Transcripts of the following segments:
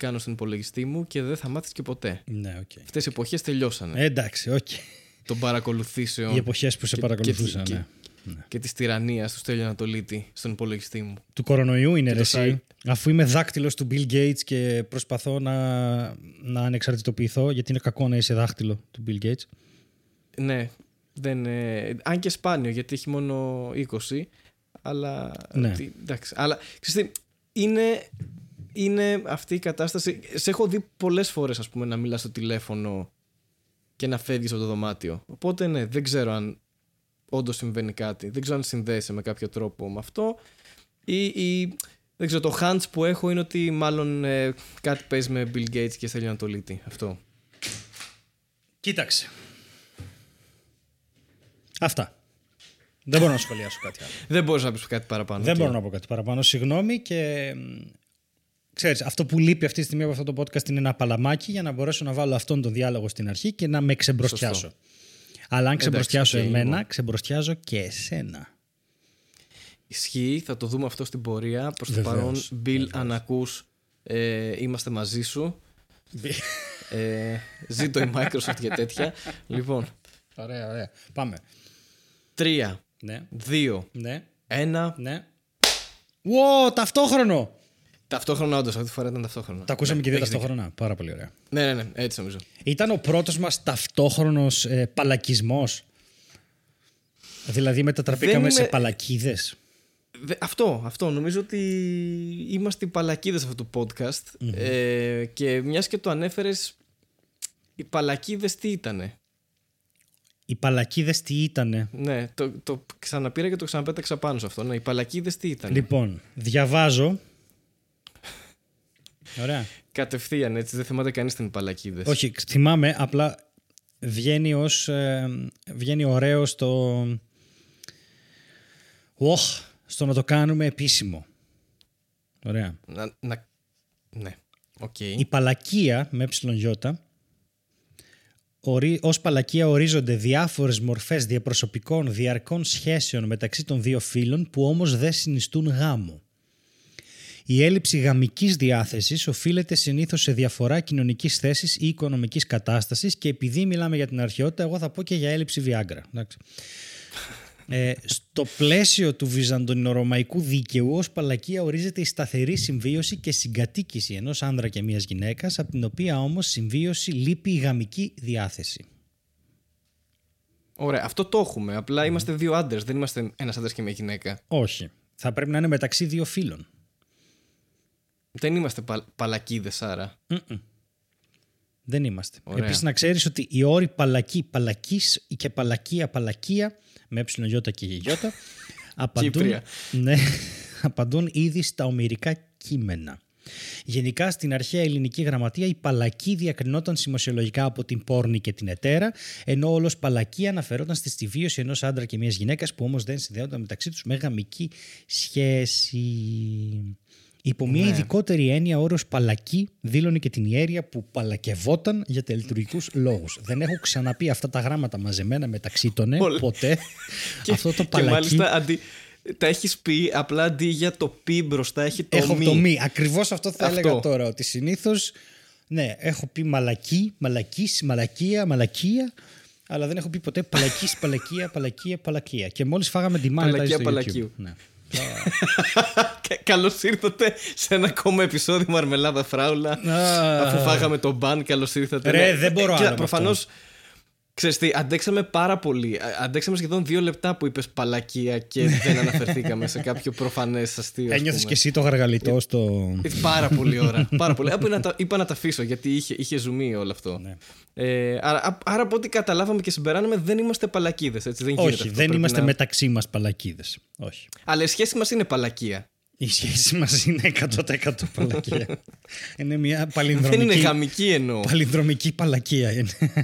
κάνω στον υπολογιστή μου και δεν θα μάθεις και ποτέ. Ναι, οκ. Αυτές οι εποχές τελειώσανε. Ε, εντάξει, οκ. Των παρακολουθήσεων. Οι εποχές που σε και- παρακολουθούσαν. και- ναι. και της τυραννίας του Στέλιο Ανατολίτη στον υπολογιστή μου. Του κορονοϊού είναι Και ρε το εσύ. Αφού είμαι δάκτυλο του Bill Gates και προσπαθώ να, να ανεξαρτητοποιηθώ, γιατί είναι κακό να είσαι δάχτυλο του Bill Gates. Ναι, δεν, ε, αν και σπάνιο γιατί έχει μόνο 20, αλλά. Ναι. τι- εντάξει, αλλά ξέρεις τι, είναι, είναι αυτή η κατάσταση. Σε έχω δει πολλές φορές, ας πούμε, να μιλάς στο τηλέφωνο και να φεύγεις από το δωμάτιο. Οπότε ναι, δεν ξέρω αν όντως συμβαίνει κάτι. Δεν ξέρω αν συνδέεσαι με κάποιο τρόπο με αυτό. Ή, ή δεν ξέρω, το hunch που έχω είναι ότι μάλλον ε, κάτι παίζει με Bill Gates και Στέλιο Ανατολίτη. Αυτό. Κοίταξε. Αυτά. Δεν μπορώ να σχολιάσω κάτι άλλο. Δεν μπορείς να πεις κάτι παραπάνω. Δεν Οκ. μπορώ να πω κάτι παραπάνω. Συγγνώμη και. Μ, Ξέρεις, αυτό που λείπει αυτή τη στιγμή από αυτό το podcast είναι ένα παλαμάκι για να μπορέσω να βάλω αυτόν τον διάλογο στην αρχή και να με ξεμπροστιάσω. Σωστό. Αλλά αν ξεμπροστιάσω οκ, εμένα, λοιπόν. ξεμπροστιάζω και εσένα. Ισχύει, θα το δούμε αυτό στην πορεία. Προς το Βεβαίως, παρόν, Bill, βεβαίως. αν ακούς, ε, είμαστε μαζί σου. Ε, ζήτω η Microsoft και τέτοια. λοιπόν, Ωραία, ωραία. Πάμε. τρία, Ναι, δύο, ναι, ένα. ναι. Wow, ταυτόχρονο! Ταυτόχρονα, όντως, αυτή τη φορά ήταν ταυτόχρονα. Τα ακούσαμε Ναι, και δύο έχεις ταυτόχρονα. Πάρα πολύ ωραία. δίκιο. Ναι, ναι, ναι, έτσι νομίζω. Ήταν ο πρώτος μας ταυτόχρονος ε, παλακισμός; Δηλαδή μετατραπήκαμε Δεν σε είμαι- παλακίδες; Δε- αυτό, αυτό. Νομίζω ότι είμαστε οι παλακίδες αυτού του podcast. Ε, και μιας και το ανέφερες, οι παλακίδες τι ήτανε; Οι παλακίδες τι ήτανε; Ναι, το, το ξαναπήρα και το ξαναπέταξα πάνω σε αυτό. Ναι, οι παλακίδες τι ήταν. Λοιπόν, διαβάζω. Ωραία. Κατευθείαν έτσι, δεν θυμάται κανείς την παλακίδες. Όχι, θυμάμαι, απλά βγαίνει ως... ε, βγαίνει ωραίο στο... Οχ, στο να το κάνουμε επίσημο. Ωραία. Να, να... Ναι, οκ. Η παλλακεία με ε ορί, ως παλλακεία ορίζονται διάφορες μορφές διαπροσωπικών διαρκών σχέσεων μεταξύ των δύο φύλων που όμως δεν συνιστούν γάμο. Η έλλειψη γαμικής διάθεσης οφείλεται συνήθως σε διαφορά κοινωνικής θέσης ή οικονομικής κατάστασης και επειδή μιλάμε για την αρχαιότητα εγώ θα πω και για έλλειψη Viagra. Εντάξει. Ε, στο πλαίσιο του βυζαντινο-ρωμαϊκού δίκαιου ως παλλακεία ορίζεται η σταθερή συμβίωση και συγκατοίκηση ενός άνδρα και μιας γυναίκας από την οποία όμως συμβίωση λείπει η γαμική διάθεση. Ωραία, αυτό το έχουμε. Απλά είμαστε δύο άντρες, δεν είμαστε ένας άντρας και μια γυναίκα. Όχι. Θα πρέπει να είναι μεταξύ δύο φύλων. Δεν είμαστε πα, παλακίδες, άρα. Μμμ. Δεν είμαστε. Ωραία. Επίσης να ξέρεις ότι οι όροι παλακή, παλακής και παλακία, παλακία με ε και γιώτα απαντούν, Κύπρια. ναι, απαντούν ήδη στα ομυρικά κείμενα. Γενικά στην αρχαία ελληνική γραμματεία η παλακή διακρινόταν σημασιολογικά από την πόρνη και την ετέρα, ενώ όλος παλακή αναφερόταν στη στιβίωση ενός άντρα και μιας γυναίκας που όμως δεν συνδέονταν μεταξύ τους με γαμική σχέση. Υπό μια ειδικότερη έννοια, ο όρος παλακή δήλωνε και την ιέρεια που παλακευόταν για τελειτουργικούς λόγους. Δεν έχω ξαναπεί αυτά τα γράμματα μαζεμένα μεταξύ των, ε, Όλα. ποτέ. Αυτό το Και παλακή. μάλιστα αντί, τα έχεις πει, απλά αντί για το πι μπροστά έχει το έχω μη. το μη. Ακριβώς αυτό θα Αυτό. έλεγα τώρα. Ότι συνήθως, ναι, έχω πει μαλακή, μαλακής, μαλακία, μαλακία, αλλά δεν έχω πει ποτέ παλακής, παλακία, παλακία, παλακία. Και μόλις φάγαμε τη μάνα Παλακία, στο YouTube. παλακίου. Ναι. Καλώς ήρθατε σε ένα ακόμα επεισόδιο Μαρμελάδα Φράουλα. Α. Αφού φάγαμε τον μπαν, καλώς ήρθατε. Ρε, δεν μπορώ άλλο με Προφανώς. Αυτό. Ξέρεις τι, αντέξαμε πάρα πολύ. Α- Αντέξαμε σχεδόν δύο λεπτά που είπες παλακία και δεν αναφερθήκαμε σε κάποιο προφανές αστείο. ας Ένιωθες πούμε. και εσύ το γαργαλιτό στο... Ε, Πάρα πολύ ώρα. Πάρα πολύ. Είπα να, τα, είπα να τα αφήσω γιατί είχε, είχε ζουμί όλο αυτό. Ναι. Ε, άρα, α- άρα από ό,τι καταλάβαμε και συμπεράναμε δεν είμαστε παλακίδες, έτσι. Δεν γίνεται Όχι, αυτό. δεν Πρέπει είμαστε να- μεταξύ μας παλακίδες. Όχι. Αλλά η σχέση μας είναι παλακία. Η σχέση μας είναι 100% παλακία. είναι μια Δεν είναι παλινδρομική, γαμική εννοώ. παλινδρομική παλακία. είναι.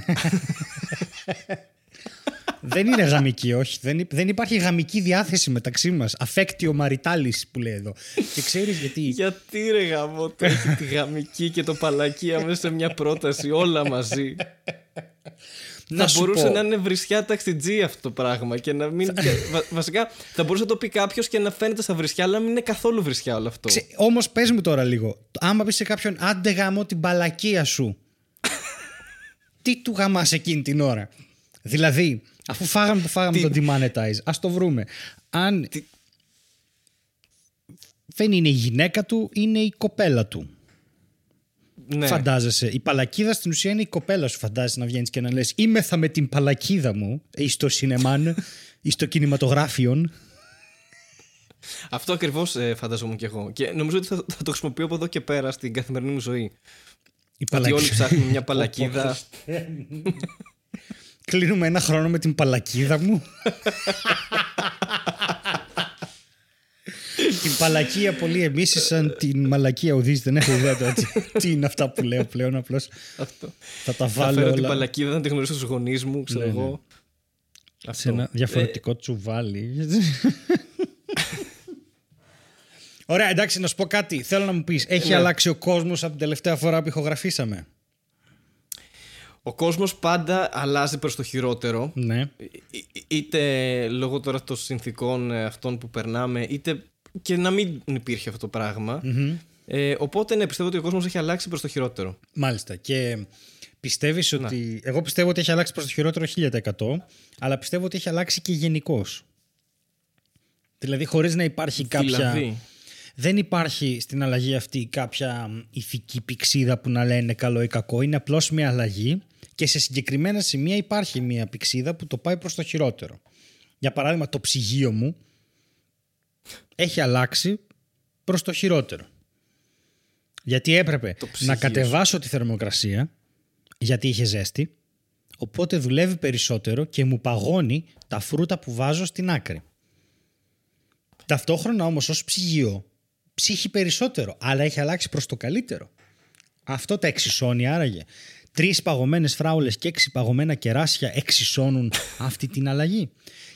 δεν είναι γαμική, όχι. Δεν, υ- δεν υπάρχει γαμική διάθεση μεταξύ μας. Affectio maritalis που λέει εδώ. Και ξέρεις γιατί... Γιατί ρε γαμό, το έχει τη γαμική και το παλακία μέσα σε μια πρόταση όλα μαζί. Να θα σου μπορούσε πω. να είναι βρισιά ταξιτζή αυτό το πράγμα. Και να μην. και βα- βασικά θα μπορούσε να το πει κάποιος και να φαίνεται σαν βρισιά, αλλά να μην είναι καθόλου βρισιά όλο αυτό. Ξε... Όμως πες μου τώρα λίγο. Άμα πεις σε κάποιον άντε γαμώ την παλακία σου. Τι του γαμάς εκείνη την ώρα; Δηλαδή, αφού φάγαμε που φάγαμε το demonetize, ας το βρούμε. Αν. Τι- Δεν είναι η γυναίκα του, είναι η κοπέλα του. ναι. Φαντάζεσαι. Η παλακίδα στην ουσία είναι η κοπέλα σου. Φαντάζεσαι να βγαίνεις και να λες: Είμαι θα με την παλακίδα μου, ή στο σινεμάν, ή στο κινηματογράφιον. Αυτό ακριβώς φανταζόμουν κι εγώ. Και νομίζω ότι θα, θα το χρησιμοποιώ από εδώ και πέρα στην καθημερινή μου ζωή. Η Ότι όλοι ψάχνουμε μια παλακίδα. Κλείνουμε ένα χρόνο με την παλακίδα μου. την παλακία πολύ εμείς σαν την μαλακία ουδής δεν έχω ιδέα τώρα τι, τι είναι αυτά που λέω πλέον απλώς Αυτό. θα τα Θα βάλω φέρω την όλα παλακίδα να τη γνωρίσω στους γονείς μου, ξέρω Ναι, ναι. εγώ. σε Αυτό. ένα διαφορετικό τσουβάλι Ωραία εντάξει να σου πω κάτι θέλω να μου πεις έχει Ναι. αλλάξει ο κόσμος από την τελευταία φορά που ηχογραφήσαμε; Ο κόσμος πάντα αλλάζει προς το χειρότερο. ναι Εί- εί- Είτε λόγω τώρα των συνθήκων ε, αυτών που περνάμε, είτε και να μην υπήρχε αυτό το πραγμα Ε, οπότε ναι, πιστεύω ότι ο κόσμος έχει αλλάξει προς το χειρότερο. Μάλιστα. Και πιστεύεις ότι. Εγώ πιστεύω ότι έχει αλλάξει προς το χειρότερο 1000%, αλλά πιστεύω ότι έχει αλλάξει και γενικώς. Δηλαδή, χωρίς να υπάρχει κάποια. Δηλαδή, Δεν υπάρχει στην αλλαγή αυτή κάποια ηθική πηξίδα που να λένε καλό ή κακό. Είναι απλώς μια αλλαγή και σε συγκεκριμένα σημεία υπάρχει μια πηξίδα που το πάει προς το χειρότερο. Για παράδειγμα, το ψυγείο μου έχει αλλάξει προς το χειρότερο. Γιατί έπρεπε Το ψυγείο να σου. κατεβάσω τη θερμοκρασία γιατί είχε ζέστη οπότε δουλεύει περισσότερο και μου παγώνει τα φρούτα που βάζω στην άκρη. Ταυτόχρονα όμως ως ψυγείο ψύχει περισσότερο αλλά έχει αλλάξει προς το καλύτερο. Αυτό τα εξισώνει άραγε. Τρεις παγωμένες φράουλες και έξι παγωμένα κεράσια εξισώνουν αυτή την αλλαγή.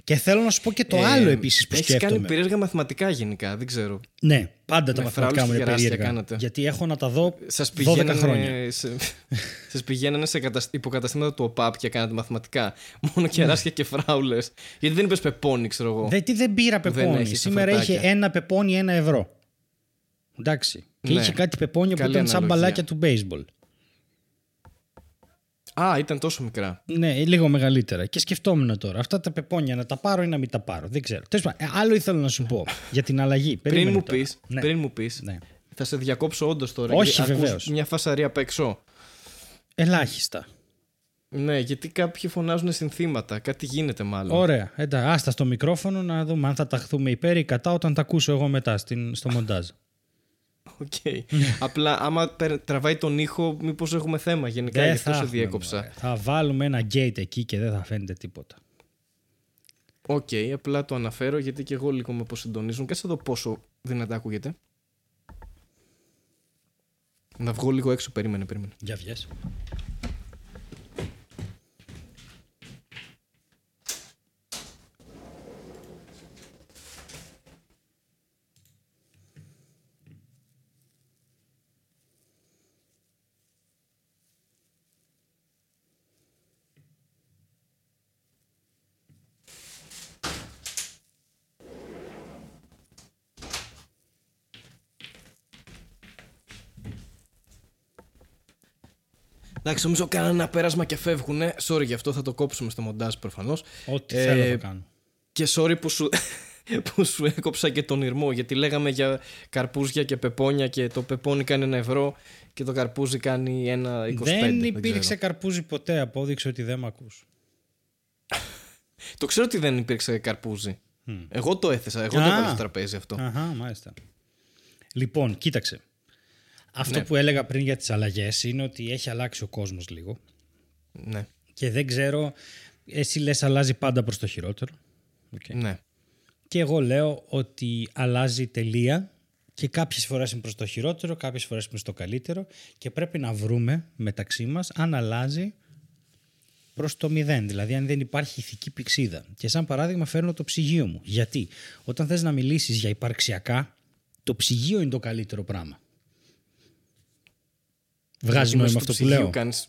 Και θέλω να σου πω και το άλλο επίσης που έχεις σκέφτομαι. Ε, κάνει περίεργα μαθηματικά γενικά, δεν ξέρω. Ναι, πάντα τα Με μαθηματικά μου φράουλες είναι και κεράσια περίεργα. κάνατε. Γιατί έχω να τα δω Σας 12 χρόνια. πηγαίνανε σε, σας πηγαίνανε σε κατασ- υποκαταστήματα του ΟΠΑΠ και κάνατε μαθηματικά. Μόνο κεράσια και φράουλες. Γιατί δεν είπες πεπόνι, ξέρω εγώ. Δεν, τι δεν πήρα Δεν πεπόνι. έχεις τα Σήμερα είχε φρουτάκια. ένα πεπόνι ένα ευρώ. Εντάξει. Και Ναι. είχε κάτι πεπόνια που Καλή ήταν σαν αναλογία. μπαλάκια του baseball. Α, ήταν τόσο μικρά. Ναι, λίγο μεγαλύτερα. Και σκεφτόμουν τώρα, αυτά τα πεπόνια να τα πάρω ή να μην τα πάρω. Δεν ξέρω. Τέλος πάντων, ε, άλλο ήθελα να σου πω για την αλλαγή. Πριν Περίμενε μου, τώρα. πεις, Ναι. πριν μου πεις, Ναι. θα σε διακόψω όντως τώρα. Όχι, γιατί ακούς βεβαίως. Μια φασαρία απ' έξω. Ελάχιστα. Ναι, γιατί κάποιοι φωνάζουν συνθήματα. Κάτι γίνεται μάλλον. Ωραία. Εντάξει, άστα στο μικρόφωνο να δούμε αν θα ταχθούμε υπέρ ή κατά όταν τα ακούσω εγώ μετά στην, στο μοντάζ. Οκ. Απλά άμα περ- τραβάει τον ήχο, μήπως έχουμε θέμα γενικά. Δεν γι' αυτό θα σε έχουμε, διέκοψα. μωρέ. Θα βάλουμε ένα gate εκεί και δεν θα φαίνεται τίποτα. Οκ, απλά το αναφέρω γιατί και εγώ λίγο με αποσυντονίζουν. Κάτσε εδώ πόσο δυνατά ακούγεται. Να βγω λίγο έξω, περίμενε, περίμενε. Για βγες. Εντάξει, νομίζω κάνανε ένα πέρασμα και φεύγουνε. Sorry γι' αυτό, θα το κόψουμε στο μοντάζ προφανώς. Ό,τι Ε, θέλω θα κάνω. Και sorry που σου, που σου έκοψα και τον ήρμο, γιατί λέγαμε για καρπούζια και πεπόνια και το πεπόνι κάνει ένα ευρώ και το καρπούζι κάνει ένα 25. Δεν υπήρξε ξέρω. καρπούζι ποτέ. Απόδειξε ότι δεν με ακούς. Το ξέρω ότι δεν υπήρξε καρπούζι. Εγώ το έθεσα, εγώ το Α. έβαλα στο τραπέζι αυτό. Αχα, μάλιστα. Λοιπόν, κοίταξε. Αυτό Ναι. που έλεγα πριν για τις αλλαγές είναι ότι έχει αλλάξει ο κόσμος λίγο Ναι, και δεν ξέρω, εσύ λες αλλάζει πάντα προς το χειρότερο Οκ. ναι. και εγώ λέω ότι αλλάζει τελεία και κάποιες φορές είναι προς το χειρότερο, κάποιες φορές είναι προς το καλύτερο και πρέπει να βρούμε μεταξύ μας αν αλλάζει προς το μηδέν, δηλαδή αν δεν υπάρχει ηθική πυξίδα. Και σαν παράδειγμα φέρνω το ψυγείο μου. Γιατί; Όταν θες να μιλήσεις για υπαρξιακά, το ψυγείο είναι το καλύτερο πράγμα. Βγάζει Γιατί νόημα μέσω αυτό του που ψυγείου λέω. Κάνεις...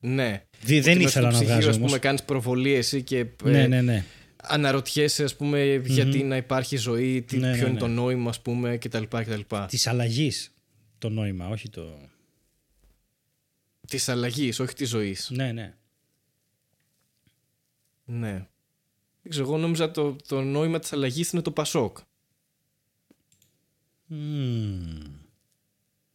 Ναι. Δι- δεν Ότι ήθελα μες να στο ψυγείο, βγάζω ας πούμε, όμως. κάνεις προβολή εσύ και ε, Ναι, ναι, ναι. αναρωτιέσαι, ας πούμε, γιατί να υπάρχει ζωή, τι, Ναι, ποιο ναι, είναι το ναι. νόημα, ας πούμε, κτλ. κτλ. Της αλλαγής το νόημα, όχι το... Της αλλαγής, όχι της ζωής. Ναι, ναι. Ναι. Δεν ξέρω, εγώ νόμιζα το, το νόημα της αλλαγής είναι το Πασόκ. Μμμ.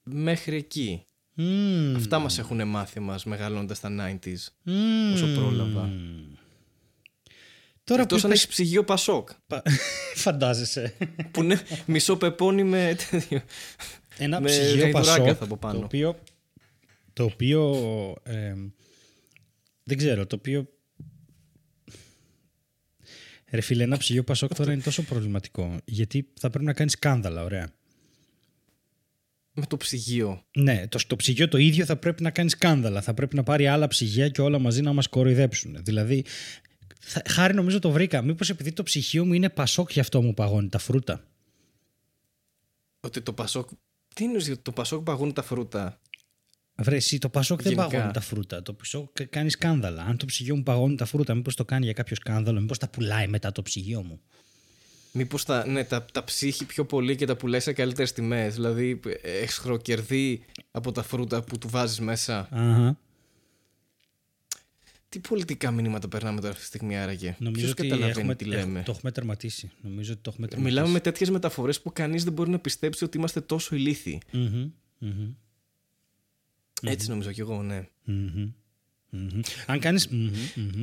Μέχρι εκεί. Μμμ. Αυτά μας έχουν μάθει μας μεγαλώντας τα 90s. Μμμ. όσο πρόλαβα. Τώρα που Εκτός αν είπες... έχεις ψυγείο Πασόκ. Πα- Φαντάζεσαι. που είναι μισό πεπόνι με τέτοιο. Ένα Με ψυγείο γαϊδουράκια Πασόκ, από πάνω. το οποίο, το οποίο ε, δεν ξέρω, το οποίο ρε φίλε ένα ψυγείο Πασόκ τώρα είναι τόσο προβληματικό γιατί θα πρέπει να κάνεις σκάνδαλα, ωραία. Με το ψυγείο. Ναι, το, το ψυγείο το ίδιο θα πρέπει να κάνεις σκάνδαλα. Θα πρέπει να πάρει άλλα ψυγεία και όλα μαζί να μας κοροϊδέψουν. Δηλαδή, θα, χάρη νομίζω το βρήκα. Μήπως επειδή το ψυγείο μου είναι πασόκ γι' αυτό μου παγώνει τα φρούτα. Ότι το Πασόκ. Τι είναι ότι το Πασόκ παγώνει τα φρούτα; Βρε, εσύ το πασόκ δεν Γενικά. παγώνει τα φρούτα. Το πασόκ κάνει σκάνδαλα. Αν το ψυγείο μου παγώνει τα φρούτα, μήπως το κάνει για κάποιο σκάνδαλο, μήπως τα πουλάει μετά το ψυγείο μου. Μήπως τα, ναι, τα, τα ψύχει πιο πολύ και τα πουλάει σε καλύτερες τιμές. Δηλαδή, εξχροκερδεί από τα φρούτα που του βάζεις μέσα. Αχα. Τι πολιτικά μηνύματα περνάμε τώρα αυτή τη στιγμή, άραγε; Νομίζω Ποιος ότι καταλαβαίνει έχουμε, τι λέμε; έχ- το έχουμε τερματίσει. Νομίζω ότι το έχουμε τερματίσει. Μιλάμε με τέτοιες μεταφορές που κανείς δεν μπορεί να πιστέψει ότι είμαστε τόσο ηλίθιοι. Μμμ, μμμ, Έτσι νομίζω κι εγώ, ναι. μμμ, μμμ. Αν κάνει.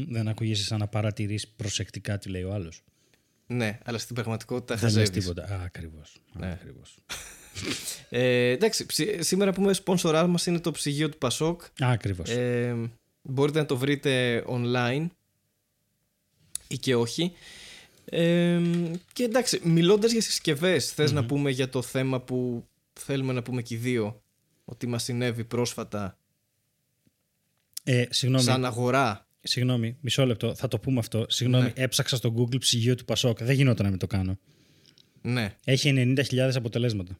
δεν ακούγεσαι σαν να παρατηρείς προσεκτικά τι λέει ο άλλος. Ναι, αλλά στην πραγματικότητα Δεν λες χαζεύεις. τίποτα. Α, ακριβώς. Α, Ναι. ακριβώς. Ε, εντάξει, ψι- σήμερα πούμε σπόνσορά μας είναι το ψυγείο του Πασόκ. Α, ακριβώς. Ε, μπορείτε να το βρείτε online ή και όχι. Ε, και εντάξει, μιλώντας για συσκευές, θες να πούμε για το θέμα που θέλουμε να πούμε και οι δύο, ότι μας συνέβη πρόσφατα Ε, συγγνώμη, σαν αγορά; Συγγνώμη, μισό λεπτό, θα το πούμε αυτό. Συγγνώμη, Ναι. έψαξα στο Google ψυγείο του Πασόκ. Δεν γινόταν να μην το κάνω. Ναι, Έχει 90.000 αποτελέσματα.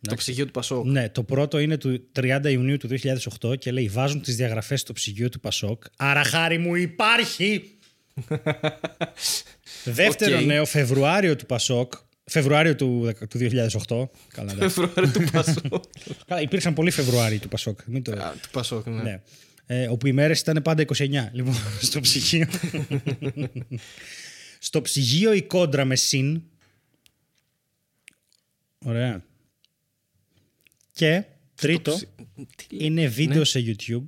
το ψυγείο του Πασόκ. Ναι, το πρώτο είναι του 30 Ιουνίου του 2008 και λέει βάζουν τις διαγραφές στο ψυγείο του Πασόκ. Άρα χάρηκα που υπάρχει! Δεύτερο Οκ. νέο, Φεβρουάριο του Πασόκ. Φεβρουάριο του, του 2008. Καλά, εντάξει. Φεβρουάριο του Πασόκ. Καλά, υπήρξαν πολλοί Φεβρουάριοι του Πασόκ. Μην το... Α, του Πασόκ, ναι. Ναι. Ε, όπου οι μέρες ήταν πάντα 29. Λοιπόν, στο ψυγείο. στο ψυγείο η κόντρα με συν. Ωραία. Και τρίτο ψι- Τι λέει; είναι βίντεο σε YouTube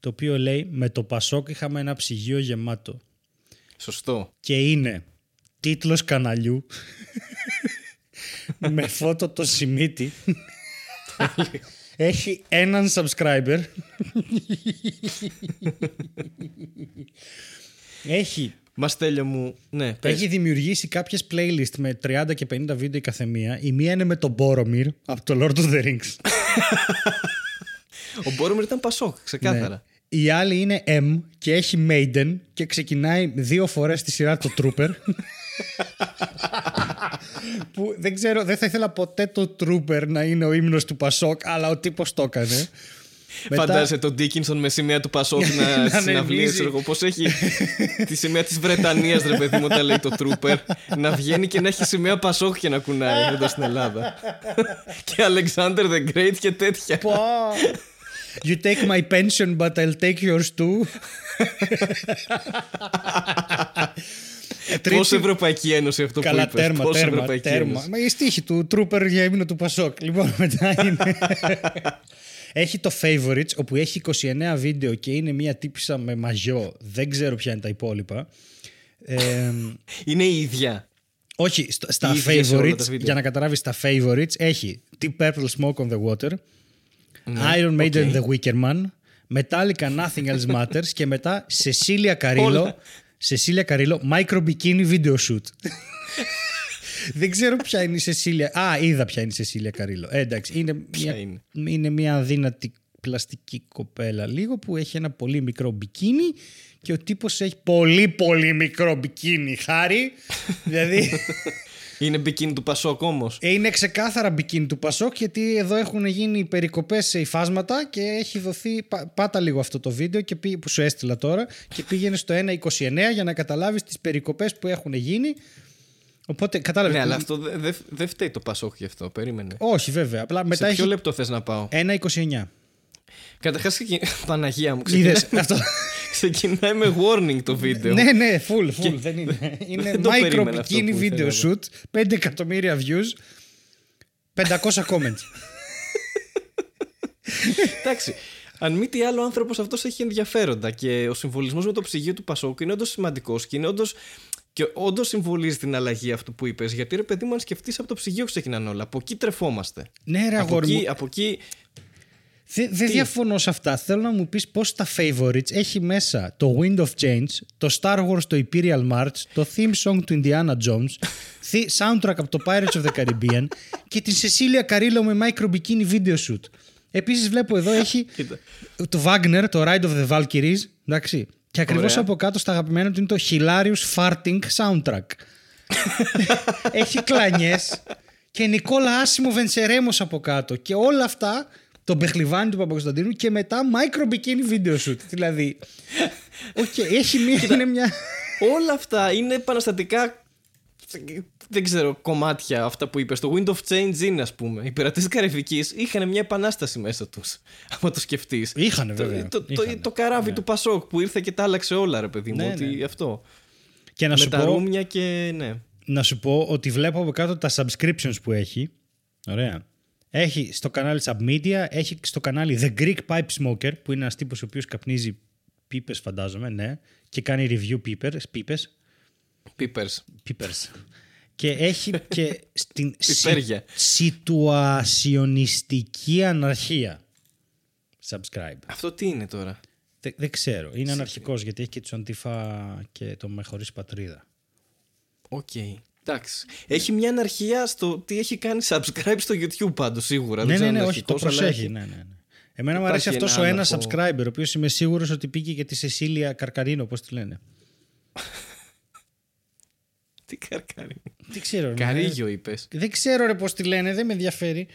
το οποίο λέει με το Πασόκ είχαμε ένα ψυγείο γεμάτο. Σωστό. Και είναι τίτλος καναλιού με φώτο το Σιμίτι. Έχει έναν subscriber. Έχει, Μα τέλειο μου. Ναι, πες. έχει δημιουργήσει κάποιες playlist με 30 και 50 βίντεο η καθεμία. Η μία είναι με τον Boromir από το Lord of the Rings. Ο Μπόρομερ ήταν Πασόκ, ξεκάθαρα. Ναι. Η άλλη είναι M και έχει Maiden και ξεκινάει δύο φορές τη σειρά το Trooper. που δεν ξέρω, δεν θα ήθελα ποτέ το Trooper να είναι ο ύμνος του Πασόκ, αλλά ο τύπος το έκανε. Μετά- Φαντάζεσαι τον Ντίκινσον με σημαία του Πασόκ Να να ανεβίζει. συναυλίες. Πώς έχει τη σημαία της Βρετανίας, ρε παιδί μου, όταν λέει το Τρούπερ. να βγαίνει και να έχει σημαία Πασόκ και να κουνάει εδώ στην Ελλάδα. και Alexander the Great και τέτοια. Πω. You take my pension, but I'll take yours too. Πόσο Ευρωπαϊκή Ένωση αυτό που Καλά, είπες. τέρμα, Πόσο τέρμα, Ευρωπαϊκή τέρμα. Ένωση. Μα η στίχη του Trooper για ύμνο του Πασόκ. Λοιπόν, μετά είναι... έχει το Favorites, όπου έχει 29 βίντεο και είναι μια τύπησα με μαγιό. Δεν ξέρω ποια είναι τα υπόλοιπα. Ε, Είναι η ίδια. όχι, στο- στα Η ίδια σε όλα τα Favorites, βίντεο. για να καταλάβεις τα Favorites, έχει Deep Purple Smoke on the Water, Ναι, Iron Maiden The Wicker Man, Metallica Nothing Else Matters και μετά Cecilia Carillo, Όλα. Cecilia Carillo Micro Bikini Video Shoot. Δεν ξέρω ποια είναι η Cecilia. Α, είδα ποια είναι η Cecilia Carillo. Ε, εντάξει, είναι Ποια μια, είναι; είναι μια αδύνατη πλαστική κοπέλα λίγο που έχει ένα πολύ μικρό μπικίνι και ο τύπος έχει πολύ πολύ μικρό μπικίνι χάρη δηλαδή Είναι μπικίνι του Πασόκ όμως. Ε, είναι ξεκάθαρα μπικίνι του Πασόκ γιατί εδώ έχουν γίνει περικοπές σε υφάσματα και έχει δοθεί. πά- Πάτα λίγο αυτό το βίντεο και πήγε, που σου έστειλα τώρα και πήγαινε στο 1.29 για να καταλάβεις τις περικοπές που έχουν γίνει. Οπότε κατάλαβες. Ναι, αλλά αυτό δεν δε, δε φταίει το Πασόκ γι' αυτό. Περίμενε. Όχι, βέβαια. Απλά μετά Σε ποιο έχει λεπτό θες να πάω; 1.29. Καταρχάς, Παναγία μου, ξεκινάει, Είδες αυτό. ξεκινάει με warning το βίντεο. ναι, ναι, full, full. Δεν είναι. είναι Δεν το micro περίμενα αυτό bikini που video ήθελα. shoot. 5 εκατομμύρια views. 500 comments. Εντάξει. Αν μη τι άλλο, ο άνθρωπος αυτός έχει ενδιαφέροντα και ο συμβολισμός με το ψυγείο του Πασόκ είναι όντως σημαντικός και είναι όντω. Και όντως συμβολίζει την αλλαγή αυτού που είπες. Γιατί ρε παιδί μου, αν σκεφτείς από το ψυγείο ξεκινάνε όλα. Από εκεί τρεφόμαστε. ναι, ρε από, αγόρι μου. εκεί, από εκεί. Δεν δεν διαφωνώ σε αυτά. Θέλω να μου πεις πώς τα favorites έχει μέσα το Wind of Change, το Star Wars το Imperial March, το theme song του Indiana Jones, thi- soundtrack από το Pirates of the Caribbean και την Cecilia Carillo με micro bikini video shoot. Επίσης βλέπω εδώ έχει Κοίτα. το Wagner, το Ride of the Valkyries, εντάξει. Και ακριβώς Ωραία. από κάτω στα αγαπημένα του είναι το Hilarious Farting soundtrack. έχει κλανιές και Νικόλα Άσιμο Venceremos από κάτω και όλα αυτά το μπεχλιβάνι του Παπακωνσταντίνου και μετά micro bikini video shoot. δηλαδή, οκ, έχει μια, είναι μια... Όλα αυτά είναι επαναστατικά. Δεν ξέρω, κομμάτια αυτά που είπες. Το Wind of Change είναι, ας πούμε. Οι πειρατές της Καραϊβικής είχαν μια επανάσταση μέσα τους. άμα το σκεφτείς. Είχανε Το, βέβαια. το, το, Είχανε. το καράβι του Πασόκ που ήρθε και τα άλλαξε όλα, ρε παιδί μου. Ναι, ότι ναι. αυτό. Και να Με σου, τα πω, ρούμια και. Ναι. να σου πω ότι βλέπω από κάτω τα subscriptions που έχει. Ωραία. Έχει στο κανάλι Submedia, έχει στο κανάλι The Greek Pipe Smoker, που είναι ένας τύπος ο οποίος καπνίζει πίπες, φαντάζομαι, ναι, και κάνει review πίπες, πίπες, Πίπερς. πίπερς. και έχει και στην Πιπέρια. σιτουασιονιστική αναρχία. Subscribe. Αυτό τι είναι τώρα; Δεν, δεν ξέρω. Είναι αναρχικός γιατί έχει και τους Αντίφα και το με χωρίς πατρίδα. Οκ. Εντάξει. Έχει μια αναρχία στο τι έχει κάνει subscribe στο YouTube πάντως σίγουρα. Ναι, Δεν ναι, ξέρω ναι, αν όχι, το αρχικός, αλλά προσέχει. έχει. Ναι, ναι, ναι. Εμένα μου αρέσει Υπάρχει αυτό ο ένα ένα άναρχο- subscriber, ο οποίος είμαι σίγουρος ότι πήγε και τη Σεσίλια Καρκαρίνο, πώς τη λένε. Τι καρκάρι. Δεν ξέρω. ρε, Καρίγιο είπες. ε, Δεν ξέρω ρε πώς τη λένε, δεν με ενδιαφέρει.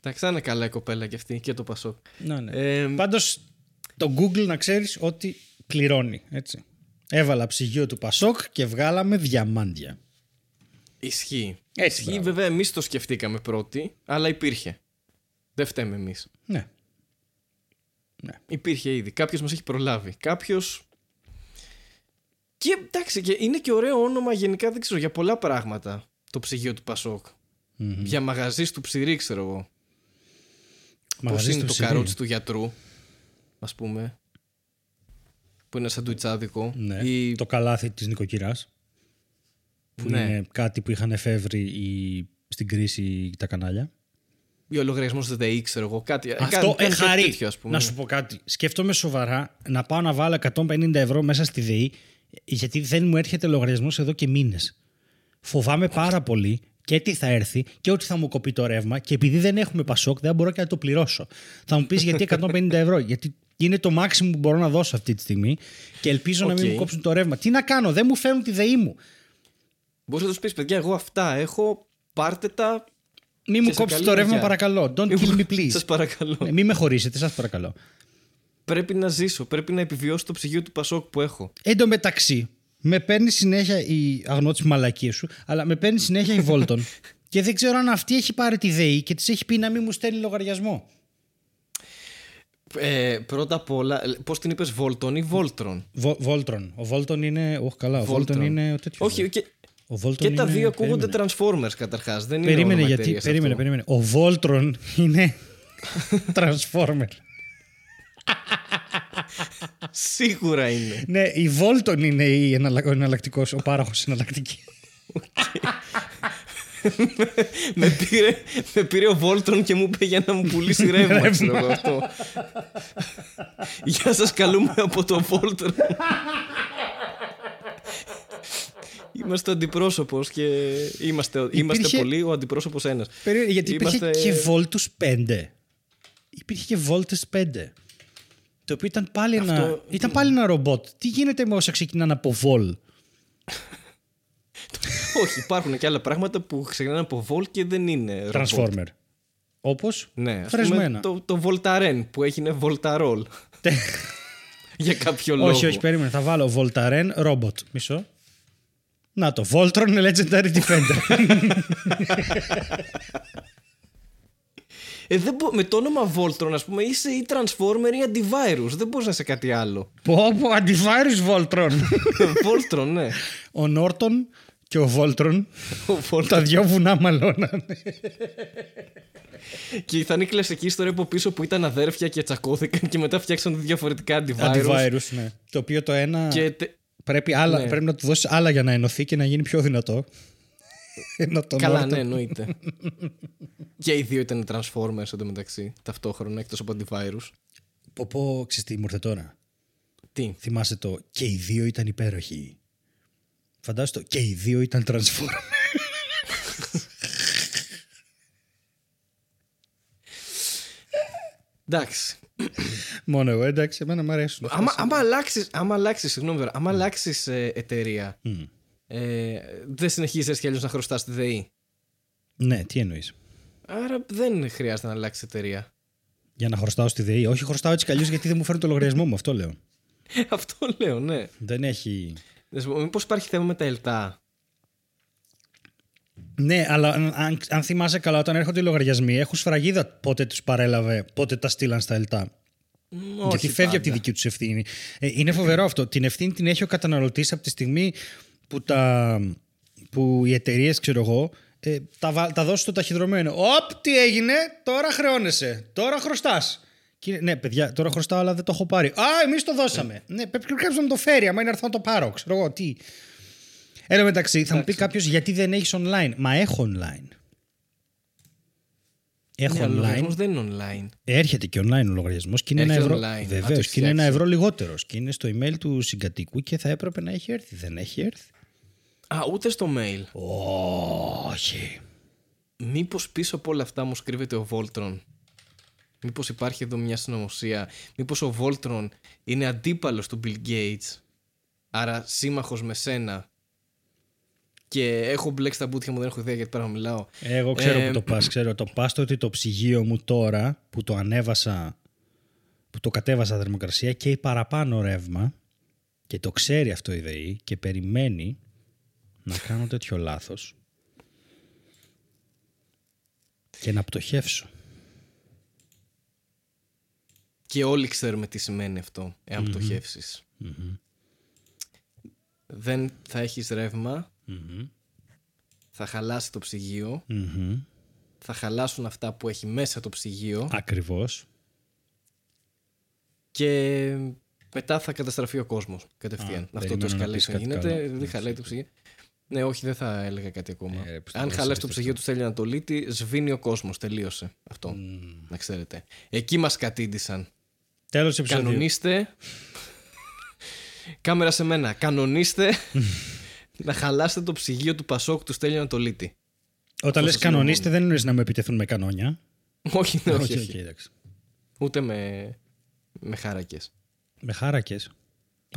Εντάξει, θα είναι καλά η κοπέλα και αυτή και το Πασόκ. Ναι, ναι. Ε, Πάντως το Google να ξέρεις ότι πληρώνει. Έτσι. Έβαλα ψυγείο του Πασόκ και βγάλαμε διαμάντια. Ισχύει. Έτσι, Ισχύει, μπράβο. βέβαια, εμείς το σκεφτήκαμε πρώτοι, αλλά υπήρχε. Δεν φταίμε εμείς. Ναι. Υπήρχε ήδη. Κάποιος μας έχει προλάβει. Κάποιο. Και εντάξει, και είναι και ωραίο όνομα γενικά, δεν ξέρω, για πολλά πράγματα. Το ψυγείο του πασοκ Για μαγαζίς του ψυρί, ξέρω εγώ. Πώς Μαγαζί είναι στο το Σιρή. καρότσι του γιατρού, ας πούμε. Που είναι σαντουιτσάδικο. Ναι. Ή... Το καλάθι της νοικοκυράς που Ναι. είναι κάτι που είχαν εφεύρει οι... στην κρίση τα κανάλια. Ή ο λογαριασμός ΔΕΗ, ξέρω εγώ. Κάτι, Αυτό κάτι- ε, κάτι χαρί. τέτοιο, ας πούμε. Να σου πω κάτι. Σκέφτομαι σοβαρά να πάω να βάλω 150 ευρώ μέσα στη ΔΕΗ γιατί δεν μου έρχεται λογαριασμός εδώ και μήνες. Φοβάμαι πάρα πολύ και τι θα έρθει και ότι θα μου κοπεί το ρεύμα και επειδή δεν έχουμε πασόκ δεν μπορώ και να το πληρώσω. Θα μου πεις γιατί 150 ευρώ, γιατί είναι το maximum που μπορώ να δώσω αυτή τη στιγμή και ελπίζω να μην Οκ. μου κόψουν το ρεύμα. Τι να κάνω, δεν μου φέρνουν τη ΔΕΗ μου. Μπορείς να τους πεις, παιδιά, εγώ αυτά έχω. Πάρτε τα. Μην μου Και σε κόψετε καλή το ρεύμα μαγιά. παρακαλώ. Don't kill me please. Σας παρακαλώ. Ναι, Μην με χωρίσετε, σας παρακαλώ. Πρέπει να ζήσω. Πρέπει να επιβιώσω το ψυγείο του Πασόκ που έχω. Εν τω μεταξύ, με παίρνει συνέχεια η αγνώ τη μαλακία σου, αλλά με παίρνει συνέχεια η Βόλτον. και δεν ξέρω αν αυτή έχει πάρει τη ΔΕΗ και της έχει πει να μην μου στέλνει λογαριασμό. Ε, πρώτα απ' όλα, πώς την είπες, Βόλτον ή Βόλτρον; Βο- Βόλτρον. Ο Βόλτον είναι. Όχι, καλά. Ο Βόλτον Voltron. είναι ο τέτοιος. Όχι, και, ο Voltron και τα είναι- δύο ακούγονται περίμενε. Transformers καταρχάς. Δεν είναι Περίμενε όνομα γιατί. εταιρείας Περίμενε, αυτό. περίμενε. Ο Βόλτρον είναι. Transformer. Σίγουρα είναι. ναι, η Βόλτον είναι η εναλλα- ο εναλλακτικός, ο πάροχος εναλλακτικής. Με, πήρε, με πήρε ο Βόλτρον και μου είπε για να μου πουλήσει ρεύμα. ξέρω εγώ αυτό. Γεια σας καλούμε από το Βόλτρον. Είμαστε ο αντιπρόσωπος και είμαστε, είμαστε Υπήρχε- πολλοί ο αντιπρόσωπος ένας. Περίμενε, γιατί υπήρχε Είμαστε- και Voltus 5. Υπήρχε και Voltus 5. Το οποίο ήταν πάλι, ένα, Αυτό- ήταν πάλι ένα ρομπότ. Τι γίνεται με όσα ξεκινάνε από Vol. Ο Όχι, υπάρχουν και άλλα πράγματα που ξεκινάνε από Volt και δεν είναι. ρομπότ. Transformer. Όπως. Ναι, ας Φρεσμένα. πούμε το, το Voltaren που έγινε Voltarol. Για κάποιο λόγο. όχι, όχι, περίμενε. Θα βάλω Voltaren Robot. Μισό. Να το. Voltron Legendary Defender. Ε, δεν μπο- με το όνομα Voltron, ας πούμε, είσαι ή Transformer ή Antivirus. Δεν μπορείς να είσαι κάτι άλλο. πω, πω, antivirus Voltron. Voltron, ναι. ο Νόρτον και ο Voltron. Ο Voltron. τα δυο βουνά μαλώνανε. Και θα είναι η κλασική ιστορία από πίσω που ήταν αδέρφια και τσακώθηκαν και μετά φτιάξαν διαφορετικά Antivirus. Antivirus, ναι. Το οποίο το ένα. Και τε- Πρέπει, άλλα, Ναι. πρέπει να του δώσει άλλα για να ενωθεί και να γίνει πιο δυνατό. Ενώ το Καλά, Norton- ναι, εννοείται. και οι δύο ήταν Transformers εντωμεταξύ, ταυτόχρονα εκτός από Antivirus. Πω πω, ξέρεις τι μου ήρθε τώρα. Τι; Θυμάσαι το και οι δύο ήταν υπέροχοι. Φαντάζομαι το και οι δύο ήταν Transformers. Εντάξει. Μόνο εγώ, εντάξει, εμένα μου αρέσουν. άμα, άμα αλλάξει, άμα αλλάξεις, συγγνώμη τώρα, άμα αλλάξεις ε, εταιρεία, Μμ. ε, δεν συνεχίζεις έτσι κι αλλιώς να χρωστάς τη ΔΕΗ; Ναι, τι εννοείς. Άρα δεν χρειάζεται να αλλάξει εταιρεία. Για να χρωστάω στη ΔΕΗ. Όχι, χρωστάω έτσι κι αλλιώς γιατί δεν μου φέρνει το λογαριασμό μου. Αυτό λέω. Αυτό λέω, ναι. Δεν έχει. Μήπως υπάρχει θέμα με τα ΕΛΤΑ; Ναι, αλλά αν, αν, αν θυμάσαι καλά, όταν έρχονται οι λογαριασμοί, έχουν σφραγίδα πότε τους παρέλαβε, πότε τα στείλαν στα ΕΛΤΑ. Γιατί φεύγει από τη δική τους ευθύνη. Ε, είναι φοβερό αυτό. Την ευθύνη την έχει ο καταναλωτής από τη στιγμή που, τα, που οι εταιρείες, ξέρω εγώ, ε, τα, βα- τα δώσουν στο ταχυδρομένο. Οπ, τι έγινε, τώρα χρεώνεσαι. Τώρα χρωστάς. Ναι, παιδιά, τώρα χρωστάω, αλλά δεν το έχω πάρει. Α, εμείς το δώσαμε. Ναι, πρέπει κάποιο να μου το φέρει. Άμα είναι έρθω να το πάρω, ξέρω εγώ τι. Εν τω μεταξύ, θα μου πει κάποιος γιατί δεν έχεις online; Μα έχω online. Έχω Ναι, ο online. λογαριασμός δεν είναι online. Έρχεται και online ο λογαριασμός και είναι ένα Έρχεται ευρώ. online. Βεβαίως Α, το και είναι ένα φτιάξεις. ευρώ λιγότερος. Και είναι στο email του συγκατοίκου και θα έπρεπε να έχει έρθει. Δεν έχει έρθει. Α, ούτε στο mail. Όχι. Μήπως πίσω από όλα αυτά μου κρύβεται ο Voltron; Μήπως υπάρχει εδώ μια συνωμοσία. Μήπως ο Voltron είναι αντίπαλος του Bill Gates. Άρα σύμμαχος με σένα. Και έχω μπλέξει τα μπούτια μου, δεν έχω ιδέα γιατί πέρα μιλάω. Εγώ ξέρω Ε, που το πας. Ξέρω το πας το ότι το ψυγείο μου τώρα που το ανέβασα, που το κατέβασα θερμοκρασία και η παραπάνω ρεύμα και το ξέρει αυτό η ΔΕΗ και περιμένει να κάνω τέτοιο λάθος και να πτωχεύσω. Και όλοι ξέρουμε τι σημαίνει αυτό, εάν πτωχεύσεις. Δεν θα έχεις ρεύμα, θα χαλάσει το ψυγείο, Μμμ. θα χαλάσουν αυτά που έχει μέσα το ψυγείο Ακριβώς. και μετά θα καταστραφεί ο κόσμος κατευθείαν. Αυτό το περίμενα να πεις escalation κάτι γίνεται, καλό. δεν χαλάει το ψυγείο. Ναι, όχι, δεν θα έλεγα κάτι ακόμα. Ε, ρε, πιστεύω, Αν εσύ χαλάσει το πιστεύω. ψυγείο τους Στέλιο Ανατολίτη, σβήνει ο κόσμος, τελείωσε αυτό. Να ξέρετε. Εκεί μας κατήντησαν. Τέλος επεισόδιο. Κανονίστε. Κάμερα σε μένα. Κανονίστε να χαλάσετε το ψυγείο του Πασόκ του Στέλιο Ανατολίτη. Όταν λες σας λέω κανονίστε δεν εννοείς να με επιτεθούν με κανόνια. όχι, ναι, όχι, Οκ, όχι. οκ, εντάξει. Ούτε με, με χάρακες. Με χάρακες.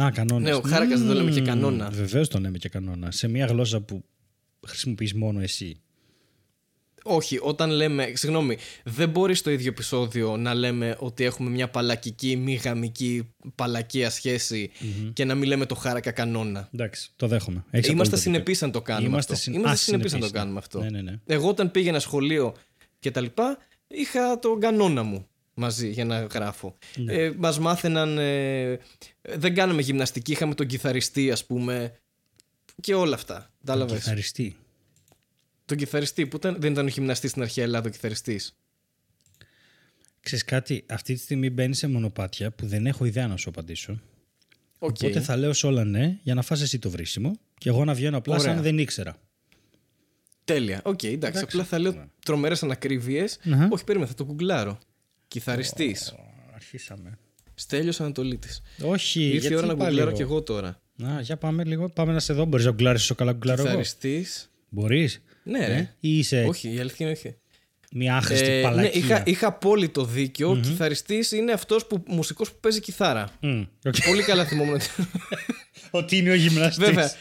Α, κανόνες. Ναι, ο χάρακας δεν το λέμε και κανόνα. Βεβαίως το λέμε και κανόνα. Σε μια γλώσσα που χρησιμοποιείς μόνο εσύ. Όχι, όταν λέμε. Συγγνώμη, δεν μπορεί στο ίδιο επεισόδιο να λέμε ότι έχουμε μια παλακική, μη γαμική, παλακία σχέση και να μην λέμε το χάρακα κανόνα. Εντάξει, το δέχομαι. Έχεις Είμαστε απόλυτο συνεπείς αν το κάνουμε. Είμαστε αυτό. συν- Είμαστε Α, συνεπείς αν το συνεπείς, ναι. κάνουμε αυτό. Ναι, ναι, ναι. Εγώ όταν πήγαινα σχολείο και τα λοιπά, είχα τον κανόνα μου μαζί για να γράφω. Ναι. Ε, μας μάθαιναν, ε, δεν κάναμε γυμναστική, είχαμε τον κιθαριστή ας πούμε και όλα αυτά. Κατάλαβες. Κιθαριστή. Τον κιθαριστή που ήταν, δεν ήταν ο γυμναστής στην αρχαία Ελλάδα ο κιθαριστής. Ξέρεις κάτι, αυτή τη στιγμή μπαίνει σε μονοπάτια που δεν έχω ιδέα να σου απαντήσω. Οκ. Οπότε θα λέω σε όλα ναι για να φας εσύ το βρίσιμο και εγώ να βγαίνω απλά Ωραία. σαν δεν ήξερα. Τέλεια. Οκ, εντάξει. Απλά θα Ναι. λέω τρομερές ανακρίβειες. Αχα. Όχι, περίμενα, θα το γκουγκλάρω. Κιθαριστής. Αρχίσαμε. Στέλιος Ανατολίτης. Όχι, Ήρθε γιατί η ώρα να πάλι γκουγκλάρω εγώ. κι εγώ τώρα. Α, για πάμε λίγο. Πάμε να σε δω. Μπορείς να γκουγκλάρεις όσο καλά γκουγκλάρω εγώ. Κιθαριστής. Μπορείς. Ναι, ρε. Ε, ή είσαι Όχι, η αλήθεια είναι όχι. μια άχρηστη Ε, ναι, παλλακεία. είχα, είχα απόλυτο δίκιο. Ο κιθαριστής είναι αυτός που, μουσικός που παίζει κιθάρα. Μμ, οκ. Πολύ καλά θυμόμουν. Ότι είναι ο γυμναστής. Βέβαια.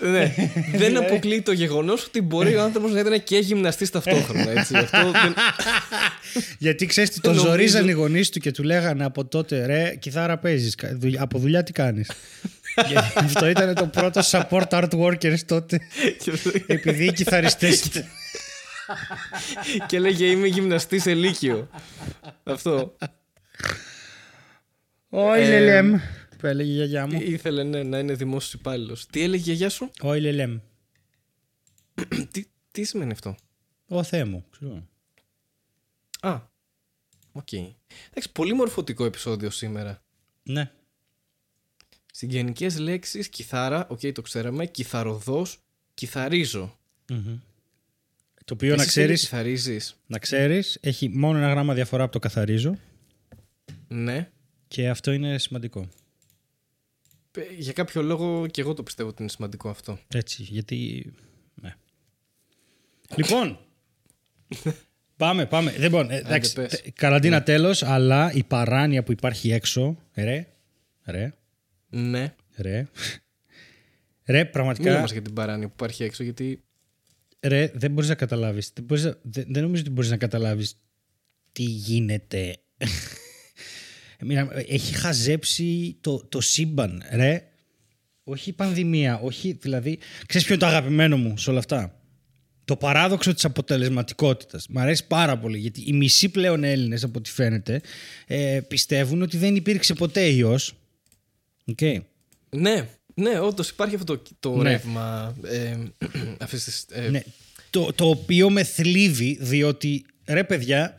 Ναι. δεν αποκλείει το γεγονός ότι μπορεί ο άνθρωπος να ήταν και γυμναστής ταυτόχρονα. Έτσι. Αυτό δεν... Γιατί ξέρεις τι τον Νομίζω- ζορίζαν οι γονείς του και του λέγανε από τότε ρε, κιθάρα παίζεις. Από δουλειά τι κάνει. Αυτό ήταν το πρώτο support art workers τότε. Επειδή οι κιθαριστές ήταν. και έλεγε Είμαι γυμναστής σε λύκειο. Αυτό. Όχι, Ε, λελέμ. Που έλεγε η γιαγιά μου. Ήθελε ναι, να είναι δημόσιος υπάλληλος. Τι έλεγε η γιαγιά σου, Όχι, λελέμ. τι, τι σημαίνει αυτό; Ο Θεέ μου. ξέρω. Α. Οκ. Εντάξει, πολύ μορφωτικό επεισόδιο σήμερα. Ναι. Συγγενικές λέξεις, κιθάρα, οκ, το ξέραμε. Κιθαρωδός, κιθαρίζω. Μμμ. Το οποίο να Εσύ φίλε, ξέρεις, κιθαρίζεις; να ξέρεις, έχει μόνο ένα γράμμα διαφορά από το καθαρίζω Ναι. και αυτό είναι σημαντικό. Ε, Για κάποιο λόγο και εγώ το πιστεύω ότι είναι σημαντικό αυτό. Έτσι, γιατί... Ναι. Λοιπόν, πάμε, πάμε. Λοιπόν, ε, εντάξει, πες. τε- καραντίνα τέλος, αλλά η παράνοια που υπάρχει έξω, ρε, ρε, Ναι. ρε, ρε, Μίλα πραγματικά, μας για την παράνοια που υπάρχει έξω, γιατί ρε, δεν μπορείς να καταλάβεις, δεν, μπορείς να- δεν, δεν νομίζω ότι μπορείς να καταλάβεις τι γίνεται. Μοίρα, Έχει χαζέψει το, το σύμπαν, ρε. Όχι η πανδημία, όχι, δηλαδή... Ξέρεις ποιο είναι το αγαπημένο μου σε όλα αυτά; Το παράδοξο της αποτελεσματικότητας. Μ' αρέσει πάρα πολύ, γιατί οι μισοί πλέον Έλληνες, από ό,τι φαίνεται, ε, πιστεύουν ότι δεν υπήρξε ποτέ ιός. Οκ. Ναι, ναι, όντως υπάρχει αυτό το, το Ναι. ρεύμα ε, αυτής της, ε, Ναι. Το, το οποίο με θλίβει, διότι, ρε παιδιά,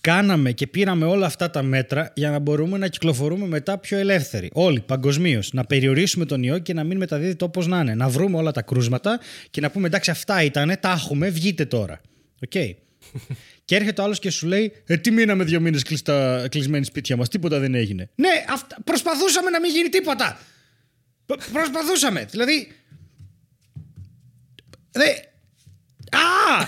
κάναμε και πήραμε όλα αυτά τα μέτρα για να μπορούμε να κυκλοφορούμε μετά πιο ελεύθεροι. Όλοι, παγκοσμίως. Να περιορίσουμε τον ιό και να μην μεταδίδεται όπως να είναι. Να βρούμε όλα τα κρούσματα και να πούμε εντάξει, αυτά ήταν, τα έχουμε, βγείτε τώρα. Οκ. και έρχεται ο άλλος και σου λέει: Ε, τι μείναμε δύο μήνες κλεισμένοι σπίτια μας, τίποτα δεν έγινε. Ναι, αυτά, προσπαθούσαμε να μην γίνει τίποτα. Π- Προσπαθούσαμε. Δηλαδή. Δε... Α!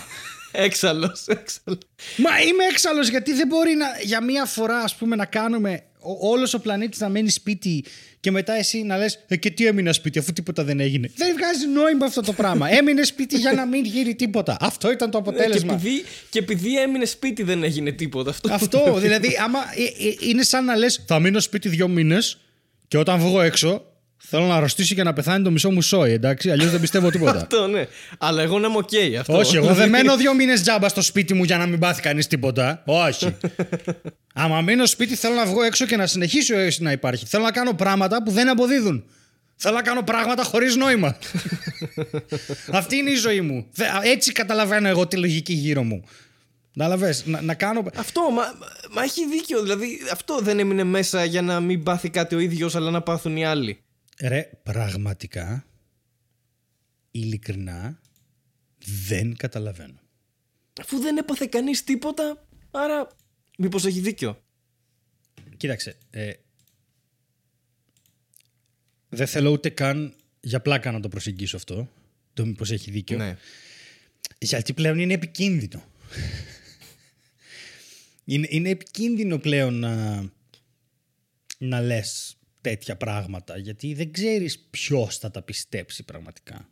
έξαλλος, έξαλλος. Μα είμαι έξαλλος γιατί δεν μπορεί να, για μία φορά ας πούμε να κάνουμε ο, όλος ο πλανήτης να μένει σπίτι και μετά εσύ να λες ε, και τι έμεινα σπίτι αφού τίποτα δεν έγινε. Δεν βγάζει νόημα αυτό το πράγμα. Έμεινε σπίτι για να μην γίνει τίποτα. Αυτό ήταν το Ναι, και, αποτέλεσμα. επειδή, και επειδή έμεινε σπίτι δεν έγινε τίποτα. Αυτό, Αυτό δηλαδή άμα ε, ε, είναι σαν να λες θα μείνω σπίτι δύο μήνες και όταν βγω έξω θέλω να αρρωστήσει και να πεθάνει το μισό μου σόι εντάξει αλλιώς δεν πιστεύω τίποτα. Αυτό, ναι. Αλλά εγώ να είμαι οκ. αυτό. Όχι, εγώ δεν μένω δύο μήνες τζάμπα στο σπίτι μου για να μην πάθει κανείς τίποτα. Όχι. Άμα μείνω σπίτι, θέλω να βγω έξω και να συνεχίσει ο έωση να υπάρχει. Θέλω να κάνω πράγματα που δεν αποδίδουν. Θέλω να κάνω πράγματα χωρίς νόημα. Αυτή είναι η ζωή μου. Δε- Έτσι καταλαβαίνω εγώ τη λογική γύρω μου. Καταλαβες, να, να κάνω. Αυτό, μα, μα έχει δίκιο. Δηλαδή, αυτό δεν έμεινε μέσα για να μην πάθει κάτι ο ίδιος, αλλά να πάθουν οι άλλοι. Ρε, πραγματικά, ειλικρινά, δεν καταλαβαίνω. Αφού δεν έπαθε κανείς τίποτα, άρα μήπως έχει δίκιο. Κοίταξε. Ε, δεν θέλω ούτε καν για πλάκα να το προσεγγίσω αυτό. Το μήπως έχει δίκιο. Ναι. Γιατί πλέον είναι επικίνδυνο. είναι, είναι επικίνδυνο πλέον να, να λες τέτοια πράγματα. Γιατί δεν ξέρεις ποιος θα τα πιστέψει πραγματικά.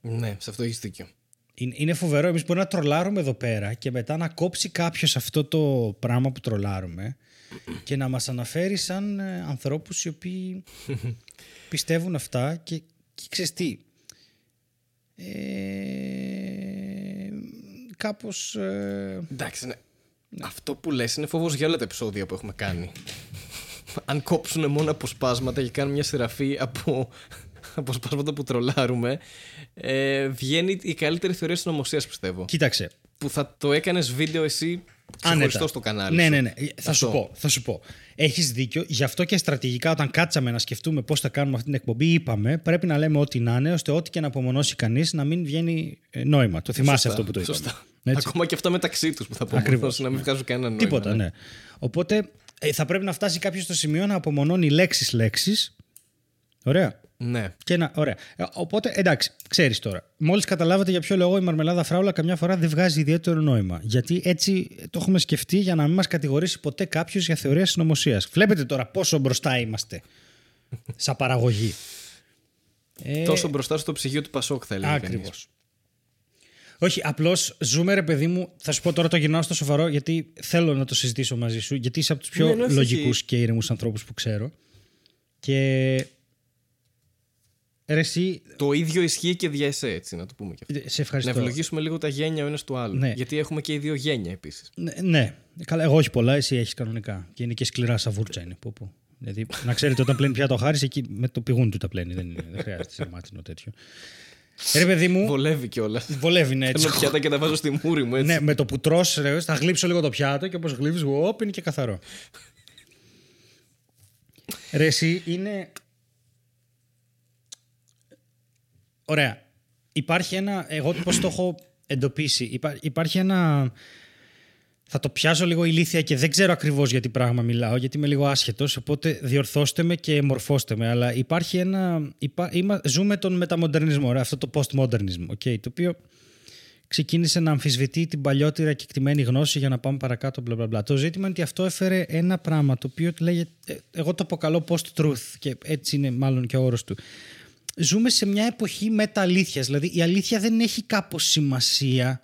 Ναι, σε αυτό έχεις δίκιο. Είναι, είναι φοβερό. Εμείς μπορεί να τρολάρουμε εδώ πέρα και μετά να κόψει κάποιος αυτό το πράγμα που τρολάρουμε και να μας αναφέρει σαν ε, ανθρώπους οι οποίοι πιστεύουν αυτά και, και ξέρεις τι. Ε, κάπως... ε, Εντάξει, ναι. Αυτό που λες είναι φόβος για όλα τα επεισόδια που έχουμε κάνει. Αν κόψουν μόνο αποσπάσματα και κάνουν μια σειραφή από αποσπάσματα που τρολάρουμε, ε, βγαίνει η καλύτερη θεωρία συνωμοσία, πιστεύω. κοίταξε. Που θα το έκανες βίντεο εσύ ξεχωριστό στο κανάλι. Ναι, σου. ναι, ναι. Θα σου Αυτό. πω. Θα σου πω. Έχεις δίκιο. Γι' αυτό και στρατηγικά όταν κάτσαμε να σκεφτούμε πώς θα κάνουμε αυτή την εκπομπή είπαμε πρέπει να λέμε ό,τι να είναι ώστε ό,τι και να απομονώσει κανείς να μην βγαίνει ε, νόημα. Το θυμάσαι Σωστά, αυτό που το είπαμε. Σωστά. Έτσι. Ακόμα και αυτά μεταξύ τους που θα πω Ακριβώς. να μην βγάζουν κανένα νόημα. Τίποτα, ναι. Οπότε ε, θα πρέπει να φτάσει κάποιος στο σημείο να απομονώνει λέξεις-λέξεις. Ωραία. Ναι. Και να, ωραία. Ε, Οπότε, εντάξει, ξέρεις τώρα. Μόλις καταλάβατε για ποιο λόγο η μαρμελάδα φράουλα καμιά φορά δεν βγάζει ιδιαίτερο νόημα. Γιατί έτσι το έχουμε σκεφτεί για να μην μας κατηγορήσει ποτέ κάποιος για θεωρία συνωμοσίας. Βλέπετε τώρα πόσο μπροστά είμαστε. Σαν παραγωγή. Ε, Τόσο μπροστά στο ψυγείο του Πασόκ θα έλεγε. Ακριβώς. Κανείς. Όχι, απλώς ζούμε ρε παιδί μου. Θα σου πω τώρα το γυρνάω στο σοβαρό γιατί θέλω να το συζητήσω μαζί σου. Γιατί είσαι από τους πιο Ναι, ναι, όχι, λογικούς όχι. και ήρεμους ανθρώπους που ξέρω. Και. Ρε, εσύ, Το ίδιο ισχύει και για εσέ, έτσι να το πούμε και αυτό. σε Να ευχαριστώ. ευλογήσουμε λίγο τα γένια ο ένας του άλλου. Ναι. Γιατί έχουμε και οι δύο γένια επίσης. Ναι, ναι. Καλά, εγώ όχι πολλά, εσύ έχεις κανονικά. Και είναι και σκληρά σαβούρτσα είναι. Πω, πω. Δηλαδή, να ξέρετε, όταν πλένει πια το χάρις, εκεί με το πηγούνι του τα πλένει. Δεν, είναι- δεν χρειάζεται σερμάτινο τέτοιο. Ρε, παιδί μου, Βολεύει κιόλας. βολεύει, ναι, έτσι. Κάνω πιάτα και τα βάζω στη μούρη μου, έτσι. Ναι, με το που τρως, ρε, θα γλύψω λίγο το πιάτο και όπως γλύψει, οπ, είναι και καθαρό. ρε, εσύ είναι. Ωραία. Υπάρχει ένα. Εγώ πώς το έχω εντοπίσει. Υπά- υπάρχει ένα. Θα το πιάσω λίγο ηλίθια και δεν ξέρω ακριβώς για τι πράγμα μιλάω, γιατί είμαι λίγο άσχετος, οπότε διορθώστε με και μορφώστε με. Αλλά υπάρχει ένα... Υπά, είμα, ζούμε τον μεταμοντερνισμό, ρε, αυτό το postmodernism, okay, το οποίο ξεκίνησε να αμφισβητεί την παλιότερα και εκτιμένη γνώση για να πάμε παρακάτω. Μπλα, μπλα, μπλα. Το ζήτημα είναι ότι αυτό έφερε ένα πράγμα το οποίο λέγεται, ε, εγώ το αποκαλώ post-truth και έτσι είναι μάλλον και ο όρος του. Ζούμε σε μια εποχή μετα-αλήθειας, δηλαδή η αλήθεια δεν έχει κάπως σημασία.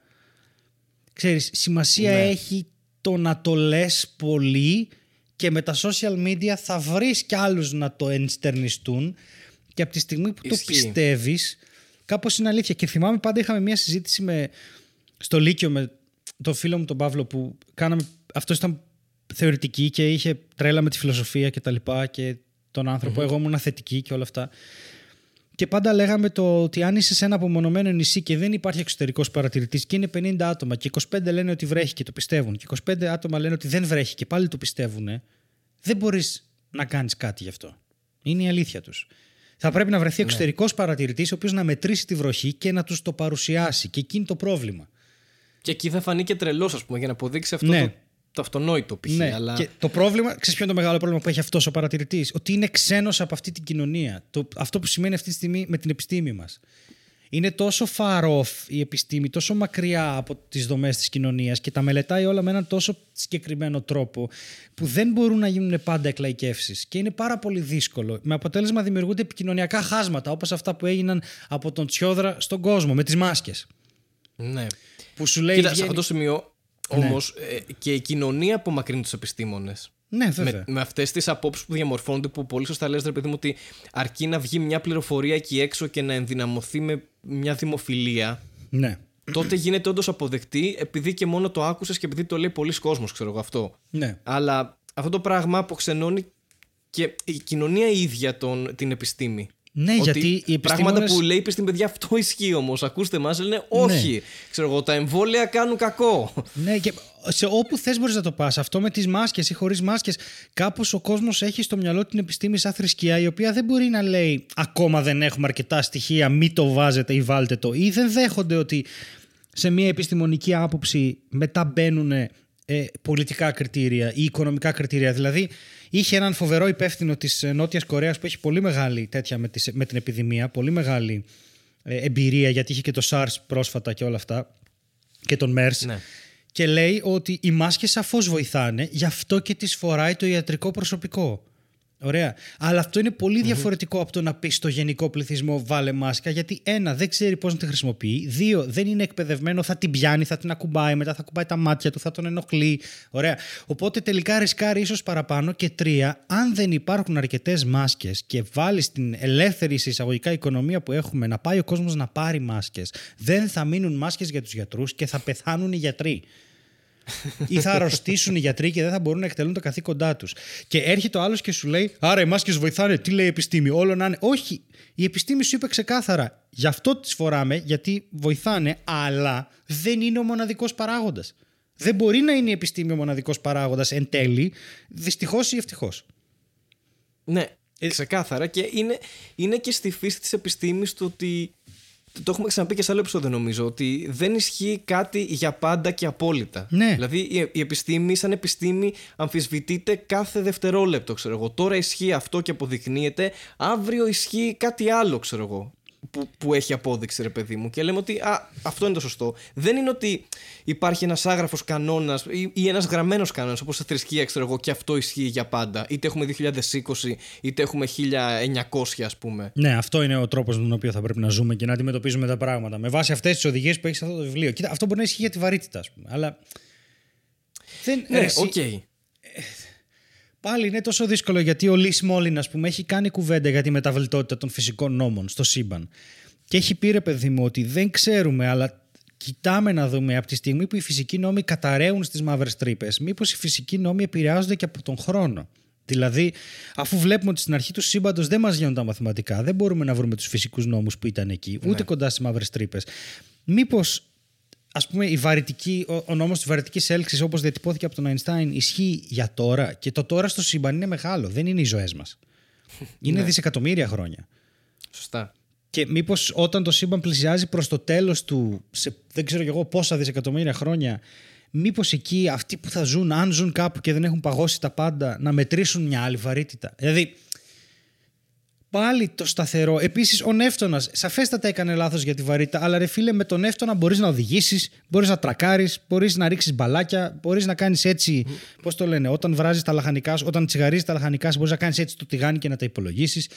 Ξέρεις, σημασία Ναι. έχει το να το λες πολύ και με τα social media θα βρεις κι άλλους να το ενστερνιστούν και από τη στιγμή που το Ισχύει. πιστεύεις κάπως είναι αλήθεια. Και θυμάμαι πάντα είχαμε μια συζήτηση με, στο Λύκειο με τον φίλο μου τον Παύλο που κάναμε, αυτός ήταν θεωρητική και είχε τρέλα με τη φιλοσοφία και τα λοιπά και τον άνθρωπο, εγώ ήμουν θετική και όλα αυτά. Και πάντα λέγαμε το ότι αν είσαι σε ένα απομονωμένο νησί και δεν υπάρχει εξωτερικός παρατηρητής και είναι 50 άτομα και 25 λένε ότι βρέχει και το πιστεύουν και 25 άτομα λένε ότι δεν βρέχει και πάλι το πιστεύουν, δεν μπορείς να κάνεις κάτι γι' αυτό. Είναι η αλήθεια τους. Θα πρέπει να βρεθεί εξωτερικός παρατηρητής, ο οποίος να μετρήσει τη βροχή και να τους το παρουσιάσει. Και εκεί είναι το πρόβλημα. Και εκεί θα φανεί και τρελός, ας πούμε, για να αποδείξει αυτό Ναι. το, το αυτονόητο π.χ. Ναι, αλλά... και το πρόβλημα, ξέρεις ποιο είναι το μεγάλο πρόβλημα που έχει αυτός ο παρατηρητής, ότι είναι ξένος από αυτή την κοινωνία. Το, αυτό που σημαίνει αυτή τη στιγμή με την επιστήμη μας. Είναι τόσο far off η επιστήμη, τόσο μακριά από τις δομές της κοινωνίας και τα μελετάει όλα με έναν τόσο συγκεκριμένο τρόπο που δεν μπορούν να γίνουν πάντα εκλαϊκεύσεις. Και είναι πάρα πολύ δύσκολο. Με αποτέλεσμα δημιουργούνται επικοινωνιακά χάσματα όπως αυτά που έγιναν από τον Τσιόδρα στον κόσμο με τις μάσκες. ναι. Που σου λέει. Κοίτα, σε βγαίνει- αυτό το σημείο όμως και η κοινωνία απομακρύνει τους επιστήμονες. Ναι, βέβαια. Με, με αυτές τις απόψεις που διαμορφώνονται, που πολύ σωστά λες ρε παιδί μου, ότι αρκεί να βγει μια πληροφορία εκεί έξω και να ενδυναμωθεί με μια δημοφιλία, Ναι. τότε γίνεται όντως αποδεκτή επειδή και μόνο το άκουσες και επειδή το λέει πολλοί κόσμος, ξέρω εγώ αυτό. ναι. Αλλά αυτό το πράγμα αποξενώνει και η κοινωνία η ίδια τον, την επιστήμη. Ναι, Ότι γιατί οι Πράγματα επιστήμονες- που λέει η επιστήμη, παιδιά, αυτό ισχύει όμως. Ακούστε μας, λένε όχι. Ξέρω εγώ, τα εμβόλια κάνουν κακό. Ναι, και σε όπου θες μπορείς να το πας. Αυτό με τις μάσκες ή χωρίς μάσκες. Κάπως ο κόσμος έχει στο μυαλό την επιστήμη σαν θρησκεία η οποία δεν μπορεί να λέει ακόμα δεν έχουμε αρκετά στοιχεία, μη το βάζετε ή βάλτε το. Ή δεν δέχονται ότι σε μια επιστημονική άποψη μετά μπαίνουν ε, πολιτικά κριτήρια ή οικονομικά κριτήρια. Δηλαδή, είχε έναν φοβερό υπεύθυνο της ε, Νότιας Κορέας που έχει πολύ μεγάλη τέτοια με, τις- με την επιδημία, πολύ μεγάλη ε, εμπειρία γιατί είχε και το SARS πρόσφατα και όλα αυτά και τον MERS Ναι. και λέει ότι οι μάσκες σαφώς βοηθάνε, γι' αυτό και τις φοράει το ιατρικό προσωπικό. Ωραία. Αλλά αυτό είναι πολύ διαφορετικό από το να πεις στο γενικό πληθυσμό βάλε μάσκα, γιατί ένα, δεν ξέρει πώς να τη χρησιμοποιεί. Δύο, δεν είναι εκπαιδευμένο, θα την πιάνει, θα την ακουμπάει, μετά θα ακουμπάει τα μάτια του, θα τον ενοχλεί. Ωραία. Οπότε τελικά ρισκάρει ίσως παραπάνω. Και τρία, αν δεν υπάρχουν αρκετές μάσκες και βάλεις την ελεύθερη σε εισαγωγικά οικονομία που έχουμε να πάει ο κόσμος να πάρει μάσκες, δεν θα μείνουν μάσκες για τους γιατρούς και θα πεθάνουν οι γιατροί ή θα αρρωστήσουν οι γιατροί και δεν θα μπορούν να εκτελούν τα καθήκοντά τους. Και έρχεται ο άλλος και σου λέει: Άρα οι μάσκες βοηθάνε. Τι λέει η επιστήμη, Όλο να είναι. Όχι. Η επιστήμη σου είπε ξεκάθαρα. Γι' αυτό τις φοράμε, γιατί βοηθάνε, αλλά δεν είναι ο μοναδικός παράγοντας. Δεν μπορεί να είναι η επιστήμη ο μοναδικός παράγοντας εν τέλει, δυστυχώς ή ευτυχώς. Ναι, Ε, ξεκάθαρα. Και είναι, είναι και στη φύση της επιστήμης το ότι. Το έχουμε ξαναπεί και σε άλλο επεισόδιο νομίζω. Ότι δεν ισχύει κάτι για πάντα και απόλυτα. Ναι. Δηλαδή η, η επιστήμη, σαν επιστήμη, αμφισβητείται κάθε δευτερόλεπτο, ξέρω εγώ. Τώρα ισχύει αυτό και αποδεικνύεται. Αύριο ισχύει κάτι άλλο, ξέρω εγώ. Που, που έχει απόδειξη, ρε παιδί μου. Και λέμε ότι α, αυτό είναι το σωστό. Δεν είναι ότι υπάρχει ένας άγραφος κανόνας ή, ή ένας γραμμένος κανόνας, όπως στη θρησκεία, ξέρω εγώ, και αυτό ισχύει για πάντα. Είτε έχουμε 2020, είτε έχουμε 1900, ας πούμε. Ναι, αυτό είναι ο τρόπος με τον οποίο θα πρέπει να ζούμε και να αντιμετωπίζουμε τα πράγματα. Με βάση αυτές τις οδηγίες που έχει σε αυτό το βιβλίο. Κοίτα, αυτό μπορεί να ισχύει για τη βαρύτητα, ας πούμε. Αλλά. Δεν, Ναι, ρε, εσύ- οκ. Πάλι είναι τόσο δύσκολο γιατί ο Lee Smolin, ας πούμε, έχει κάνει κουβέντα για τη μεταβλητότητα των φυσικών νόμων στο σύμπαν. Και έχει πει ρε παιδί μου ότι δεν ξέρουμε, αλλά κοιτάμε να δούμε από τη στιγμή που οι φυσικοί νόμοι καταρρέουν στις μαύρες τρύπες, μήπως οι φυσικοί νόμοι επηρεάζονται και από τον χρόνο. Δηλαδή, αφού βλέπουμε ότι στην αρχή του σύμπαντος δεν μας γίνουν τα μαθηματικά, δεν μπορούμε να βρούμε τους φυσικούς νόμους που ήταν εκεί, ούτε κοντά στις μαύρες τρύπες. Μήπως ας πούμε η βαρυτική, ο, ο νόμος της βαρυτικής έλξης όπως διατυπώθηκε από τον Αϊνστάιν ισχύει για τώρα και το τώρα στο σύμπαν είναι μεγάλο, δεν είναι οι ζωές μας. Είναι δισεκατομμύρια χρόνια. Σωστά. Και μήπως όταν το σύμπαν πλησιάζει προς το τέλος του, σε δεν ξέρω κι εγώ πόσα δισεκατομμύρια χρόνια, μήπως εκεί αυτοί που θα ζουν, αν ζουν κάπου και δεν έχουν παγώσει τα πάντα, να μετρήσουν μια άλλη βαρύτητα. Δηλαδή, πάλι το σταθερό. Επίσης, ο Νεύτωνας, σαφέστατα έκανε λάθος για τη βαρύτητα, αλλά ρε φίλε, με τον Νεύτωνα μπορείς να οδηγήσεις, μπορείς να τρακάρεις, μπορείς να ρίξεις μπαλάκια, μπορείς να κάνεις έτσι. Πώς το λένε, όταν βράζεις τα λαχανικά σου, όταν τσιγαρίζεις τα λαχανικά σου, μπορείς να κάνεις έτσι το τηγάνι και να τα υπολογίσεις.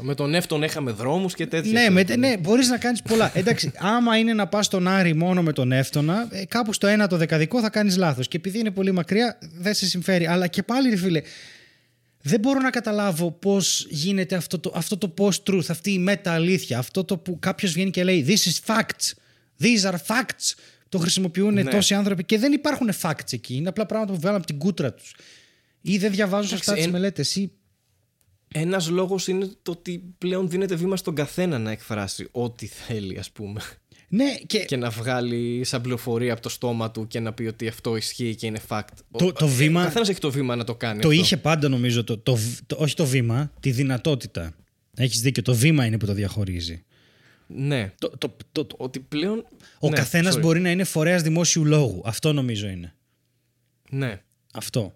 Με τον Εύτον έχαμε δρόμους και τέτοια. Ναι, ξέρω με, εγώ. ναι μπορείς να κάνεις πολλά. Εντάξει, άμα είναι να πας στον Άρη μόνο με τον Εύτονα, ε, κάπου στο ένα το δεκαδικό θα κάνεις λάθος. Και επειδή είναι πολύ μακριά, δεν σε συμφέρει. Αλλά και πάλι, ρε φίλε, δεν μπορώ να καταλάβω πώς γίνεται αυτό το, αυτό το post-truth, αυτή η μετα-αλήθεια. Αυτό το που κάποιος βγαίνει και λέει This is facts. These are facts. Το χρησιμοποιούν Ναι. τόσοι άνθρωποι και δεν υπάρχουν facts εκεί. Είναι απλά πράγματα που βγάλουν από την κούτρα τους. Ή δεν διαβάζουν σωστά τις εν- μελέτες. Ή... Ένας λόγος είναι το ότι πλέον δίνεται βήμα στον καθένα να εκφράσει ό,τι θέλει, ας πούμε. Ναι, και, Και να βγάλει σαν πληροφορία από το στόμα του και να πει ότι αυτό ισχύει και είναι fact. Το- το βήμα- Ο καθένας έχει το βήμα να το κάνει. Το αυτό. είχε πάντα νομίζω, το, το, το- όχι το βήμα, τη δυνατότητα. Έχεις δίκιο, το βήμα είναι που το διαχωρίζει. Ναι. Το, το, το, το- Ότι πλέον. ο ναι, καθένας sorry. μπορεί να είναι φορέας δημόσιου λόγου. Αυτό νομίζω είναι. Ναι. Αυτό.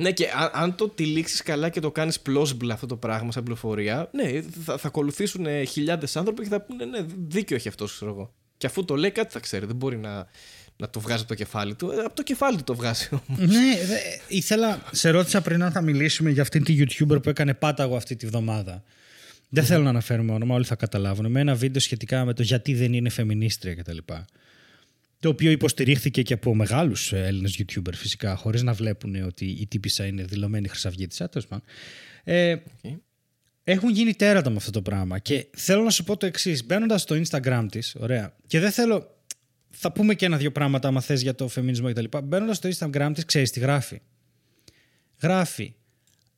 Ναι, και αν, αν το τυλίξεις καλά και το κάνεις plausible αυτό το πράγμα σαν πληροφορία, ναι, θα, θα ακολουθήσουν χιλιάδες άνθρωποι και θα πούνε ναι, δίκιο έχει αυτός, ξέρω εγώ. Και αφού το λέει, κάτι θα ξέρει. Δεν μπορεί να, να το βγάζει από το κεφάλι του. Ε, Από το κεφάλι του το βγάζει όμως. ναι, δε, ήθελα, σε ρώτησα πριν αν θα μιλήσουμε για αυτήν τη YouTuber που έκανε πάταγο αυτή τη βδομάδα. Δεν θέλω να αναφέρουμε όνομα, όλοι θα καταλάβουν. Με ένα βίντεο σχετικά με το γιατί δεν είναι φεμινίστρια κτλ. Το οποίο υποστηρίχθηκε και από μεγάλους Έλληνες YouTuber φυσικά, χωρίς να βλέπουν ότι η τύπησα είναι δηλωμένη χρυσαυγήτησα. τέλος πάντων. Ε, Okay. έχουν γίνει τέρατα με αυτό το πράγμα. Και θέλω να σου πω το εξής. Μπαίνοντας στο Instagram της, ωραία. Και δεν θέλω. Θα πούμε και ένα-δύο πράγματα, άμα θες για το φεμινισμό κτλ. Μπαίνοντας στο Instagram της, ξέρεις τι γράφει; Γράφει.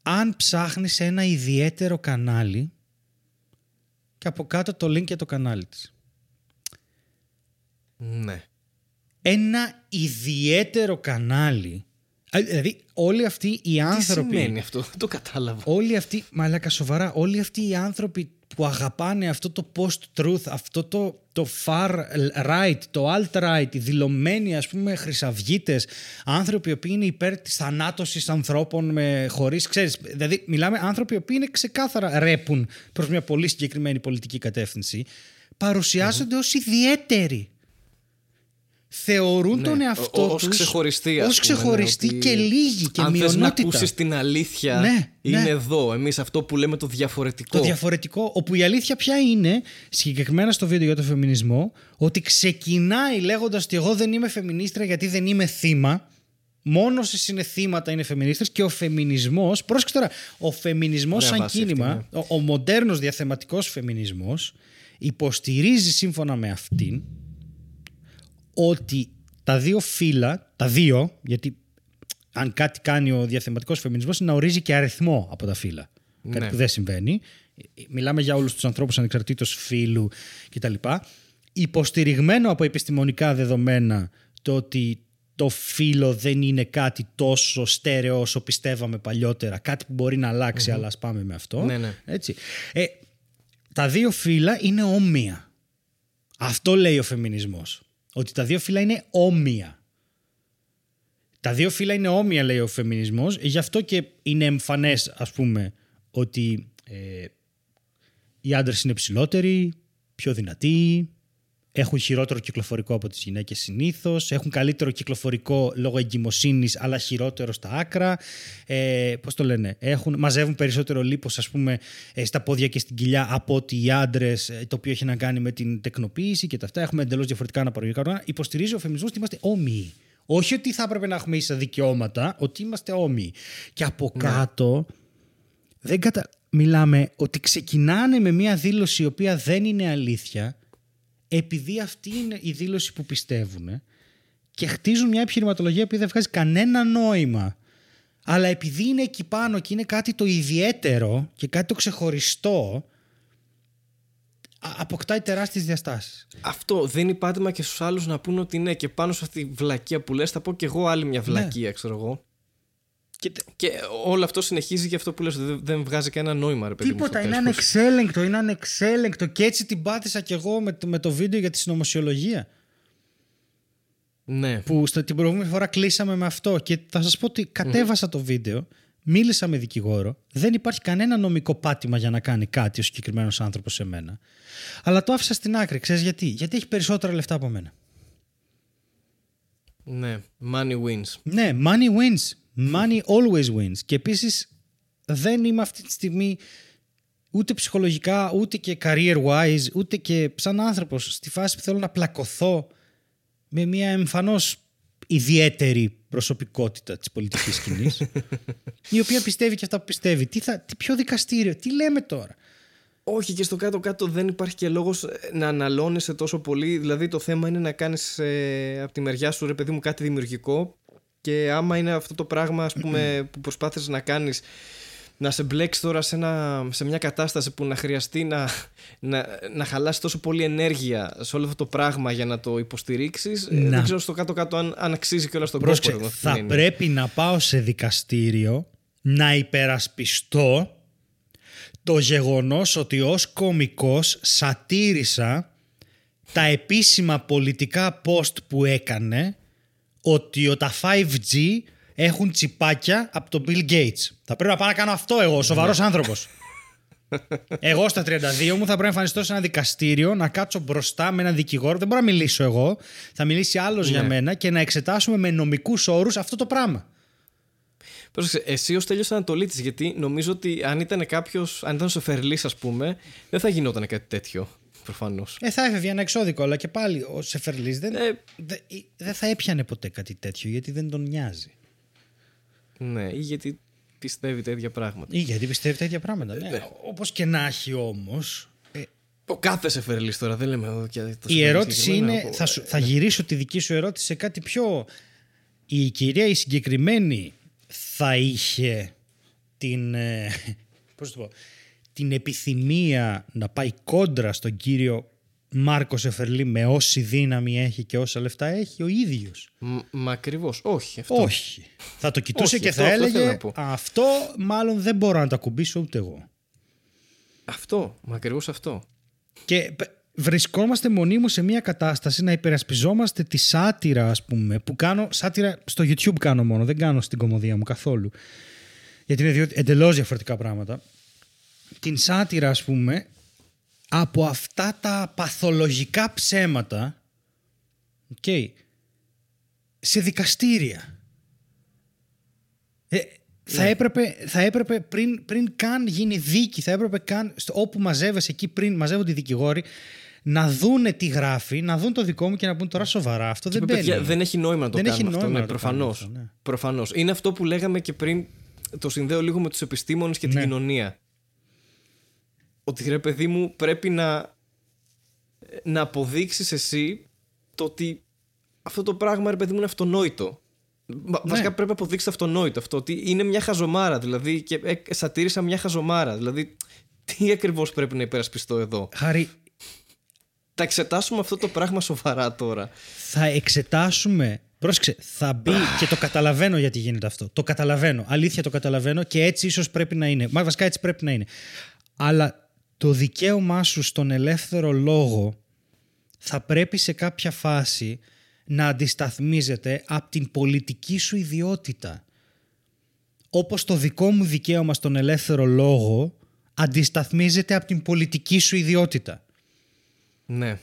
Αν ψάχνεις ένα ιδιαίτερο κανάλι. Και από κάτω το link για το κανάλι της. Ναι. Ένα ιδιαίτερο κανάλι. Α, Δηλαδή, όλοι αυτοί οι Τι άνθρωποι. σημαίνει αυτό, δεν το κατάλαβα. όλοι αυτοί, μαλάκα σοβαρά, όλοι αυτοί οι άνθρωποι που αγαπάνε αυτό το post-truth, αυτό το, το far right, το alt-right, οι δηλωμένοι ας πούμε χρυσαυγίτες, άνθρωποι οι οποίοι είναι υπέρ της θανάτωσης ανθρώπων με, χωρίς, ξέρεις, δηλαδή μιλάμε άνθρωποι οι οποίοι είναι ξεκάθαρα ρέπουν προς μια πολύ συγκεκριμένη πολιτική κατεύθυνση, παρουσιάζονται ως ιδιαίτεροι. Θεωρούν Ναι, τον ο- εαυτό ως τους ξεχωριστή, ας ως πούμε, ναι, ξεχωριστή ότι και λίγοι και Αν θες να μειονότητα. ακούσεις την αλήθεια, Ναι, είναι ναι. εδώ. Εμείς αυτό που λέμε το διαφορετικό. Το διαφορετικό, όπου η αλήθεια πια είναι, συγκεκριμένα στο βίντεο για το φεμινισμό, ότι ξεκινάει λέγοντας ότι εγώ δεν είμαι φεμινίστρια γιατί δεν είμαι θύμα. Μόνος όσοι είναι θύματα είναι φεμινίστρες και ο φεμινισμός, πρόσεξε τώρα, ο φεμινισμός Ωραία σαν βάση κίνημα, αυτή, ναι. ο, ο μοντέρνος διαθεματικός φεμινισμός υποστηρίζει σύμφωνα με αυτήν ότι τα δύο φύλλα, τα δύο, γιατί αν κάτι κάνει ο διαθεματικός φεμινισμός είναι να ορίζει και αριθμό από τα φύλλα. Κάτι Ναι. που δεν συμβαίνει. Μιλάμε για όλους τους ανθρώπους ανεξαρτήτως φύλου κτλ. Υποστηριγμένο από επιστημονικά δεδομένα το ότι το φύλλο δεν είναι κάτι τόσο στέρεο όσο πιστεύαμε παλιότερα. Κάτι που μπορεί να αλλάξει, αλλά ας πάμε με αυτό. Ναι, ναι. Έτσι. Ε, τα δύο φύλλα είναι όμοια. Αυτό λέει ο φεμινισμός. Ότι τα δύο φύλλα είναι όμοια. Τα δύο φύλλα είναι όμοια, λέει ο φεμινισμός, γι' αυτό και είναι εμφανές, ας πούμε, ότι ε, οι άντρες είναι ψηλότεροι, πιο δυνατοί, έχουν χειρότερο κυκλοφορικό από τις γυναίκες συνήθως, έχουν καλύτερο κυκλοφορικό λόγω εγκυμοσύνης αλλά χειρότερο στα άκρα, ε, πώς το λένε, έχουν, μαζεύουν περισσότερο λίπος ας πούμε ε, στα πόδια και στην κοιλιά από ότι οι άντρες, ε, το οποίο έχει να κάνει με την τεκνοποίηση και τα αυτά, έχουμε εντελώς διαφορετικά αναπαραγωγικά όργανα. Υποστηρίζει ο φεμινισμός ότι είμαστε όμοιοι. Όχι ότι θα έπρεπε να έχουμε ίσα δικαιώματα, ότι είμαστε όμοιοι. Και από Ναι. κάτω δεν κατα... μιλάμε ότι ξεκινάνε με μια δήλωση η οποία δεν είναι αλήθεια επειδή αυτή είναι η δήλωση που πιστεύουν και χτίζουν μια επιχειρηματολογία που δεν βγάζει κανένα νόημα. Αλλά επειδή είναι εκεί πάνω και είναι κάτι το ιδιαίτερο και κάτι το ξεχωριστό, α- αποκτάει τεράστιες διαστάσεις. Αυτό δίνει πάτημα και στους άλλους να πούνε ότι ναι, και πάνω σε αυτή τη βλακεία που λες θα πω και εγώ άλλη μια Ναι. βλακεία, ξέρω εγώ. Και τε- Και όλο αυτό συνεχίζει για αυτό που λες, δεν, δεν βγάζει κανένα νόημα, ρε παιδί μου, Τίποτα, στο είναι τέλος. ανεξέλεγκτο, είναι ανεξέλεγκτο και έτσι την πάτησα κι εγώ με το, με το βίντεο για τη συνωμοσιολογία. Ναι. Που στο, την προηγούμενη φορά κλείσαμε με αυτό και θα σας πω ότι κατέβασα το βίντεο, μίλησα με δικηγόρο, δεν υπάρχει κανένα νομικό πάτημα για να κάνει κάτι ο συγκεκριμένος άνθρωπος σε μένα. Αλλά το άφησα στην άκρη, ξέρεις γιατί; Γιατί έχει περισσότερα λεφτά από μένα. Ναι. Money wins. Ναι, money wins. Money always wins. Και επίσης δεν είμαι αυτή τη στιγμή ούτε ψυχολογικά, ούτε και career wise, ούτε και σαν άνθρωπος στη φάση που θέλω να πλακωθώ με μια εμφανώς ιδιαίτερη προσωπικότητα της πολιτικής σκηνής η οποία πιστεύει και αυτά που πιστεύει. Τι, θα, τι πιο δικαστήριο, τι λέμε τώρα; Όχι και στο κάτω-κάτω δεν υπάρχει και λόγος ε, να αναλώνεσαι τόσο πολύ. Δηλαδή το θέμα είναι να κάνεις ε, από τη μεριά σου ρε παιδί μου κάτι δημιουργικό και άμα είναι αυτό το πράγμα ας πούμε που προσπάθησες να κάνεις να σε μπλέξει τώρα σε, ένα, σε μια κατάσταση που να χρειαστεί να, να, να χαλάσεις τόσο πολύ ενέργεια σε όλο αυτό το πράγμα για να το υποστηρίξεις ε, Να. δεν ξέρω στο κάτω-κάτω αν, αν αξίζει και όλα στον κόπο Πρόσεξε, εδώ, αυτή θα την έννοια. πρέπει να πάω σε δικαστήριο να υπερασπιστώ το γεγονός ότι ως κομικός σατήρισα τα επίσημα πολιτικά post που έκανε ότι ο- τα 5G έχουν τσιπάκια από τον Bill Gates. Θα πρέπει να πάω να κάνω αυτό εγώ, ο σοβαρός άνθρωπος. Εγώ στα 32 μου θα πρέπει να εμφανιστώ σε ένα δικαστήριο, να κάτσω μπροστά με έναν δικηγόρο. Δεν μπορώ να μιλήσω εγώ. Θα μιλήσει άλλος για μένα και να εξετάσουμε με νομικούς όρους αυτό το πράγμα. Πρόσεξε, εσύ ως τέλειος Ανατολίτης, γιατί νομίζω ότι αν ήταν κάποιος, αν ήταν ο Σεφερλή, ας πούμε, δεν θα γινόταν κάτι τέτοιο. Προφανώς. Ε, θα έφευγε ένα εξώδικο, αλλά και πάλι ο Σεφερλής δεν, Ε. δε- ε, δεν θα έπιανε ποτέ κάτι τέτοιο γιατί δεν τον νοιάζει. Ναι, ή γιατί πιστεύει τέτοια πράγματα. Ή γιατί πιστεύει τέτοια πράγματα. Ε, Ναι. Όπως και να έχει όμως, Ο κάθε Σεφερλής τώρα, δεν λέμε εδώ και το η Σεφερλής ερώτηση συγκεκριμένα, είναι, ο- θα, σου- θα γυρίσω τη δική σου ερώτηση σε κάτι πιο... Η κυρία η συγκεκριμένη θα είχε την, ε, πώς το πω, την επιθυμία να πάει κόντρα στον κύριο Μάρκο Σεφερλή με όση δύναμη έχει και όσα λεφτά έχει ο ίδιος. Μ- Μα ακριβώς. Όχι. Αυτό. Όχι. Θα το κοιτούσε Όχι, και αυτό- θα αυτό θέλω έλεγε να πω. αυτό μάλλον δεν μπορώ να το ακουμπήσω ούτε εγώ. Αυτό. Μα ακριβώς αυτό. Και π- βρισκόμαστε μονίμως σε μια κατάσταση να υπερασπιζόμαστε τη σάτυρα ας πούμε που κάνω, σάτυρα στο YouTube κάνω μόνο, δεν κάνω στην κομμωδία μου καθόλου γιατί είναι δύο εντελώς διαφορετικά πράγματα την σάτυρα ας πούμε από αυτά τα παθολογικά ψέματα okay, σε δικαστήρια ε, θα, έπρεπε, θα έπρεπε πριν, πριν καν γίνει δίκη, θα έπρεπε καν στο, όπου μαζεύεσαι εκεί πριν μαζεύονται οι δικηγόροι να δούνε τι γράφει, να δουν το δικό μου και να πούν τώρα σοβαρά. Αυτό δεν Παιδιά, μπαίνει. δεν έχει νόημα να το Δεν έχει κάνουμε αυτό. νόημα Ναι, να το κάνουμε προφανώς. αυτό, ναι. Προφανώς. Είναι αυτό που λέγαμε και πριν. Το συνδέω λίγο με τους επιστήμονες και την Ναι. κοινωνία. Ότι ρε παιδί μου πρέπει να, να αποδείξεις εσύ το ότι αυτό το πράγμα ρε παιδί μου είναι αυτονόητο. Μα- Ναι. Βασικά πρέπει να αποδείξεις αυτονόητο αυτό ότι είναι μια χαζομάρα δηλαδή και ε, σατήρισα μια χαζομάρα. Δηλαδή τι ακριβώς πρέπει να υπερασπιστώ εδώ; Χάρη, Τα εξετάσουμε αυτό το πράγμα σοβαρά τώρα. θα εξετάσουμε. Πρόσεξε, θα μπει και το καταλαβαίνω γιατί γίνεται αυτό. Το καταλαβαίνω. Αλήθεια το καταλαβαίνω και έτσι ίσως πρέπει να είναι. Μα βασικά έτσι πρέπει να είναι. Αλλά το δικαίωμά σου στον ελεύθερο λόγο θα πρέπει σε κάποια φάση να αντισταθμίζεται από την πολιτική σου ιδιότητα. Όπως το δικό μου δικαίωμα στον ελεύθερο λόγο αντισταθμίζεται από την πολιτική σου ιδιότητα. Ναι.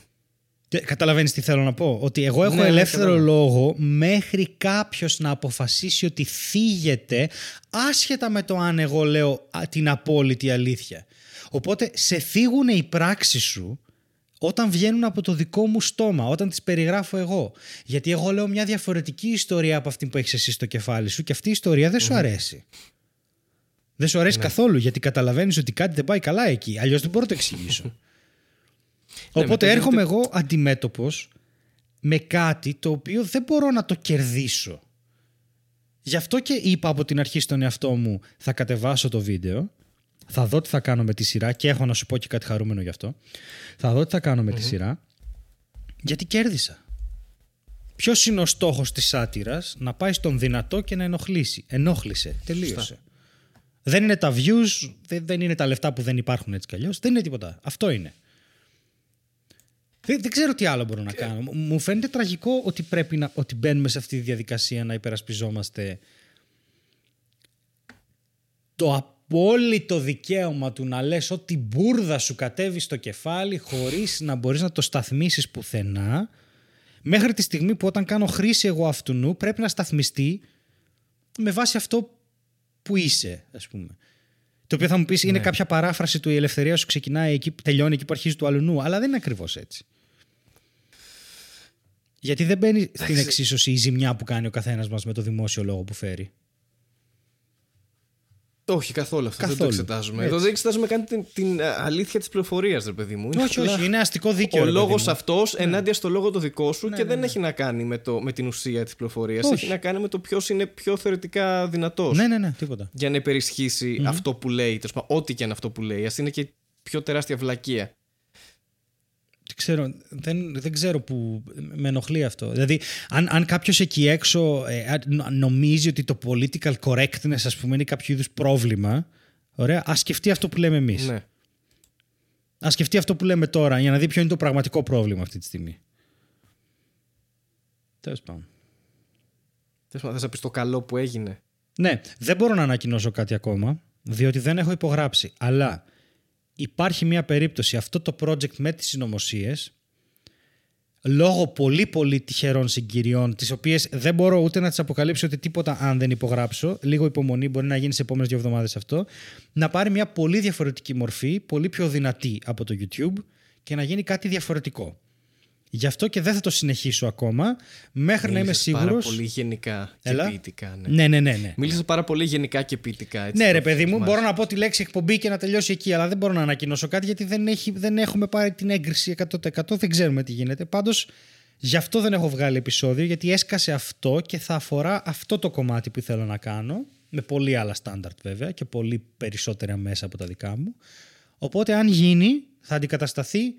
Καταλαβαίνεις τι θέλω να πω; Ότι εγώ έχω Ναι, ναι, ελεύθερο κατάλαβα. λόγο μέχρι κάποιος να αποφασίσει ότι θίγεται άσχετα με το αν εγώ λέω α, την απόλυτη αλήθεια. Οπότε σε θίγουν οι πράξεις σου όταν βγαίνουν από το δικό μου στόμα, όταν τις περιγράφω εγώ. Γιατί εγώ λέω μια διαφορετική ιστορία από αυτή που έχεις εσύ στο κεφάλι σου και αυτή η ιστορία δεν σου αρέσει. Δεν σου αρέσει καθόλου γιατί καταλαβαίνεις ότι κάτι δεν πάει καλά εκεί. Αλλιώς δεν μπορώ να το εξηγήσω. Ναι, Οπότε μετά έρχομαι εγώ αντιμέτωπος με κάτι το οποίο δεν μπορώ να το κερδίσω. Γι' αυτό και είπα από την αρχή στον εαυτό μου θα κατεβάσω το βίντεο, θα δω τι θα κάνω με τη σειρά και έχω να σου πω και κάτι χαρούμενο γι' αυτό. Θα δω τι θα κάνω με τη σειρά γιατί κέρδισα. Ποιος είναι ο στόχος της σάτυρας; Να πάει στον δυνατό και να ενοχλήσει. Ενόχλησε. Τελείωσε. Δεν είναι τα views, δεν, δεν είναι τα λεφτά που δεν υπάρχουν έτσι κι αλλιώς. Δεν είναι τίποτα. Αυτό είναι. Δεν, δεν ξέρω τι άλλο μπορώ να κάνω. Μου- Μου φαίνεται τραγικό ότι πρέπει να ότι μπαίνουμε σε αυτή τη διαδικασία να υπερασπιζόμαστε το απόλυτο δικαίωμα του να λες ότι μπουρδα σου κατέβει στο κεφάλι χωρίς να μπορείς να το σταθμίσεις πουθενά μέχρι τη στιγμή που όταν κάνω χρήση εγώ αυτού νου πρέπει να σταθμιστεί με βάση αυτό που είσαι ας πούμε. Το οποίο θα μου πεις είναι κάποια παράφραση του η ελευθερία σου ξεκινάει εκεί, τελειώνει εκεί που αρχίζει του άλλου νου αλλά δεν είναι ακριβώς έτσι. Γιατί δεν μπαίνει στην εξίσωση η ζημιά που κάνει ο καθένας μας με το δημόσιο λόγο που φέρει. Όχι καθόλου αυτό. Δεν το Καθόλου. εξετάζουμε. Έτσι. Εδώ δεν εξετάζουμε καν την, την, ε, αλήθεια της πληροφορίας, ρε παιδί μου. Είναι όχι, απλά όχι, είναι αστικό δίκαιο. Ο ρε παιδί λόγος μου. Ναι. αυτό ενάντια στο λόγο το δικό σου και δεν έχει να κάνει με, το, με την ουσία της πληροφορίας. Όχι. Έχει να κάνει με το ποιος είναι πιο θεωρητικά δυνατός. Ναι, ναι, ναι, τίποτα. Για να υπερισχυσει αυτό που λέει. τέλος πάντων, Ό,τι και αν αυτό που λέει. Α είναι και πιο τεράστια βλακεία. Δεν ξέρω, δεν, δεν ξέρω που με ενοχλεί αυτό. Δηλαδή, αν, αν κάποιος εκεί έξω ε, α, νο- νομίζει ότι το political correctness, ας πούμε, είναι κάποιο είδους πρόβλημα, ωραία, ας σκεφτεί αυτό που λέμε εμείς. Ναι. Α σκεφτεί αυτό που λέμε τώρα για να δει ποιο είναι το πραγματικό πρόβλημα αυτή τη στιγμή. Τέλος πάντων. Θες να θες να πεις το καλό που έγινε. Ναι, δεν μπορώ να ανακοινώσω κάτι ακόμα, διότι δεν έχω υπογράψει. Αλλά υπάρχει μια περίπτωση αυτό το project με τις συνωμοσίες, λόγω πολύ πολύ τυχερών συγκυριών, τις οποίες δεν μπορώ ούτε να τις αποκαλύψω ούτε τίποτα αν δεν υπογράψω, λίγο υπομονή μπορεί να γίνει σε επόμενες δύο εβδομάδες αυτό, να πάρει μια πολύ διαφορετική μορφή, πολύ πιο δυνατή από το YouTube και να γίνει κάτι διαφορετικό. Γι' αυτό και δεν θα το συνεχίσω ακόμα, μέχρι να είμαι Μίλησες Πάρα σίγουρος... πολύ γενικά και Έλα. ποιητικά. Ναι. Ναι, ναι, ναι. ναι. Μίλησες πάρα πολύ γενικά και ποιητικά. Έτσι, Ναι, το ρε παιδί μου, θυμάσαι. μπορώ να πω τη λέξη εκπομπή και να τελειώσει εκεί, αλλά δεν μπορώ να ανακοινώσω κάτι γιατί δεν, έχει, δεν έχουμε πάρει την έγκριση 100%. Δεν ξέρουμε τι γίνεται. Πάντως, γι' αυτό δεν έχω βγάλει επεισόδιο, γιατί έσκασε αυτό και θα αφορά αυτό το κομμάτι που ήθελα να κάνω. Με πολύ άλλα στάνταρτ βέβαια και πολύ περισσότερα μέσα από τα δικά μου. Οπότε, αν γίνει, θα αντικατασταθεί.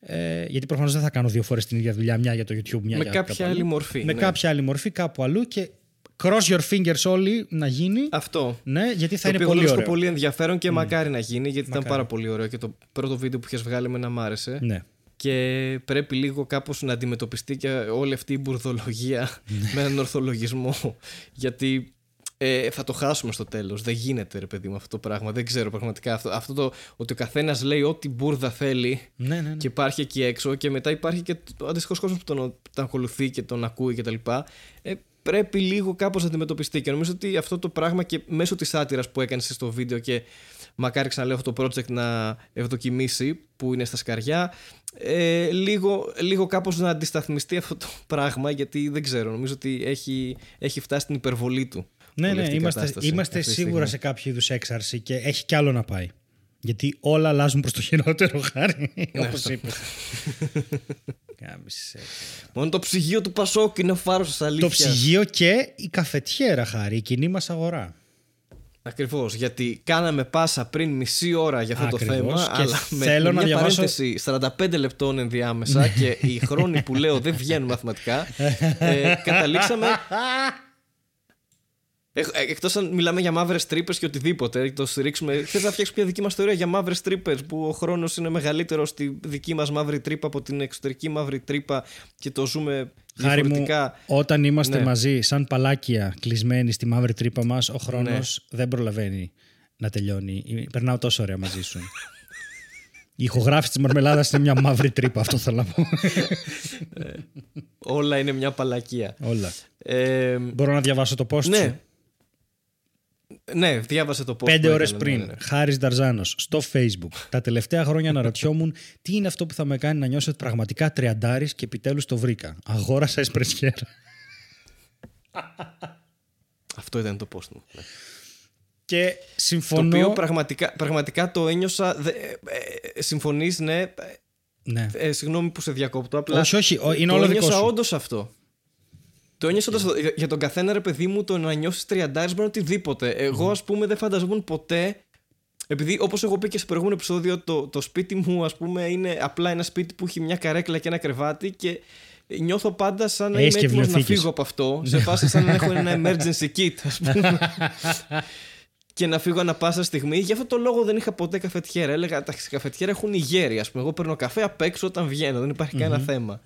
Ε, γιατί προφανώς δεν θα κάνω δύο φορές την ίδια δουλειά, μια για το YouTube, μια Με για κάποια κάπου αλλού. άλλη μορφή, Με ναι. κάποια άλλη μορφή κάπου αλλού και cross your fingers όλοι να γίνει. Αυτό. Ναι, γιατί θα το είναι οποίο πολύ βρίσκω ωραίο. πολύ ενδιαφέρον και μακάρι να γίνει γιατί ήταν Μακάρι. πάρα πολύ ωραίο και το πρώτο βίντεο που είχες βγάλει με να μ' άρεσε. Ναι. Και πρέπει λίγο κάπως να αντιμετωπιστεί και όλη αυτή η μπουρδολογία Ναι. με έναν ορθολογισμό. Γιατί ε, θα το χάσουμε στο τέλος. Δεν γίνεται ρε παιδί μου αυτό το πράγμα. Δεν ξέρω πραγματικά. Αυτό, αυτό το ότι ο καθένας λέει ό,τι μπουρδα θέλει Ναι, ναι, ναι. και υπάρχει εκεί έξω και μετά υπάρχει και ο αντίστοιχος κόσμος που τον, τον ακολουθεί και τον ακούει κτλ. Ε, πρέπει λίγο κάπως να αντιμετωπιστεί και νομίζω ότι αυτό το πράγμα και μέσω της σάτυρας που έκανες στο βίντεο και μακάρι ξαναλέω αυτό το project να ευδοκιμήσει που είναι στα σκαριά ε, λίγο, λίγο κάπως να αντισταθμιστεί αυτό το πράγμα γιατί δεν ξέρω νομίζω ότι έχει, έχει φτάσει στην υπερβολή του Ναι, όλη ναι, αυτή η είμαστε, κατάσταση είμαστε αυτή τη σίγουρα στιγμή. σε κάποιο είδους έξαρση και έχει κι άλλο να πάει. Γιατί όλα αλλάζουν προς το χειρότερο, χάρη. Ναι, Όπως αυτό. είπες. Κάμισε. Μόνο το ψυγείο του Πασόκ είναι ο φάρος της αλήθειας Το ψυγείο και η καφετιέρα, χάρη, η κοινή μας αγορά. Ακριβώς. Γιατί κάναμε πάσα πριν μισή ώρα για αυτό Ακριβώς. το θέμα. Και αλλά με, θέλω με να μια διαβάσω- παρένθεση 45 λεπτών ενδιάμεσα και οι χρόνοι που λέω δεν βγαίνουν μαθηματικά. ε, καταλήξαμε. Έχ- ε, Εκτός αν μιλάμε για μαύρες τρύπες και οτιδήποτε, το στηρίξουμε. Θες να φτιάξουμε μια δική μας θεωρία για μαύρες τρύπες, που ο χρόνος είναι μεγαλύτερος στη δική μας μαύρη τρύπα από την εξωτερική μαύρη τρύπα και το ζούμε Χάρη μου, διαφορετικά. όταν είμαστε Ναι. μαζί, σαν πουλάκια κλεισμένοι στη μαύρη τρύπα μας, ο χρόνος Ναι. δεν προλαβαίνει να τελειώνει. Περνάω τόσο ωραία μαζί σου. Η ηχογράφηση της μαρμελάδας είναι μια μαύρη τρύπα, αυτό θέλω να πω. Όλα είναι μια παλακία. Όλα. Ε, Μπορώ να διαβάσω το post σου; ναι. Ναι, διάβασε το post. Πέντε που ώρες έκανε, πριν, ναι, ναι. Χάρης Νταρζάνος, στο Facebook. Τα τελευταία χρόνια αναρωτιόμουν τι είναι αυτό που θα με κάνει να νιώσω ότι πραγματικά τριαντάρης και επιτέλους το βρήκα. Αγόρασα εσπρεσιέρα. Αυτό ήταν το post μου. ναι. Και Το συμφωνώ. οποίο πραγματικά, πραγματικά το ένιωσα. Δε, ε, ε, συμφωνείς, ναι. Ε, Ναι. ε, συγγνώμη που σε διακόπτω. Απλά Όχι, όχι, ο- είναι το όλο δικό ένιωσα σου. όντως αυτό. Το ένιωσα όντως αυτό. Για- Για τον καθένα, ρε παιδί μου, το να νιώσεις τριαντάρις μπορεί να οτιδήποτε. Εγώ, ας πούμε, δεν φανταζόμουν ποτέ. Επειδή, όπως έχω πει και στο προηγούμενο επεισόδιο, το, το σπίτι μου, ας πούμε, είναι απλά ένα σπίτι που έχει μια καρέκλα και ένα κρεβάτι και νιώθω πάντα σαν να Έχεις είμαι και έτοιμος να βιβλιοθήκες. φύγω από αυτό. σε φάση σαν να έχω ένα emergency kit, ας πούμε. και να φύγω ανα πάσα στιγμή. Γι' αυτό το λόγο δεν είχα ποτέ καφετιέρα. Έλεγα τα καφετιέρα έχουν ηγέρι. Α πούμε, εγώ παίρνω καφέ απ' έξω όταν βγαίνω. Δεν υπάρχει κανένα θέμα.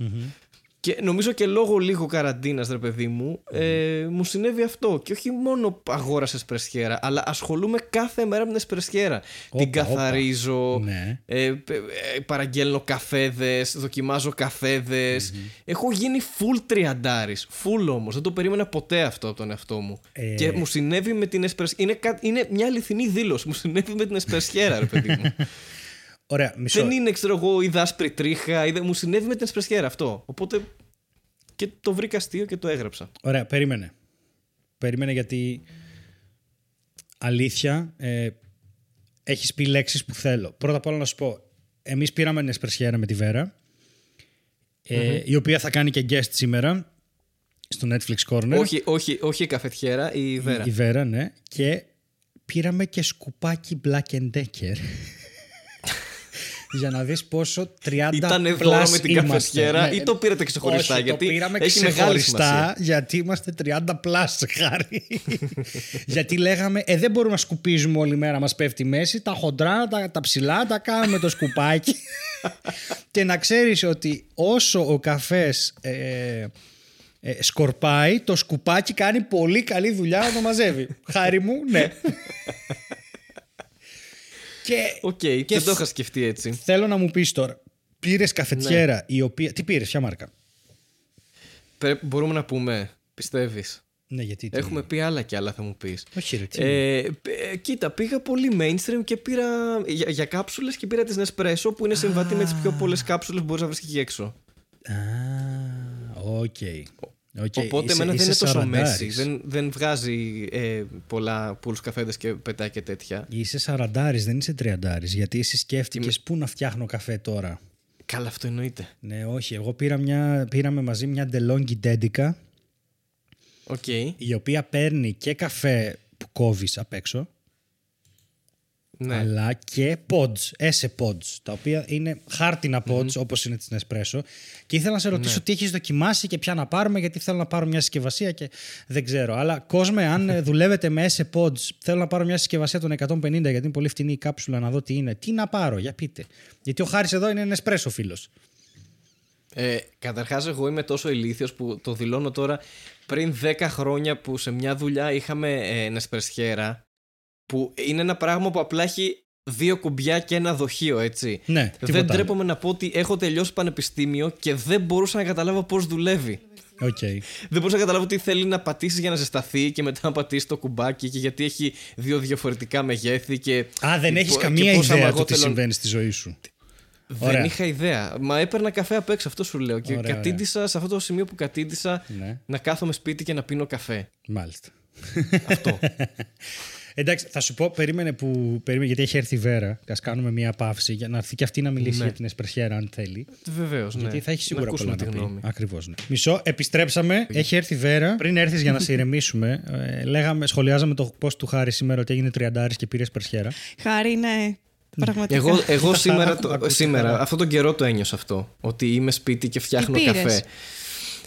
Και νομίζω και λόγω λίγο καραντίνας ρε παιδί μου ε, μου συνέβη αυτό. Και όχι μόνο αγόρασες εσπρεσιέρα αλλά ασχολούμαι κάθε μέρα με την εσπρεσιέρα Όπα, την καθαρίζω Ναι. ε, π- ε, παραγγέλνω καφέδες δοκιμάζω καφέδες. Έχω γίνει full τριαντάρης. Full όμως. Δεν το περίμενα ποτέ αυτό από τον εαυτό μου. Ε. και μου συνέβη με την εσπρεσιέρα είναι, κα- είναι μια αληθινή δήλωση. Μου συνέβη με την εσπρεσιέρα ρε παιδί μου Ωραία, μισό. δεν είναι, ξέρω εγώ, η δάσπρη τρίχα. Ή δεν- Μου συνέβη με την εσπρεσιέρα αυτό. Οπότε και το βρήκα αστείο και το έγραψα. Ωραία, περίμενε. Περίμενε γιατί αλήθεια ε, έχεις πει λέξεις που θέλω. Πρώτα απ' όλα να σου πω, εμείς πήραμε την εσπρεσιέρα με τη Βέρα, ε, η οποία θα κάνει και guest σήμερα στο Netflix Corner. Όχι, όχι, όχι η καφετιέρα, η Βέρα. Η Βέρα, ναι. Και πήραμε και σκουπάκι Black Decker. Για να δεις πόσο 30 Ήταν plus δώρο με την είμαστε. καφετιέρα Ναι. ή το πήρατε ξεχωριστά, Όχι, γιατί το πήραμε έχει μεγάλη ξεχωριστά σημασία. γιατί είμαστε 30 plus χάρη. γιατί λέγαμε, ε, δεν μπορούμε να σκουπίζουμε όλη μέρα, μας πέφτει η μέση, τα χοντρά, τα, τα ψηλά, τα κάνουμε το σκουπάκι. και να ξέρεις ότι όσο ο καφές ε, ε, σκορπάει, το σκουπάκι κάνει πολύ καλή δουλειά να το μαζεύει. Χάρη μου, ναι. και Οκ, και δεν το θ- είχα σκεφτεί έτσι. θέλω να μου πεις τώρα, πήρες καφετιέρα η οποία... Τι πήρες, ποια μάρκα; Πρέπει- μπορούμε να πούμε, πιστεύεις; Ναι, γιατί... τι- Έχουμε πει άλλα και άλλα, θα μου πεις. Όχι ρε, τι... Ε, π- ε, κοίτα, πήγα πολύ mainstream και πήρα για, για κάψουλες και πήρα τις Nespresso που είναι συμβατή με τις πιο πολλές κάψουλες που μπορείς να βρεις και εκεί έξω. Α, οκ. Οκ, Οπότε είσαι- εμένα δεν είσαι είναι τόσο σαραντάρης. μέση. Δεν, δεν βγάζει ε, πολλά, πολλούς καφέδες και πετάει και τέτοια. Είσαι σαραντάρης, δεν είσαι τριαντάρης. Γιατί εσύ σκέφτηκες πού να φτιάχνω καφέ τώρα. Καλά, αυτό εννοείται. Ναι, όχι. Εγώ πήρα μια, πήραμε μαζί μια DeLonghi Dedica Οκ. η οποία παίρνει και καφέ που κόβεις απ' έξω Ναι. αλλά και pods, ESE pods, τα οποία είναι χάρτινα pods όπως είναι της Nespresso και ήθελα να σε ρωτήσω Ναι. τι έχεις δοκιμάσει και ποια να πάρουμε γιατί θέλω να πάρω μια συσκευασία και δεν ξέρω. Αλλά κόσμε, αν ε, δουλεύετε με έσε pods, θέλω να πάρω μια συσκευασία των 150 γιατί είναι πολύ φτηνή η κάψουλα να δω τι είναι. Τι να πάρω, για πείτε. Γιατί ο Χάρης εδώ είναι Nespresso φίλος. Ε, Καταρχάς, εγώ είμαι τόσο ηλίθιος που το δηλώνω τώρα πριν 10 χρόνια που σε μια δουλειά είχαμε ε, Νεσπρεσιέρα που είναι ένα πράγμα που απλά έχει δύο κουμπιά και ένα δοχείο, έτσι. Ναι, δεν τίποτα άλλο. τρέπομαι να πω ότι έχω τελειώσει πανεπιστήμιο και δεν μπορούσα να καταλάβω πώς δουλεύει. Οκ. Δεν μπορούσα να καταλάβω τι θέλει να πατήσει για να ζεσταθεί και μετά να πατήσει το κουμπάκι και γιατί έχει δύο διαφορετικά μεγέθη. Και, Α, δεν και έχεις πο- και καμία πώς άμα ιδέα εγώ το τι θέλω- συμβαίνει στη ζωή σου. Δεν Ωραία. είχα ιδέα. Μα έπαιρνα καφέ απ' έξω, αυτό σου λέω. Και Ωραία, κατήντησα σε αυτό το σημείο που κατήντησα Ναι. να κάθομαι σπίτι και να πίνω καφέ. Μάλιστα. Αυτό. Εντάξει, θα σου πω, περίμενε που. Περίμενε, γιατί έχει έρθει η Βέρα. Ας κάνουμε μία παύση για να έρθει και αυτή να μιλήσει Ναι. για την Εσπρεσιέρα, αν θέλει. Βεβαίως. Ναι. Γιατί θα έχει σίγουρα να ακούσουμε πολλά τη να πει. γνώμη. Ακριβώς. Ναι. Μισό, επιστρέψαμε. Έχει έρθει η Βέρα. Πριν έρθεις για να σε ηρεμήσουμε, ε, λέγαμε, σχολιάζαμε το πώ του χάρη σήμερα ότι έγινε τριαντάρης και πήρε Εσπρεσιέρα. Χάρη, ναι. Πραγματικά. Εγώ, εγώ σήμερα, το, Ακούστηκε σήμερα καλά. αυτόν τον καιρό το ένιωσα αυτό. Ότι είμαι σπίτι και φτιάχνω Τι πήρες; καφέ.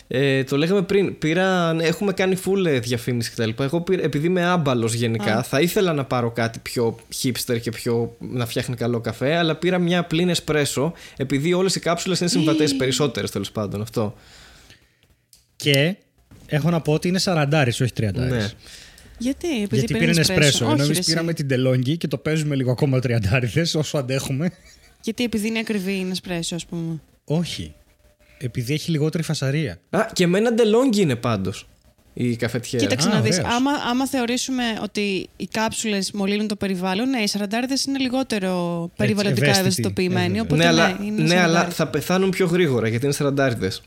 Ε, το λέγαμε πριν. Πήρα, ναι, έχουμε κάνει full ε, διαφήμιση κτλ. Εγώ πήρα, επειδή είμαι άμπαλος γενικά, θα ήθελα να πάρω κάτι πιο hipster και πιο να φτιάχνει καλό καφέ, αλλά πήρα μια απλή εσπρέσο, επειδή όλες οι κάψουλες είναι συμβατές, περισσότερες τέλος πάντων. Αυτό. Και έχω να πω ότι είναι σαραντάρη, όχι τριαντάρη. Ναι. Γιατί, επειδή Γιατί πήραν πήραν εσπρέσο; Ενώ Όχι, εμείς ρε, εσύ. πήραμε την τελόγγι και το παίζουμε λίγο ακόμα τριαντάριδες όσο αντέχουμε. Γιατί επειδή είναι ακριβή είναι εσπρέσο, ας πούμε. Όχι. Επειδή έχει λιγότερη φασαρία. Α, και με ένα ντελόγγι είναι πάντως η καφετιέρα. Κοίταξε Α, να δεις. ωραίος. Άμα, άμα θεωρήσουμε ότι οι κάψουλες μολύνουν το περιβάλλον, ναι, οι σαραντάριδες είναι λιγότερο περιβαλλοντικά ευαίσθητοι. ευαισθητοποιημένοι. Ε, Οπότε, ναι, αλλά, είναι ναι, αλλά σαραντάριδες. θα πεθάνουν πιο γρήγορα γιατί είναι σαραντάριδες.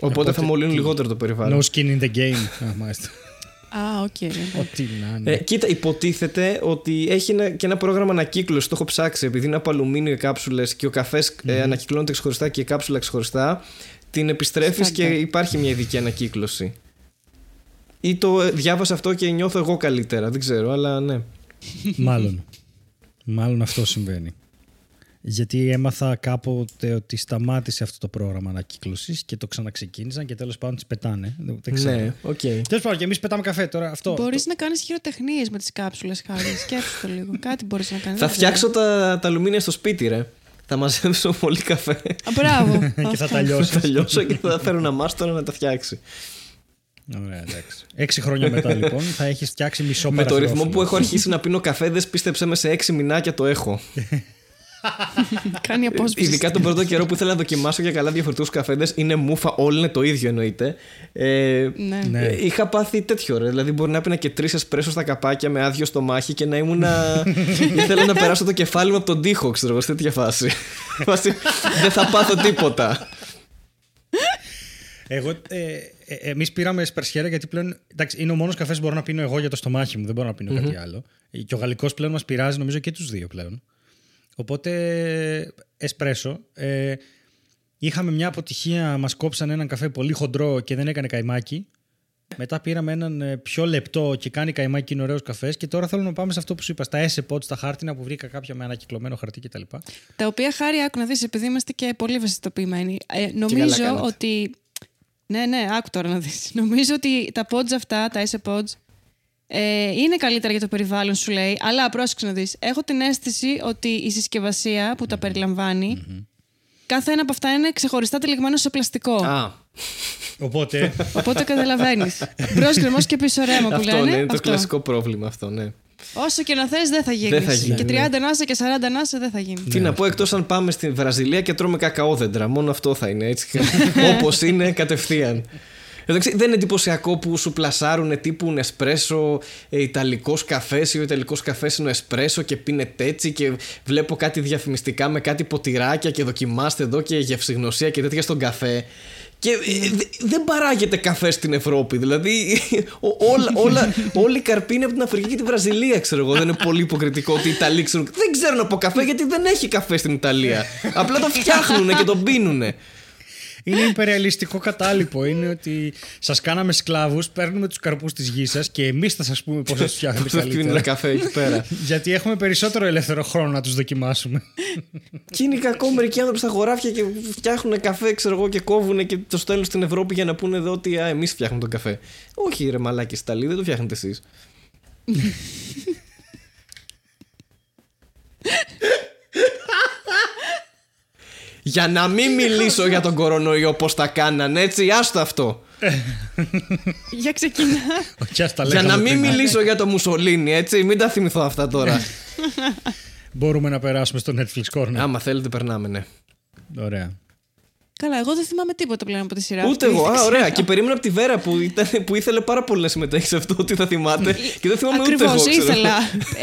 Οπότε, Οπότε θα μολύνουν τι- λιγότερο το περιβάλλον. No skin in the game. Α, μάλιστα. Α, οκ. ναι. Ό,τι να είναι. Ε, κοίτα, υποτίθεται ότι έχει ένα, και ένα πρόγραμμα ανακύκλωσης. Το έχω ψάξει. Επειδή είναι από αλουμίνιο οι κάψουλες και ο καφές ε, ανακυκλώνεται ξεχωριστά και η κάψουλα ξεχωριστά, την επιστρέφεις και Στάνταρ. υπάρχει μια ειδική ανακύκλωση. Ή το ε, διάβασα αυτό και νιώθω εγώ καλύτερα. Δεν ξέρω, αλλά ναι. Μάλλον. Μάλλον αυτό συμβαίνει. Γιατί έμαθα κάποτε ότι σταμάτησε αυτό το πρόγραμμα ανακύκλωσης και το ξαναξεκίνησαν και τέλος πάντων τις πετάνε. Δεν δεν ξέρω. Ναι, οκ. Τέλος πάντων, και εμείς πετάμε καφέ τώρα. Αυτό. Μπορείς να κάνεις χειροτεχνίες με τις κάψουλες, Χάρη. Σκέψου το λίγο. Κάτι μπορείς να κάνεις. Θα φτιάξω τα, τα αλουμίνια στο σπίτι, ρε. Θα μαζέψω πολύ καφέ. Α, μπράβο. και θα Αυτό. τα λιώσω. θα λιώσω και θα φέρω ένα μάστορα να τα φτιάξει. Ωραία, εντάξει. Έξι χρόνια μετά λοιπόν θα έχεις φτιάξει μισό Με το παραθυρόφυλλο. ρυθμό που έχω αρχίσει να πίνω καφέδε, πίστεψέ με σε έξι μηνάκια το έχω. Κάνει απόσπαση. Ειδικά τον πρώτο καιρό που ήθελα να δοκιμάσω για καλά διαφορετικούς καφέδες. Είναι μούφα, όλοι είναι το ίδιο εννοείται. Ε, Ναι. Ναι. ε, Είχα πάθει τέτοιο ρε. Δηλαδή, μπορεί να πίνα και τρεις εσπρέσο στα καπάκια με άδειο στο μάχη και να ήμουν. Ήθελα να περάσω το κεφάλι μου από τον τοίχο, ξέρω εγώ, σε τέτοια φάση. Φάση, Δεν θα πάθω τίποτα. Εγώ, ε, ε, εμείς πήραμε εσπερσιέρα γιατί πλέον. Εντάξει, είναι ο μόνος καφές που μπορώ να πίνω εγώ για το στομάχι μου. Δεν μπορώ να πινω κάτι άλλο. Και ο γαλλικός πλέον μας πειράζει νομίζω και τους δύο πλέον. Οπότε, εσπρέσο. Ε, είχαμε μια αποτυχία, μας κόψαν έναν καφέ πολύ χοντρό και δεν έκανε καϊμάκι. Μετά πήραμε έναν ε, πιο λεπτό και κάνει καϊμάκι και είναι ωραίος καφές. Και τώρα θέλω να πάμε σε αυτό που σου είπα, στα S-Pod, στα χάρτινα που βρήκα κάποια με ανακυκλωμένο χαρτί κτλ. Τα οποία χάρη άκου να δεις, επειδή είμαστε και πολύ ευαισθητοποιημένοι. Ε, καλά νομίζω κάνατε. ότι. Ναι, ναι, άκου τώρα να δεις. Νομίζω ότι τα pods αυτά, τα SA pods, ε, είναι καλύτερα για το περιβάλλον, σου λέει. Αλλά πρόσεξε να δεις. Έχω την αίσθηση ότι η συσκευασία που τα περιλαμβάνει, κάθε ένα από αυτά είναι ξεχωριστά τυλιγμένο σε πλαστικό. Α, Οπότε, Οπότε καταλαβαίνεις. Μπρος γκρεμό και πίσω ρέμα που αυτό λένε. ναι, είναι το αυτό. κλασικό πρόβλημα αυτό, ναι. Όσο και να θες, δεν θα γίνεις. Δεν θα γίνει, Και 30 ναι. νάσα και 40 νάσα δεν θα γίνει. Τι να πω εκτός αν πάμε στη Βραζιλία και τρώμε κακαόδεντρα. Μόνο αυτό θα είναι έτσι. Όπως είναι κατευθείαν. Εντάξει, δεν είναι εντυπωσιακό που σου πλασάρουν τύπου εσπρέσο, ε, Ιταλικός καφές ή ο Ιταλικός καφές είναι ο εσπρέσο και πίνετε έτσι και βλέπω κάτι διαφημιστικά με κάτι ποτηράκια και δοκιμάστε εδώ και γευσηγνωσία και τέτοια στον καφέ. Και ε, δε- δεν παράγεται καφέ στην Ευρώπη. Δηλαδή, ο- όλα, όλα, όλη η καρπή είναι από την Αφρική και τη Βραζιλία, ξέρω εγώ. Δεν είναι πολύ υποκριτικό ότι οι Ιταλοί ξέρουν. Δεν ξέρουν από καφέ γιατί δεν έχει καφέ στην Ιταλία. Απλά το φτιάχνουν και τον πίνουν. Είναι υπερεαλιστικό κατάλοιπο. Είναι ότι σας κάναμε σκλάβους, παίρνουμε τους καρπούς της γης σας και εμείς θα σας πούμε πώ θα του φτιάχνετε Θα πίνουν ένα καλύτερα. καφέ εκεί πέρα. Γιατί έχουμε περισσότερο ελεύθερο χρόνο να τους δοκιμάσουμε. και είναι κακό μερικοί άνθρωποι στα χωράφια και φτιάχνουν καφέ, ξέρω εγώ, και κόβουν και το στέλνουν στην Ευρώπη για να πούνε εδώ ότι εμείς φτιάχνουμε τον καφέ. Όχι, ρε μαλάκι Ιταλοί, δεν το φτιάχνετε εσείς. για να μην μιλήσω για τον κορονοϊό πώς τα κάνανε έτσι, άστο αυτό. Για ξεκινά. Όχι, ας τα για να λέγαμε μην πριν. μιλήσω για το Μουσολίνι, έτσι, μην τα θυμηθώ αυτά τώρα. Μπορούμε να περάσουμε στο Netflix Corner. Άμα θέλετε, περνάμε, ναι. Ωραία. Καλά, εγώ δεν θυμάμαι τίποτα πλέον από τη σειρά. Ούτε αυτή, εγώ. δεν Α, ξέρω. ωραία. Και περίμενα από τη Βέρα που, ήταν, που ήθελε πάρα πολύ να συμμετέχει σε αυτό, ότι θα θυμάται. και δεν θυμάμαι ούτε Ακριβώς εγώ. ξέρω. ήθελα.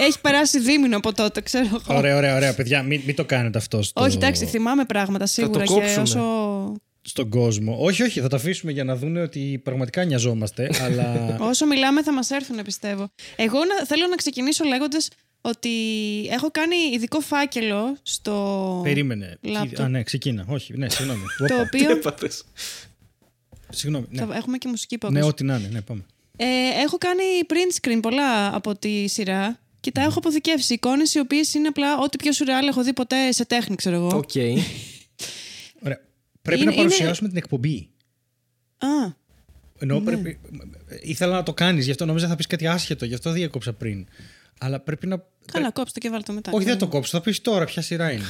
Έχει περάσει δίμηνο από τότε, ξέρω εγώ. Ωραία, ωραία, ωραία. Παιδιά, μην, μην το κάνετε αυτό στο, Όχι, εντάξει, θυμάμαι πράγματα σίγουρα και κόψουμε. όσο. στον κόσμο. Όχι, όχι, θα το αφήσουμε για να δουν ότι πραγματικά νοιαζόμαστε. αλλά Όσο μιλάμε θα μας έρθουν, πιστεύω. Εγώ να, θέλω να ξεκινήσω λέγοντας ότι έχω κάνει ειδικό φάκελο στο... περίμενε. Λάπτοπ. Α, ναι, ξεκίνα. Όχι, ναι, συγγνώμη. Το Όπα. Τι οποίο... έπαθες; Συγγνώμη. Ναι, θα έχουμε και μουσική ναι υπόκρουση. ό,τι να είναι. Ναι, πάμε. Ε, έχω κάνει print screen πολλά από τη σειρά και τα έχω αποθηκεύσει. Εικόνες οι οποίες είναι απλά ό,τι πιο σουρεάλ έχω δει ποτέ σε τέχνη, ξέρω εγώ. Οκ. Ωραία. Πρέπει Είναι- να παρουσιάσουμε την εκπομπή. Α, Ενώ πρέπει... Ήθελα να το κάνεις, γι' αυτό νόμιζα θα πεις κάτι άσχετο, γι' αυτό διέκοψα πριν. Αλλά πρέπει να. καλά, κόψτε και βάλτε το μετά. Όχι, δεν ξέρω το κόψω, θα πεις τώρα ποια σειρά είναι.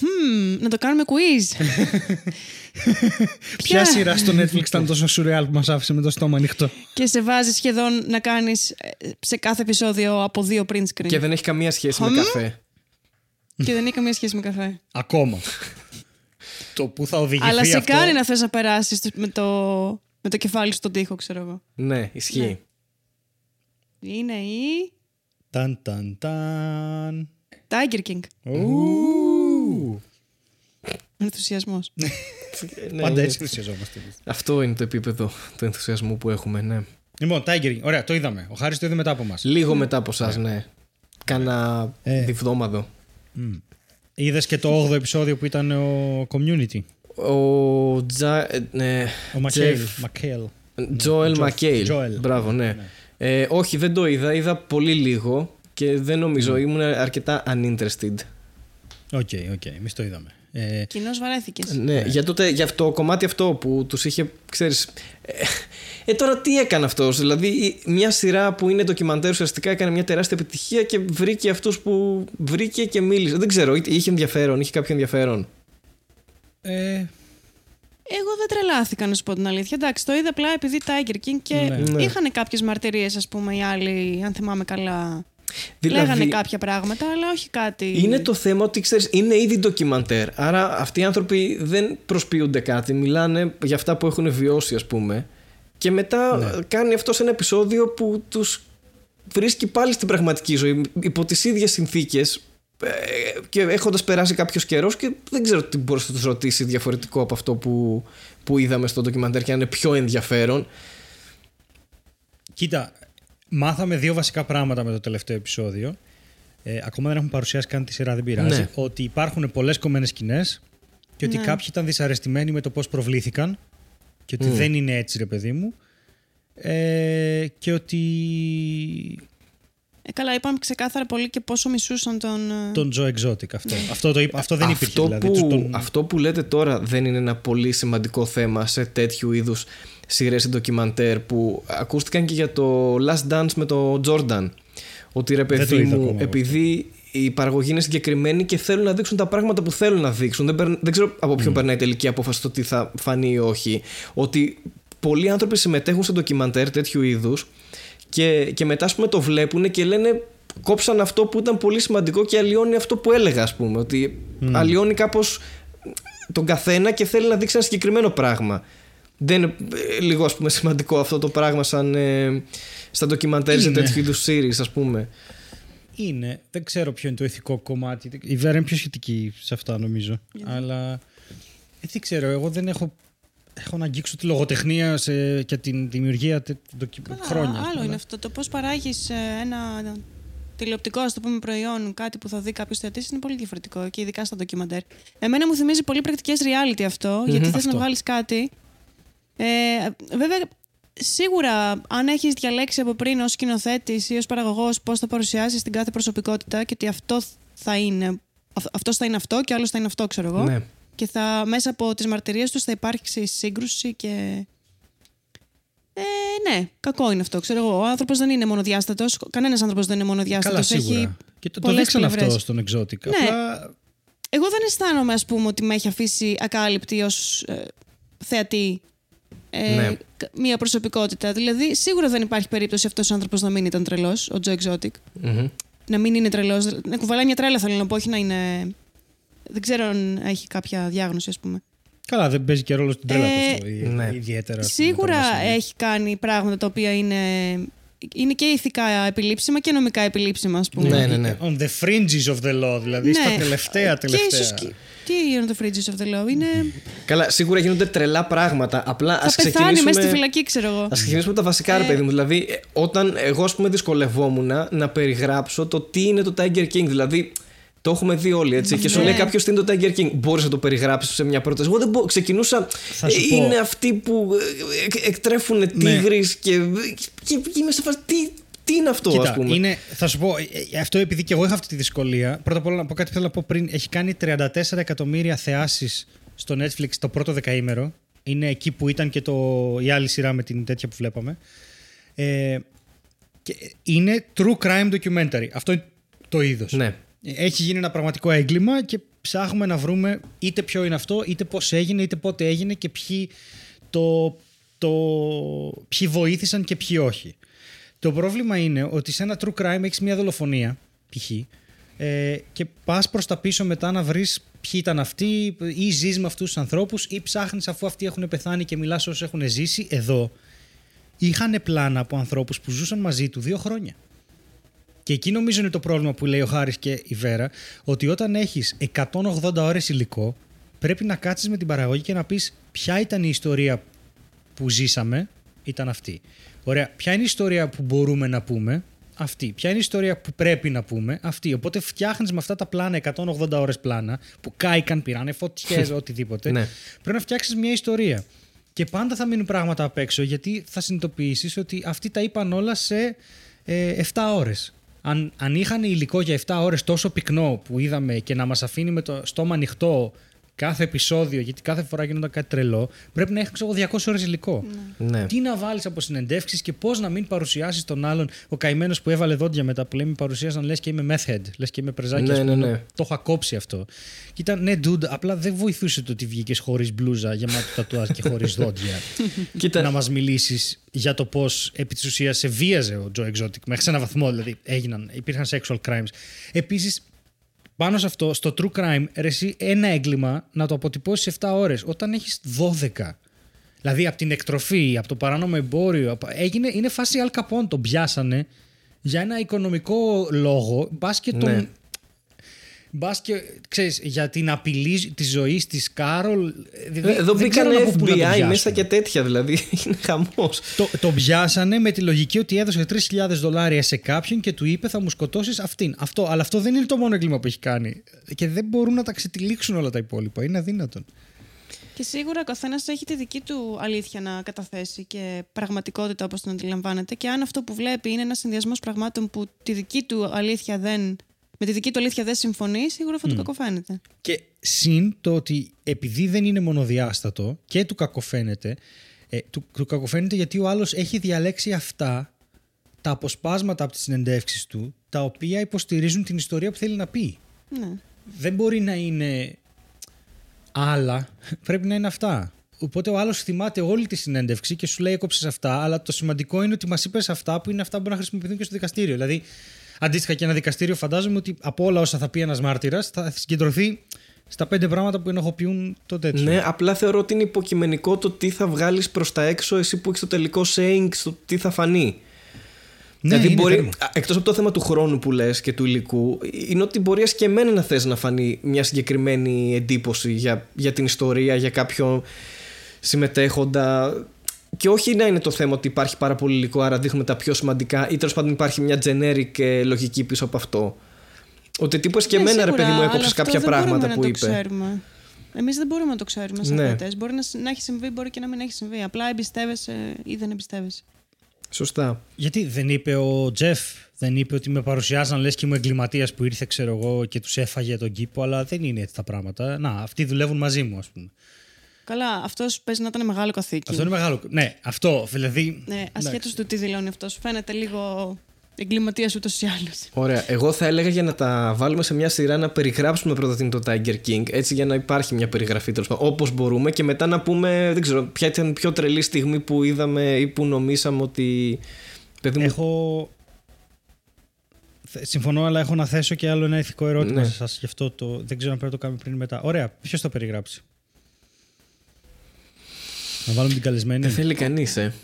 Hm, να το κάνουμε quiz. Ποια σειρά στο Netflix ήταν τόσο σουρεάλ που μας άφησε με το στόμα ανοιχτό; και σε βάζει σχεδόν να κάνεις σε κάθε επεισόδιο από δύο print screen. Και δεν έχει καμία σχέση με Χαμ. καφέ. Και δεν έχει καμία σχέση με καφέ. Ακόμα. το που θα οδηγηθεί Αλλά σε αυτό. κάνει να θες να περάσεις με το, με το κεφάλι στον τοίχο, ξέρω εγώ. Ναι, ισχύει. Είναι η. Ταν, ταν, ταν. Tiger King. Ου. Ενθουσιασμός. Ναι, Πάντα είναι- έτσι ενθουσιαζόμαστε. Αυτό είναι το επίπεδο του ενθουσιασμού που έχουμε, ναι. Λοιπόν, Tiger King. Ωραία, το είδαμε. Ο Χάρης το είδε μετά από εμάς. Λίγο μετά από εσά, ναι. Κάνα Ε. διβδόμαδο. Είδες και το 8ο επεισόδιο που ήταν ο Community; Ο Τζα... ε, ναι, Ο McHale. Jeff- McHale. Joel Joel. McHale. Joel. Μπράβο, ναι. Ε, όχι, δεν το είδα. Είδα πολύ λίγο και δεν νομίζω. Ήμουν αρκετά uninterested. Οκ, οκ. Εμείς το είδαμε. Ε, Κοινώς βαρέθηκες. Ναι, για, τότε, για αυτό, το κομμάτι αυτό που τους είχε, ξέρεις... Ε, ε, τώρα τι έκανε αυτός, δηλαδή η- μια σειρά που είναι ντοκιμαντέρ ουσιαστικά έκανε μια τεράστια επιτυχία και βρήκε αυτούς που βρήκε και μίλησε. Δεν ξέρω, είτε- είχε ενδιαφέρον, είχε κάποιο ενδιαφέρον; ε, Εγώ δεν τρελάθηκα να σου πω την αλήθεια. Εντάξει, το είδα απλά επειδή Tiger King και Ναι. Ναι. είχαν κάποιες μαρτυρίες, ας πούμε, οι άλλοι, αν θυμάμαι καλά. Δηλαδή, Λέγανε κάποια πράγματα, αλλά όχι κάτι. Είναι το θέμα ότι ξέρεις, είναι ήδη ντοκιμαντέρ. Άρα αυτοί οι άνθρωποι δεν προσποιούνται κάτι. Μιλάνε για αυτά που έχουν βιώσει, ας πούμε. Και μετά Ναι. κάνει αυτό σε ένα επεισόδιο που τους βρίσκει πάλι στην πραγματική ζωή υπό τις ίδιες συνθήκες ε, και έχοντας περάσει κάποιος καιρός και δεν ξέρω τι μπορείς να τους ρωτήσει διαφορετικό από αυτό που, που είδαμε στο ντοκιμαντέρ και να είναι πιο ενδιαφέρον. Κοίτα, μάθαμε δύο βασικά πράγματα με το τελευταίο επεισόδιο. Ε, ακόμα δεν έχουμε παρουσιάσει καν τη σειρά, δεν πειράζει. Ναι. Ότι υπάρχουν πολλές κομμένες σκηνές και ότι Ναι. κάποιοι ήταν δυσαρεστημένοι με το πώς προβλήθηκαν και ότι Μμ. δεν είναι έτσι, ρε παιδί μου. Ε, και ότι Ε, καλά, είπαμε ξεκάθαρα πολύ και πόσο μισούσαν τον. ε, τον Joe Exotic αυτό. αυτό, το, είπα- αυτό δεν υπήρχε αυτό δηλαδή. Που, Τους τον- Αυτό που λέτε τώρα δεν είναι ένα πολύ σημαντικό θέμα σε τέτοιου είδους σειρές ή ντοκιμαντέρ που ακούστηκαν και για το Last Dance με το Jordan. Ότι ρε Δεν το παιδί είδα μου, ακόμα εγώ επειδή η παραγωγή είναι συγκεκριμένη και θέλουν να δείξουν τα πράγματα που θέλουν να δείξουν. Δεν, περν- δεν ξέρω από ποιον περνάει η τελική απόφαση το τι θα φανεί ή όχι. Ότι πολλοί άνθρωποι συμμετέχουν σε ντοκιμαντέρ τέτοιου είδους και, και μετά ας πούμε, το βλέπουν και λένε κόψαν αυτό που ήταν πολύ σημαντικό και αλλοιώνει αυτό που έλεγα, ας πούμε. Ότι αλλοιώνει κάπως τον καθένα και θέλει να δείξει ένα συγκεκριμένο πράγμα. Δεν είναι ε, λίγο ας πούμε σημαντικό αυτό το πράγμα σαν ε, στα ντοκιμαντέρ σε Είναι. τέτοιου είδους series ας πούμε. Είναι. Δεν ξέρω ποιο είναι το ηθικό κομμάτι. Η Βέρα είναι πιο σχετική σε αυτά νομίζω. Αλλά ε, δεν ξέρω. Εγώ δεν έχω. Έχω να αγγίξω τη λογοτεχνία σε, και την δημιουργία τε, ντοκι- Καλά, χρόνια. Άλλο Αλλά- είναι αυτό. Το πώς παράγεις ένα τηλεοπτικό, ας το πούμε, προϊόν, κάτι που θα δει κάποιος θεατής, είναι πολύ διαφορετικό και ειδικά στα ντοκιμαντέρ. Εμένα μου θυμίζει πολύ πρακτικές reality αυτό, γιατί θες να Αυτό. βγάλεις κάτι. Ε, βέβαια, σίγουρα αν έχεις διαλέξει από πριν ως σκηνοθέτης ή ως παραγωγός πώς θα παρουσιάσεις την κάθε προσωπικότητα και ότι αυτό θα είναι. Αυτός θα είναι αυτό και άλλος θα είναι αυτό, ξέρω εγώ. Ναι. Και θα, μέσα από τις μαρτυρίες τους θα υπάρξει σύγκρουση και... Ε, ναι, κακό είναι αυτό, ξέρω εγώ. Ο άνθρωπος δεν είναι μονοδιάστατος. Κανένας άνθρωπος δεν είναι Καλά, μονοδιάστατος. σίγουρα. Έχει... Και το, το πολλές δείξαν πλευρές. αυτό στον Exotic. Ναι. Απλά Εγώ δεν αισθάνομαι, ας πούμε, ότι με έχει αφήσει ακάλυπτη ως ε, θεατή ε, Ναι. κα- μία προσωπικότητα. Δηλαδή, σίγουρα δεν υπάρχει περίπτωση αυτός ο άνθρωπος να μην ήταν τρελός, ο Τζο Exotic. Μμμ. Να μην είναι τρελός. Να κουβαλάει μια τρέλα, θέλω να πω, όχι να είναι... Δεν ξέρω αν έχει κάποια διάγνωση, ας πούμε. καλά, δεν παίζει και ρόλο στην τρέλα του Ε, αυτό. ή- ναι. Ιδιαίτερα. στην Σίγουρα τρέλα. έχει κάνει πράγματα τα οποία είναι, είναι και ηθικά επιλήψιμα και νομικά επιλήψιμα, ας πούμε. Ναι, ναι, ναι. On the fringes of the law, δηλαδή στα τελευταία Και τελευταία. ίσως και- Τι είναι το fringes of the law, είναι... Καλά, σίγουρα γίνονται τρελά πράγματα. Απλά θα ας πεθάνει ξεκινήσουμε... μέσα στη φυλακή, ξέρω εγώ. Α ξεκινήσουμε από τα βασικά, ρε Ε. παιδί μου. Δηλαδή, ε, όταν εγώ, ας πούμε, δυσκολευόμουν να περιγράψω το τι είναι το Tiger King. Δηλαδή, το έχουμε δει όλοι έτσι. Και σου Ναι. λέει κάποιος τι είναι το Tiger King. Μπορείς να το περιγράψεις σε μια πρόταση. Εγώ δεν μπορώ. Ξεκινούσα. Θα σου ε, πω. Είναι αυτοί που ε, εκ- εκτρέφουν Ναι. τίγρη και, και, και είμαι σε φάση. Τι, τι είναι αυτό, Κοίτα, ας πούμε; είναι, θα σου πω, ε, ε, αυτό επειδή και εγώ είχα αυτή τη δυσκολία. Πρώτα απ' όλα να πω κάτι που θέλω να πω πριν. Έχει κάνει 34 εκατομμύρια θεάσεις στο Netflix το πρώτο δεκαήμερο. Είναι εκεί που ήταν και το, η άλλη σειρά με την τέτοια που βλέπαμε. Ε, και είναι true crime documentary. Αυτό είναι το είδος. Ναι. Έχει γίνει ένα πραγματικό έγκλημα και ψάχνουμε να βρούμε είτε ποιο είναι αυτό, είτε πώς έγινε, είτε πότε έγινε και ποιοι, το, το, ποιοι βοήθησαν και ποιοι όχι. Το πρόβλημα είναι ότι σε ένα true crime έχεις μια δολοφονία, π.χ. Ε, και πας προς τα πίσω μετά να βρεις ποιοι ήταν αυτοί ή ζεις με αυτούς τους ανθρώπους ή ψάχνεις αφού αυτοί έχουν πεθάνει και μιλάς όσους έχουν ζήσει εδώ. Είχαν πλάνα από ανθρώπους που ζούσαν μαζί του δύο χρόνια. Και εκεί νομίζω είναι το πρόβλημα που λέει ο Χάρης και η Βέρα, ότι όταν έχεις 180 ώρες υλικό, πρέπει να κάτσεις με την παραγωγή και να πεις ποια ήταν η ιστορία που ζήσαμε, ήταν αυτή. Ωραία, ποια είναι η ιστορία που μπορούμε να πούμε, αυτή. Ποια είναι η ιστορία που πρέπει να πούμε, αυτή. Οπότε φτιάχνεις με αυτά τα πλάνα, 180 ώρες πλάνα, που κάηκαν, πήρανε φωτιές, οτιδήποτε. Ναι. Πρέπει να φτιάξεις μια ιστορία. Και πάντα θα μείνουν πράγματα απ' έξω, γιατί θα συνειδητοποιήσεις ότι αυτοί τα είπαν όλα σε ε, 7 ώρες. Αν, αν είχαν υλικό για 7 ώρες τόσο πυκνό που είδαμε και να μας αφήνει με το στόμα ανοιχτό κάθε επεισόδιο, γιατί κάθε φορά γίνονταν κάτι τρελό, πρέπει να έχεις ξέρω, εγώ, 200 ώρες υλικό. Ναι. Τι να βάλεις από συνεντεύξεις και πώς να μην παρουσιάσεις τον άλλον. Ο καημένος που έβαλε δόντια μετά που λέμε παρουσίασαν λες και είμαι meth head, λες και είμαι πρεζάκι. Ναι, ας πούμε, ναι, ναι. Το έχω κόψει αυτό. Και ήταν ναι, dude, απλά δεν βοηθούσε το ότι βγήκες χωρίς μπλούζα, γεμάτο τατουάζ και χωρίς δόντια. Κοίτα, να μας μιλήσεις για το πώς επί της ουσίας σε βίαζε ο Τζο Exotic. Μέχρι σε ένα βαθμό δηλαδή έγιναν, υπήρχαν sexual crimes. Επίσης, πάνω σε αυτό, στο true crime, ρε, εσύ ένα έγκλημα να το αποτυπώσεις 7 ώρες όταν έχεις 12. Δηλαδή από την εκτροφή, από το παράνομο εμπόριο. απο- Έγινε, είναι φάση Al Capone. Τον πιάσανε για ένα οικονομικό λόγο. Μπας και τον. Ναι. Μπας και, ξέρεις, για την απειλή της ζωής της Κάρολ. δηλαδή, εδώ δεν μπήκαν ξέρω από πού να τον FBI μέσα πιάσουν. και τέτοια, δηλαδή είναι χαμός. Το, το πιάσανε με τη λογική ότι έδωσε 3.000 δολάρια σε κάποιον και του είπε θα μου σκοτώσεις αυτήν. Αυτό, αλλά αυτό δεν είναι το μόνο έγκλημα που έχει κάνει. Και δεν μπορούν να τα ξετυλίξουν όλα τα υπόλοιπα. Είναι αδύνατον. Και σίγουρα ο καθένας έχει τη δική του αλήθεια να καταθέσει και πραγματικότητα όπως την αντιλαμβάνεται. Και αν αυτό που βλέπει είναι ένας συνδυασμός πραγμάτων που τη δική του αλήθεια δεν, με τη δική του αλήθεια δεν συμφωνεί, σίγουρα αυτό του κακοφαίνεται. Και συν το ότι επειδή δεν είναι μονοδιάστατο και του κακοφαίνεται, ε, του, του κακοφαίνεται γιατί ο άλλος έχει διαλέξει αυτά τα αποσπάσματα από τις συνεντεύξεις του, τα οποία υποστηρίζουν την ιστορία που θέλει να πει. Ναι. δεν μπορεί να είναι άλλα, πρέπει να είναι αυτά. Οπότε ο άλλος θυμάται όλη τη συνέντευξη και σου λέει: Έκοψες αυτά, αλλά το σημαντικό είναι ότι μας είπες αυτά που είναι αυτά που μπορούν να χρησιμοποιηθούν και στο δικαστήριο. Δηλαδή, αντίστοιχα και ένα δικαστήριο, φαντάζομαι ότι από όλα όσα θα πει ένας μάρτυρας θα συγκεντρωθεί στα πέντε πράγματα που ενοχοποιούν το τέτοιο. Ναι, απλά θεωρώ ότι είναι υποκειμενικό το τι θα βγάλεις προς τα έξω εσύ που έχεις το τελικό saying στο τι θα φανεί. Ναι, δηλαδή, είναι μπορεί, τέρμα. α, εκτός από το θέμα του χρόνου που λες και του υλικού, είναι ότι μπορεί και εμένα να θες να φανεί μια συγκεκριμένη εντύπωση για, για την ιστορία, για κάποιο συμμετέχοντα. Και όχι να είναι το θέμα ότι υπάρχει πάρα πολύ υλικό, άρα δείχνουμε τα πιο σημαντικά, ή τέλος πάντων υπάρχει μια generic ε, λογική πίσω από αυτό. Ότι τύπος και Ναι, εμένα, ρε σίγουρα, παιδί μου, αλλά έκοψε αυτό κάποια δεν πράγματα μπορούμε που να είπε. Το ξέρουμε. Εμείς δεν μπορούμε να το ξέρουμε σαν Ναι. ναι. Μπορεί να, σ- να έχει συμβεί, μπορεί και να μην έχει συμβεί. Απλά εμπιστεύεσαι ή δεν εμπιστεύεσαι. Σωστά. Γιατί δεν είπε ο Τζεφ, δεν είπε ότι με παρουσιάζαν λες και είμαι εγκληματίας που ήρθε, ξέρω εγώ, και τους έφαγε τον κήπο, αλλά δεν είναι έτσι τα πράγματα. Να, αυτοί δουλεύουν μαζί μου, ας πούμε. Καλά, αυτός παίζει να ήταν μεγάλο καθήκη. Αυτό είναι μεγάλο. Ναι, αυτό δηλαδή. Ναι, εντάξει. ασχέτως του τι δηλώνει αυτός. Φαίνεται λίγο εγκληματίας ούτως ή άλλως. Ωραία. Εγώ θα έλεγα για να τα βάλουμε σε μια σειρά να περιγράψουμε πρώτα τι είναι το Tiger King. Έτσι για να υπάρχει μια περιγραφή τέλος πάντων. Όπως μπορούμε και μετά να πούμε, δεν ξέρω, ποια ήταν η πιο τρελή στιγμή που είδαμε ή που νομίσαμε ότι. Παιδί μου, Έχω. Θε- Συμφωνώ, αλλά έχω να θέσω και άλλο ένα ηθικό ερώτημα Ναι. σε εσάς. Γι' αυτό το... δεν ξέρω αν πρέπει να το κάνουμε πριν ή μετά. Ωραία, ποιος θα περιγράψει; Να βάλουμε την καλεσμένη. δεν θέλει κανείς, ε.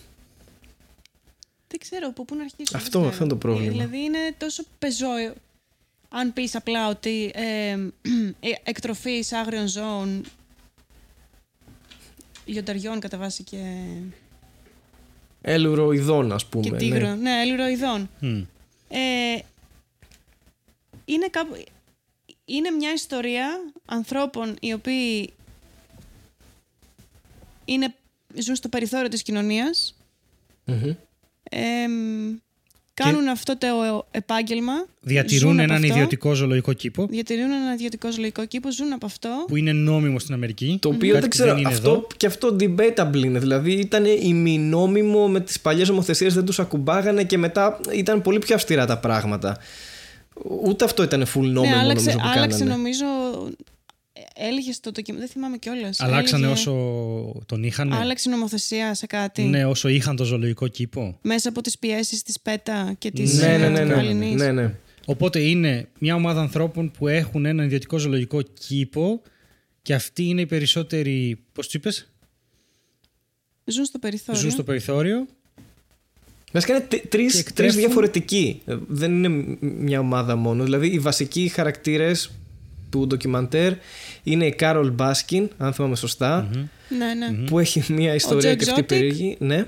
Δεν ξέρω από πού να αρχίσω. δεν Αυτό- ξέρω. αυτό είναι το πρόβλημα. Ε, Δηλαδή είναι τόσο πεζό. Αν πεις απλά ότι ε, ε, εκτροφής άγριων ζώων, λιονταριών κατά βάση και, Έλουροειδών, ας πούμε. και ναι. τίγρων. Ναι, ελουροειδών. Μμ. Ε, είναι, κάπου- είναι μια ιστορία ανθρώπων οι οποίοι είναι, ζουν στο περιθώριο της κοινωνίας Μμμ. εμ, κάνουν αυτό το επάγγελμα Διατηρούν ζουν από έναν αυτό, ιδιωτικό ζωολογικό κήπο διατηρούν ένα ιδιωτικό ζωολογικό κήπο, ζουν από αυτό που είναι νόμιμο στην Αμερική. Το οποίο κάτι δεν που ξέρω. είναι αυτό εδώ. και αυτό debatable είναι. Δηλαδή ήταν ημινόμιμο με τις παλιές νομοθεσίε, δεν τους ακουμπάγανε και μετά ήταν πολύ πιο αυστηρά τα πράγματα. Ούτε αυτό ήταν full νόμιμο ναι, άλλαξε, νομίζω που άλλαξε κάνανε. νομίζω έλεγε στο ντοκιμαντέρ. Δεν θυμάμαι κιόλας. Αλλάξανε όσο τον είχαν. Άλλαξε η νομοθεσία σε κάτι. Ναι, όσο είχαν το ζωολογικό κήπο. Μέσα από τις πιέσεις της ΠΕΤΑ και της Ναι, ναι, ναι. ναι, Αλληνής. ναι, ναι. Οπότε είναι μια ομάδα ανθρώπων που έχουν ένα ιδιωτικό ζωολογικό κήπο και αυτοί είναι οι περισσότεροι. Πώς του είπες, Ζουν στο περιθώριο. Ζουν στο περιθώριο. Βασικά είναι τρει Και τρεις εκτρέφουν- διαφορετικοί. Ε, Δεν είναι μ- μια ομάδα μόνο. Δηλαδή οι βασικοί χαρακτήρες του ντοκιμαντέρ είναι η Carole Baskin, αν θυμάμαι σωστά, Ναι, ναι. που έχει μια ιστορία Joe και αυτή Exotic. περίεργη. Ναι.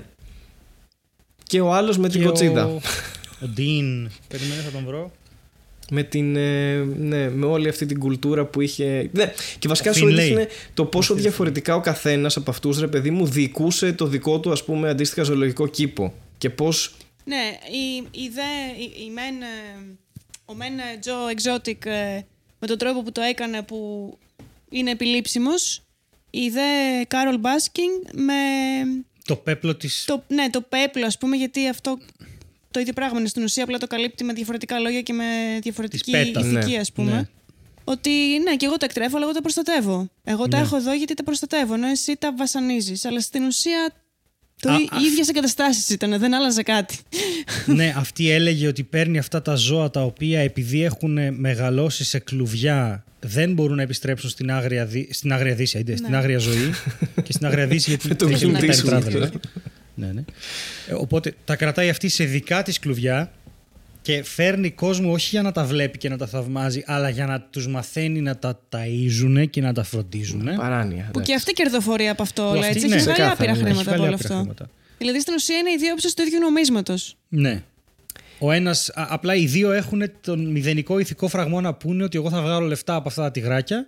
Και ο άλλος με την και κοτσίδα. Ο, ο Ντίν. Περιμένω, θα τον βρω. Με, την, ε, ναι, με όλη αυτή την κουλτούρα που είχε. Ναι, και βασικά Ο σου Finlay. έδειχνε το πόσο διαφορετικά ο καθένας από αυτούς, ρε παιδί μου, διοικούσε το δικό του, ας πούμε, αντίστοιχα ζωολογικό κήπο. Και πώς. Ναι, η, η δε, η, η μεν, ε, ο μεν Τζο Exotic ε, με τον τρόπο που το έκανε που είναι επιλήψιμος, η δε Κάρολ Μπάσκινγκ με Το πέπλο τη. το, ναι, το πέπλο ας πούμε γιατί αυτό το ίδιο πράγμα είναι στην ουσία απλά το καλύπτει με διαφορετικά λόγια και με διαφορετική Της πέτας. ηθική Ναι, ας πούμε. ναι. Ότι ναι, και εγώ τα εκτρέφω, αλλά εγώ τα προστατεύω. Εγώ τα Ναι. έχω εδώ γιατί τα προστατεύω, ενώ εσύ τα βασανίζεις. Αλλά στην ουσία το Α, οι α- ίδιες εγκαταστάσεις ήταν, δεν άλλαζε κάτι. ναι, αυτή έλεγε ότι παίρνει αυτά τα ζώα τα οποία επειδή έχουν μεγαλώσει σε κλουβιά δεν μπορούν να επιστρέψουν στην άγρια, δι... στην άγρια δύση, είδε, στην Ναι. άγρια ζωή και στην άγρια δύση γιατί το έχει Clint time Eastwood. travel, ε. ναι, ναι. Ε, Οπότε τα κρατάει αυτή σε δικά της κλουβιά και φέρνει κόσμο όχι για να τα βλέπει και να τα θαυμάζει αλλά για να τους μαθαίνει να τα ταΐζουν και να τα φροντίζουν. Παράνοια. Που εντάξει. και αυτή κερδοφορεί από αυτό Που όλα. αυτή, Έτσι, ναι, έχει βγάλει ξεκάθαρα, άπειρα ναι. χρήματα Έχει από βγάλει όλο άπειρα αυτό. χρήματα. Δηλαδή στην ουσία είναι οι δύο όψεις του ίδιου νομίσματος. Ναι. Ο ένας, α- απλά οι δύο έχουν τον μηδενικό ηθικό φραγμό να πούνε ότι εγώ θα βγάλω λεφτά από αυτά τα τυγράκια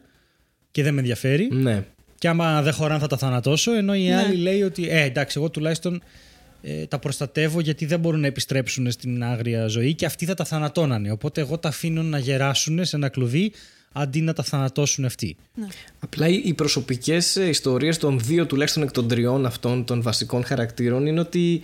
και δεν με ενδιαφέρει. Ναι. Και άμα δεν χωράνε θα τα θανατώσω. Ενώ η Ναι. άλλη λέει ότι ε, εντάξει, εγώ τουλάχιστον ε, τα προστατεύω γιατί δεν μπορούν να επιστρέψουν στην άγρια ζωή και αυτοί θα τα θανατώνανε. Οπότε εγώ τα αφήνω να γεράσουν σε ένα κλουβί αντί να τα θανατώσουν αυτοί. Απλά οι οι προσωπικές ε, ιστορίες των δύο τουλάχιστον εκ των τριών αυτών των βασικών χαρακτήρων είναι ότι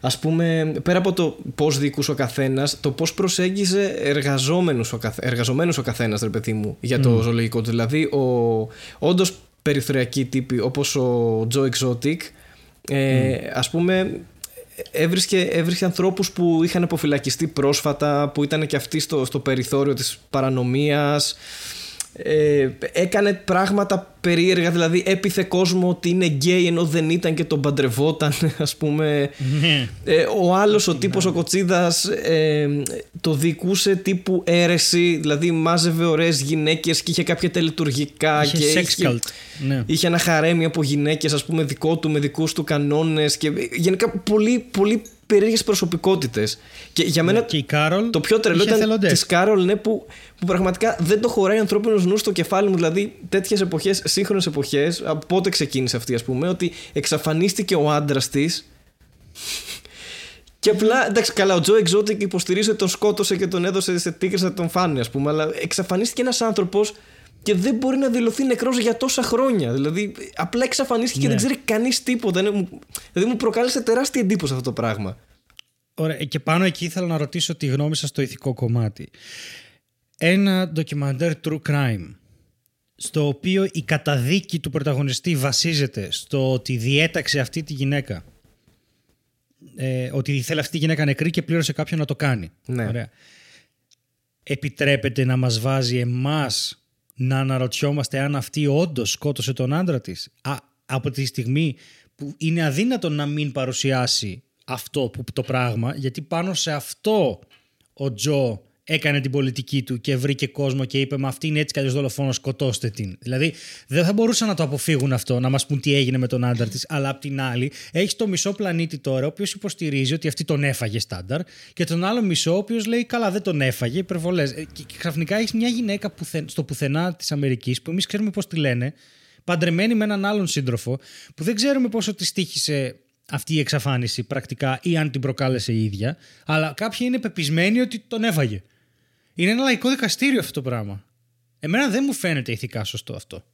ας πούμε πέρα από το πώς διοικούσε ο καθένας το πώς προσέγγιζε εργαζόμενους ο, καθ... εργαζομένους ο καθένας ρε παιδί μου για το ζωολογικό του δηλαδή ο όντως περιθωριακοί τύποι όπως ο Joe Exotic ε, ας πούμε έβρισκε, έβρισκε ανθρώπους που είχαν αποφυλακιστεί πρόσφατα που ήταν και αυτοί στο, στο περιθώριο της παρανομίας ε, έκανε πράγματα περίεργα δηλαδή έπιθε κόσμο ότι είναι γκέι ενώ δεν ήταν και τον παντρευόταν ας πούμε ε, ο άλλος ο τύπος ο Κοτσίδας ε, το διοικούσε τύπου αίρεση δηλαδή μάζευε ωραίες γυναίκες και είχε κάποια τελετουργικά Είχε και sex cult. Ναι. Είχε ένα χαρέμι από γυναίκες ας πούμε δικό του με δικούς του κανόνες και γενικά πολύ, πολύ περίεργες προσωπικότητες και για μένα Και η Κάρολ το πιο τρελό είχε ήταν εθελοντές. της Κάρολ ναι, που, που πραγματικά δεν το χωράει ανθρώπινος νους στο κεφάλι μου. Δηλαδή, τέτοιες εποχές, σύγχρονες εποχές, από πότε ξεκίνησε αυτή, ας πούμε, ότι εξαφανίστηκε ο άντρας της. Και απλά, εντάξει, καλά, ο Τζο Exotic υποστηρίζει ότι τον σκότωσε και τον έδωσε σε τίγρε να τον φάνε, ας πούμε, αλλά εξαφανίστηκε ένας άνθρωπος και δεν μπορεί να δηλωθεί νεκρός για τόσα χρόνια. Δηλαδή, απλά εξαφανίστηκε και Ναι. δεν ξέρει κανείς τίποτα. Είναι, μου- δηλαδή, μου προκάλεσε τεράστια εντύπωση αυτό το πράγμα. Ωραία, και πάνω εκεί ήθελα να ρωτήσω τη γνώμη σας στο ηθικό κομμάτι. Ένα ντοκιμαντέρ true crime στο οποίο η καταδίκη του πρωταγωνιστή βασίζεται στο ότι διέταξε αυτή τη γυναίκα ε, ότι θέλει αυτή τη γυναίκα νεκρή και πλήρωσε κάποιον να το κάνει. Ναι. Ωραία. Επιτρέπεται να μας βάζει εμάς να αναρωτιόμαστε αν αυτή όντως σκότωσε τον άντρα της. Α, από τη στιγμή που είναι αδύνατο να μην παρουσιάσει αυτό που, το πράγμα γιατί πάνω σε αυτό ο Τζο έκανε την πολιτική του και βρήκε κόσμο και είπε Μα αυτή είναι έτσι κι αλλιώς δολοφόνο, σκοτώστε την. Δηλαδή δεν θα μπορούσαν να το αποφύγουν αυτό, να μας πούν τι έγινε με τον άντρα της. Αλλά απ' την άλλη, έχεις το μισό πλανήτη τώρα, ο οποίος υποστηρίζει ότι αυτή τον έφαγε στάνταρ, και τον άλλο μισό, ο οποίος λέει Καλά, δεν τον έφαγε, υπερβολές. Και, και ξαφνικά έχεις μια γυναίκα πουθε, στο πουθενά της Αμερικής, που εμείς ξέρουμε πώς τη λένε, παντρεμένη με έναν άλλον σύντροφο, που δεν ξέρουμε πόσο της τύχησε αυτή η εξαφάνιση πρακτικά ή αν την προκάλεσε η ίδια, αλλά κάποιοι είναι πεπισμένοι ότι τον έφαγε. Είναι ένα λαϊκό δικαστήριο αυτό το πράγμα. Εμένα δεν μου φαίνεται ηθικά σωστό αυτό.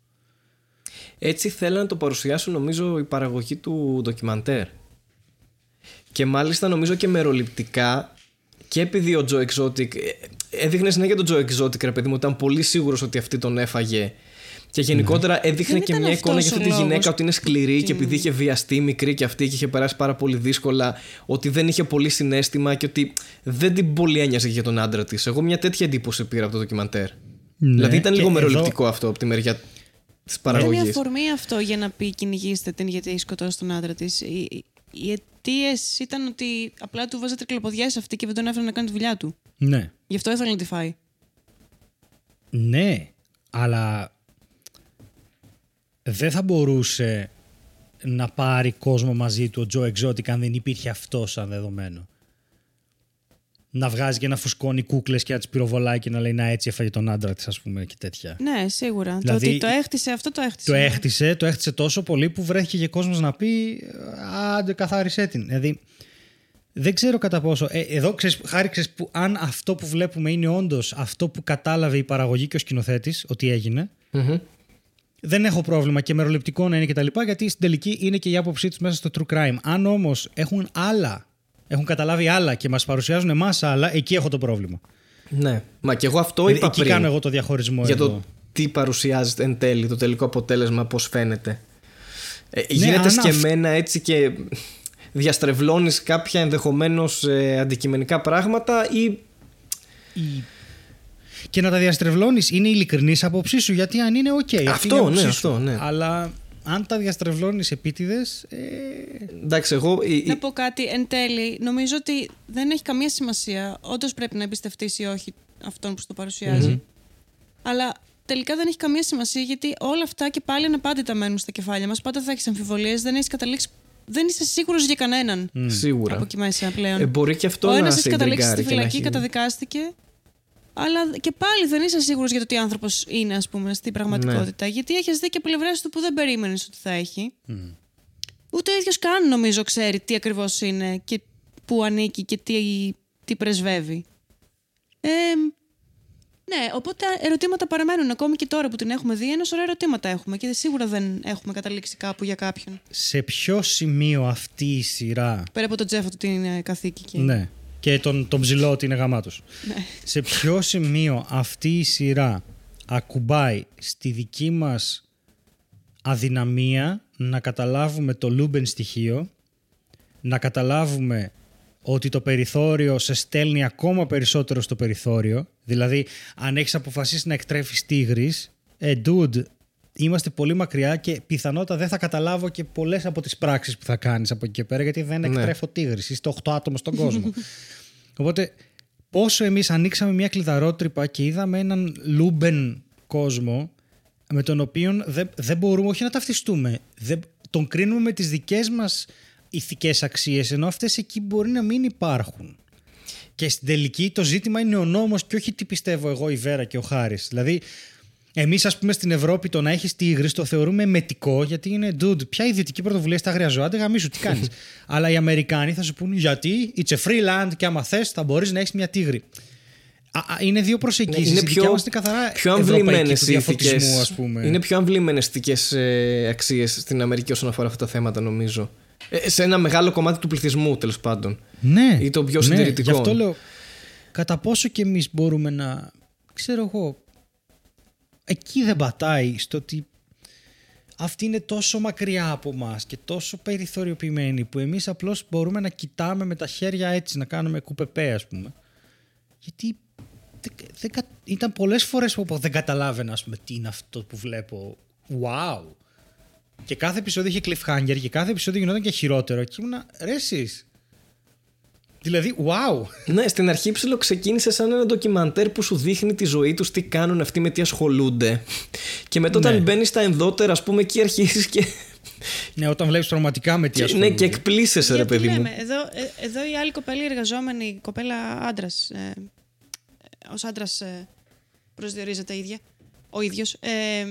Έτσι θέλανε να το παρουσιάσουν νομίζω η παραγωγή του ντοκιμαντέρ. Και μάλιστα νομίζω και μεροληπτικά και επειδή ο Τζο Exotic ε, έδειχνε συνέχεια τον Τζο Exotic ρε παιδί μου ήταν πολύ σίγουρος ότι αυτή τον έφαγε Και γενικότερα έδειχνε Δεν και ήταν μια εικόνα αυτός για αυτή ο τη γυναίκα λόγος ότι είναι σκληρή που και επειδή είχε βιαστεί μικρή και αυτή και είχε περάσει πάρα πολύ δύσκολα, ότι δεν είχε πολύ συνέστημα και ότι δεν την πολύ ένοιαζε για τον άντρα της. Εγώ μια τέτοια εντύπωση πήρα από το ντοκιμαντέρ. Ναι, δηλαδή ήταν και λίγο εδώ- μεροληπτικό αυτό από τη μεριά της Δεν παραγωγής. είναι αφορμή αυτό για να πει κυνηγήστε την γιατί έχει σκοτώσει τον άντρα της. Οι, οι αιτίες ήταν ότι απλά του βάζα τρικλοποδιά σε αυτή και δεν τον έφερε να κάνει τη δουλειά του. Ναι. Γι' αυτό ήθελε να τη φάει. Ναι, αλλά δεν θα μπορούσε να πάρει κόσμο μαζί του ο Τζο Exotic αν δεν υπήρχε αυτό σαν δεδομένο. Να βγάζει και να φουσκώνει κούκλες και να τις πυροβολάει και να λέει Να έτσι έφαγε τον άντρα της, ας πούμε, και τέτοια. Ναι, σίγουρα. Δηλαδή, το ότι το έχτισε, αυτό το έχτισε. Το έχτισε, το έχτισε τόσο πολύ που βρέθηκε και κόσμος να πει Άντε, καθάρισέ την. Δηλαδή, δεν ξέρω κατά πόσο. Ε, εδώ ξέρεις, χάρη ξέρεις, που αν αυτό που βλέπουμε είναι όντως αυτό που κατάλαβε η παραγωγή και ο σκηνοθέτης ότι έγινε, Μμμ. Δεν έχω πρόβλημα και μεροληπτικό να είναι κτλ. Γιατί στην τελική είναι και η άποψή τους μέσα στο true crime. Αν όμως έχουν άλλα, έχουν καταλάβει άλλα και μας παρουσιάζουν εμάς άλλα, εκεί έχω το πρόβλημα. Ναι. Μα και εγώ αυτό Δηλαδή, είπα εκεί πριν. κάνω εγώ το διαχωρισμό. για εδώ. το τι παρουσιάζεται εν τέλει, το τελικό αποτέλεσμα, πώς φαίνεται. Ε, Ναι, γίνεται αν εσκεμμένα έτσι και διαστρεβλώνεις κάποια ενδεχομένως ε, αντικειμενικά πράγματα ή η- Και να τα διαστρεβλώνεις είναι ειλικρινής άποψή σου, γιατί αν είναι, οκ. αυτή Αυτό, είναι η άποψή ναι, σου. αυτό, ναι. Αλλά αν τα διαστρεβλώνεις επίτηδες. Ε... εντάξει εγώ η- η- Να πω κάτι εν τέλει. Νομίζω ότι δεν έχει καμία σημασία. Όντως πρέπει να εμπιστευτείς ή όχι αυτόν που σου το παρουσιαζει Αλλά τελικά δεν έχει καμία σημασία γιατί όλα αυτά και πάλι αναπάντητα μένουν στα κεφάλια μας. Πάντα θα έχεις αμφιβολίες, δεν έχεις καταλήξεις. Δεν είσαι σίγουρος για κανέναν σίγουρα. από εκεί μέσα πλέον. Ε, μπορεί και αυτό Ο να ένας σε έχει καταλήξει στη ιντριγκάρει και να φυλακή, έχει- καταδικάστηκε. Αλλά και πάλι δεν είσαι σίγουρος για το τι άνθρωπος είναι, ας πούμε, στην πραγματικότητα. Ναι. Γιατί έχεις δει και πλευρές του που δεν περίμενες ότι θα έχει. Ούτε ο ίδιος καν νομίζω ξέρει τι ακριβώς είναι και πού ανήκει και τι, τι πρεσβεύει. Ε, ναι, οπότε ερωτήματα παραμένουν. Ακόμη και τώρα που την έχουμε δει, ένα σωρό ερωτήματα έχουμε και σίγουρα δεν έχουμε καταλήξει κάπου για κάποιον. Σε ποιο σημείο αυτή η σειρά. Πέρα από τον Τζέφο του την είναι καθήκη. Και... Ναι. Και τον, τον ψηλό ότι είναι γαμάτος. Ναι. Σε ποιο σημείο αυτή η σειρά ακουμπάει στη δική μας αδυναμία να καταλάβουμε το Λούμπεν στοιχείο, να καταλάβουμε ότι το περιθώριο σε στέλνει ακόμα περισσότερο στο περιθώριο. Δηλαδή, αν έχεις αποφασίσει να εκτρέφεις τίγρης, ε, dude, είμαστε πολύ μακριά και πιθανότατα δεν θα καταλάβω και πολλές από τις πράξεις που θα κάνεις από εκεί και πέρα, γιατί δεν εκτρέφω τίγρης. Είστε 8 άτομα στον κόσμο. Οπότε, πόσο εμείς ανοίξαμε μια κλειδαρότρυπα και είδαμε έναν λούμπεν κόσμο με τον οποίο δεν, δεν μπορούμε όχι να ταυτιστούμε. Δεν, τον κρίνουμε με τις δικές μας ηθικές αξίες, ενώ αυτές εκεί μπορεί να μην υπάρχουν. Και στην τελική το ζήτημα είναι ο νόμος και όχι τι πιστεύω εγώ η Βέρα και ο Χάρης. Δηλαδή, εμείς ας πούμε στην Ευρώπη το να έχεις τίγρης το θεωρούμε μετικό γιατί είναι dude, ποια ιδιωτική πρωτοβουλία στα αγρία ζώα, γαμίσου, τι κάνεις. Αλλά οι Αμερικάνοι θα σου πούνε γιατί it's a free land και άμα θες θα μπορείς να έχεις μια τίγρη. Α, α, είναι δύο προσεγγίσεις. είναι Η δικιά πιο, μας είναι καθαρά πιο ευρωπαϊκή αμβλημένες του οι διαφωτισμού, ηθικές, ας πούμε. είναι πιο αμβλημένες ηθικές ε, αξίες στην Αμερική όσον αφορά αυτά τα θέματα νομίζω. Ε, σε ένα μεγάλο κομμάτι του πληθυσμού τέλος πάντων. Ναι. Ή το πιο ναι, συντηρητικό. Γι' αυτό λέω, κατά πόσο και εμείς μπορούμε να, ξέρω εγώ, εκεί δεν πατάει στο ότι αυτή είναι τόσο μακριά από μας και τόσο περιθωριοποιημένη που εμείς απλώς μπορούμε να κοιτάμε με τα χέρια έτσι, να κάνουμε κουπεπέ ας πούμε. Γιατί δεν, δεν κα- ήταν πολλές φορές που δεν καταλάβαινα ας πούμε, τι είναι αυτό που βλέπω. Wow! Και κάθε επεισόδιο είχε cliffhanger και κάθε επεισόδιο γινόταν και χειρότερο. Και ήμουνα, ρε εσείς. Δηλαδή, wow! Ναι, στην αρχή ψηλό ξεκίνησε σαν ένα ντοκιμαντέρ που σου δείχνει τη ζωή τους, τι κάνουν αυτοί, με τι ασχολούνται. Και μετά όταν Ναι. μπαίνεις στα ενδότερα, ας πούμε, εκεί αρχίζεις και. Ναι, όταν βλέπεις πραγματικά με τι ναι, ασχολούνται. και εκπλήσεσαι, ρε Γιατί παιδί μου. λέμε, εδώ, ε, εδώ η άλλη κοπέλα η εργαζόμενη, η κοπέλα άντρας. Ε, ε, Ω άντρας ε, προσδιορίζεται ίδια. Ο ίδιος. Ε,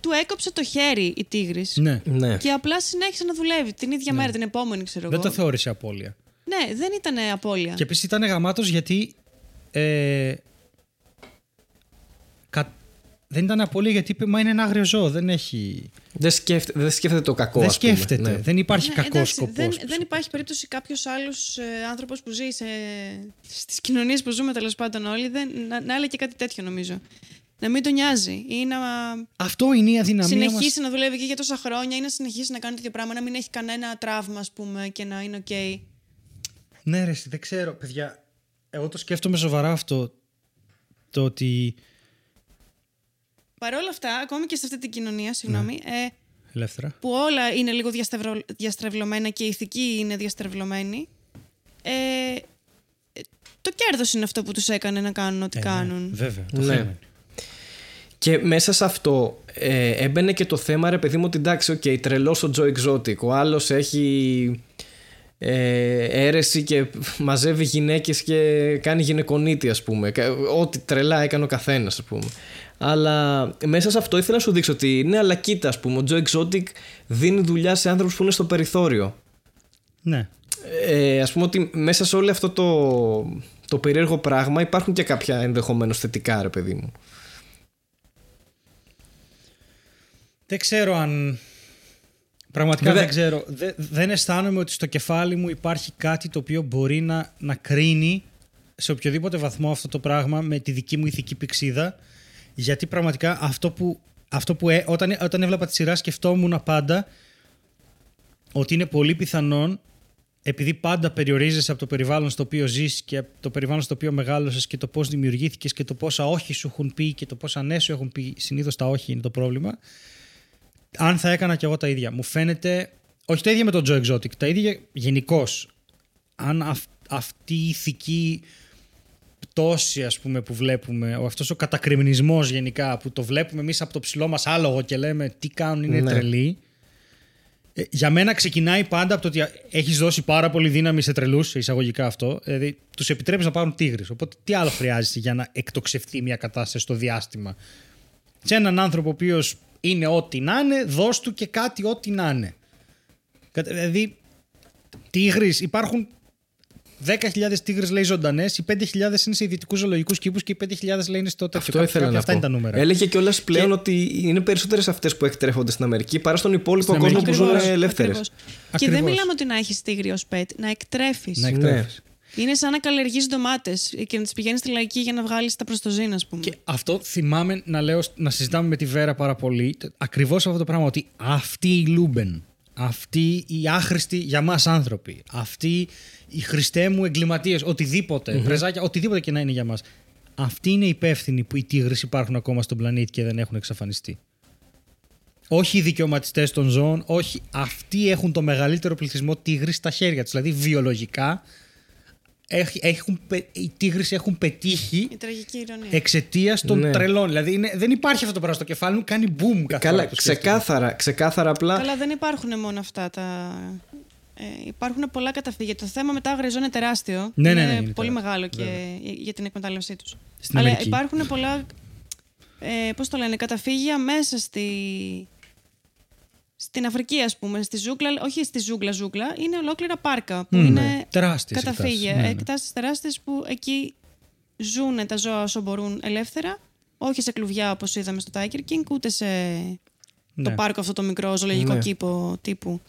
του έκοψε το χέρι η τίγρης. Ναι. Ναι. Και απλά συνέχισε να δουλεύει την ίδια μέρα, την επόμενη, ξέρω Δεν εγώ. το θεώρησε απώλεια. Ναι, δεν ήταν απώλεια. Και επίσης ήταν γαμάτος γιατί. Ε, κα- δεν ήταν απώλεια γιατί είπε Μα είναι ένα άγριο ζώο. Δεν έχει. Δεν, σκέφτε, δεν σκέφτεται το κακό, δεν ας πούμε. σκέφτεται. Ναι. Δεν υπάρχει Ναι, κακός εντάξει, σκοπός. Δεν, δεν υπάρχει περίπτωση κάποιος άλλος ε, άνθρωπος που ζει σε, στις κοινωνίες που ζούμε τέλος πάντων όλοι δεν, να, να έλεγε κάτι τέτοιο νομίζω. Να μην τον νοιάζει ή να Αυτό είναι η αδυναμία συνεχίσει μας. να δουλεύει εκεί για τόσα χρόνια ή να συνεχίσει να κάνει το ίδιο πράγμα, να μην έχει κανένα τραύμα, ας πούμε, και να είναι οκ. Ναι, ρε, εσύ, δεν ξέρω, παιδιά. Εγώ το σκέφτομαι σοβαρά αυτό. Το ότι. Παρ' όλα αυτά, ακόμη και σε αυτή την κοινωνία, συγγνώμη, Ναι. ε, Ελεύθερα. που όλα είναι λίγο διαστρεβλω... διαστρεβλωμένα και η ηθική είναι διαστρεβλωμένη, ε, ε, το κέρδος είναι αυτό που τους έκανε να κάνουν ό,τι Ε, ναι, κάνουν. βέβαια. Το Ναι. Θέμα είναι. Και μέσα σε αυτό ε, έμπαινε και το θέμα, ρε παιδί μου, ότι εντάξει, οκ, τρελός ο Joe Exotic. Ο άλλος έχει ε, αίρεση και μαζεύει γυναίκες και κάνει γυναικωνίτη, ας πούμε. Κα- Ό,τι τρελά έκανε ο καθένας, ας πούμε. Αλλά μέσα σε αυτό ήθελα να σου δείξω ότι ναι, αλλά κοίτα, ας πούμε, ο Τζο Exotic δίνει δουλειά σε άνθρωπους που είναι στο περιθώριο. Ναι. Ε, ας πούμε ότι μέσα σε όλο αυτό το, το περίεργο πράγμα υπάρχουν και κάποια ενδεχομένως θετικά, ρε παιδί μου. Δεν ξέρω αν. Πραγματικά Βέβαια- δεν ξέρω. Δε- δεν αισθάνομαι ότι στο κεφάλι μου υπάρχει κάτι το οποίο μπορεί να, να κρίνει σε οποιοδήποτε βαθμό αυτό το πράγμα με τη δική μου ηθική πηξίδα. Γιατί πραγματικά αυτό που, αυτό που ε, όταν, όταν έβλεπα τη σειρά σκεφτόμουν πάντα ότι είναι πολύ πιθανόν επειδή πάντα περιορίζεσαι από το περιβάλλον στο οποίο ζεις και από το περιβάλλον στο οποίο μεγάλωσες και το πώς δημιουργήθηκες και το πόσα όχι σου έχουν πει και το πόσα ναι σου έχουν πει, συνήθως τα όχι είναι το πρόβλημα, αν θα έκανα κι εγώ τα ίδια. Μου φαίνεται, όχι τα ίδια με τον Joe Exotic, τα ίδια γενικώς. Αν αυ- αυτή η ηθική πτώση ας πούμε που βλέπουμε, ο, αυτός ο κατακριμνισμός γενικά που το βλέπουμε εμείς από το ψηλό μας άλογο και λέμε τι κάνουν είναι Ναι. τρελοί, ε, για μένα ξεκινάει πάντα από το ότι έχεις δώσει πάρα πολύ δύναμη σε τρελούς, εισαγωγικά αυτό. Δηλαδή, τους επιτρέπεις να πάρουν τίγρες. Οπότε, τι άλλο χρειάζεται για να εκτοξευτεί μια κατάσταση στο διάστημα; Σε έναν άνθρωπο ο οποίος είναι ό,τι να είναι, δώσ' του και κάτι ό,τι να είναι. Κατα- Δηλαδή, τίγρεις υπάρχουν 10.000 τίγρες λέει ζωντανές, οι 5.000 είναι σε ιδιωτικούς ζωολογικούς κήπους και οι 5.000 λέει είναι στο τέτοιο. Αυτό Κάποιο- ήθελα κάποια- να Αυτά πω. είναι τα νούμερα. Έλεγε κιόλας πλέον Και- ότι είναι περισσότερες αυτές που εκτρέφονται στην Αμερική παρά στον υπόλοιπο Στην κόσμο που ζουν Ακριβώς, ελεύθερες. ακριβώς. Και Ακριβώς. δεν μιλάμε ότι να έχεις τίγρη ως pet, να εκτρέφεις. Να Ναι. Εκτρέφεις. Είναι σαν να καλλιεργείς ντομάτες και να τις πηγαίνεις στη λαϊκή για να βγάλεις τα προς το ζην, ας πούμε. Και αυτό θυμάμαι να λέω, να συζητάμε με τη Βέρα πάρα πολύ. Ακριβώς αυτό το πράγμα. Ότι αυτοί οι Λούμπεν, αυτοί οι άχρηστοι για μας άνθρωποι, αυτοί οι χριστέ μου εγκληματίες, οτιδήποτε, πρεζάκια, οτιδήποτε και να είναι για μας. Αυτοί είναι υπεύθυνοι που οι τίγρες υπάρχουν ακόμα στον πλανήτη και δεν έχουν εξαφανιστεί. Όχι οι δικαιωματιστές των ζώων, όχι. Αυτοί έχουν το μεγαλύτερο πληθυσμό τίγρη στα χέρια τους. Δηλαδή, βιολογικά, έχ- έχουν, πε- οι τίγρες έχουν πετύχει Η τραγική ηρωνία. εξαιτίας των Ναι. τρελών. Δηλαδή είναι, δεν υπάρχει αυτό το πράγμα στο κεφάλι μου, κάνει boom κάθε Καλά, φορά που σκέφτομαι. ξεκάθαρα, ξεκάθαρα απλά. Καλά, δεν υπάρχουν μόνο αυτά τα. Ε, υπάρχουν πολλά καταφύγια. Το θέμα με τα άγρια ζώα είναι τεράστιο. Ναι, ναι, είναι ναι, είναι πολύ τεράστιο. μεγάλο και για την εκμετάλλευσή τους. Στην Αλλά Αμερική. υπάρχουν πολλά. Ε, πώς το λένε, καταφύγια μέσα στη. Στην Αφρική, ας πούμε, στη ζούγκλα, όχι στη ζούγκλα, ζούγκλα, είναι ολόκληρα πάρκα που Μμ, είναι ναι. Τεράστιες καταφύγια. εκτάσεις, ναι, ναι. Εκτάσεις τεράστιες που εκεί ζουν τα ζώα όσο μπορούν ελεύθερα, όχι σε κλουβιά όπως είδαμε στο Tiger King, ούτε σε το Ναι. πάρκο αυτό το μικρό ζωολογικό Ναι. κήπο τύπου.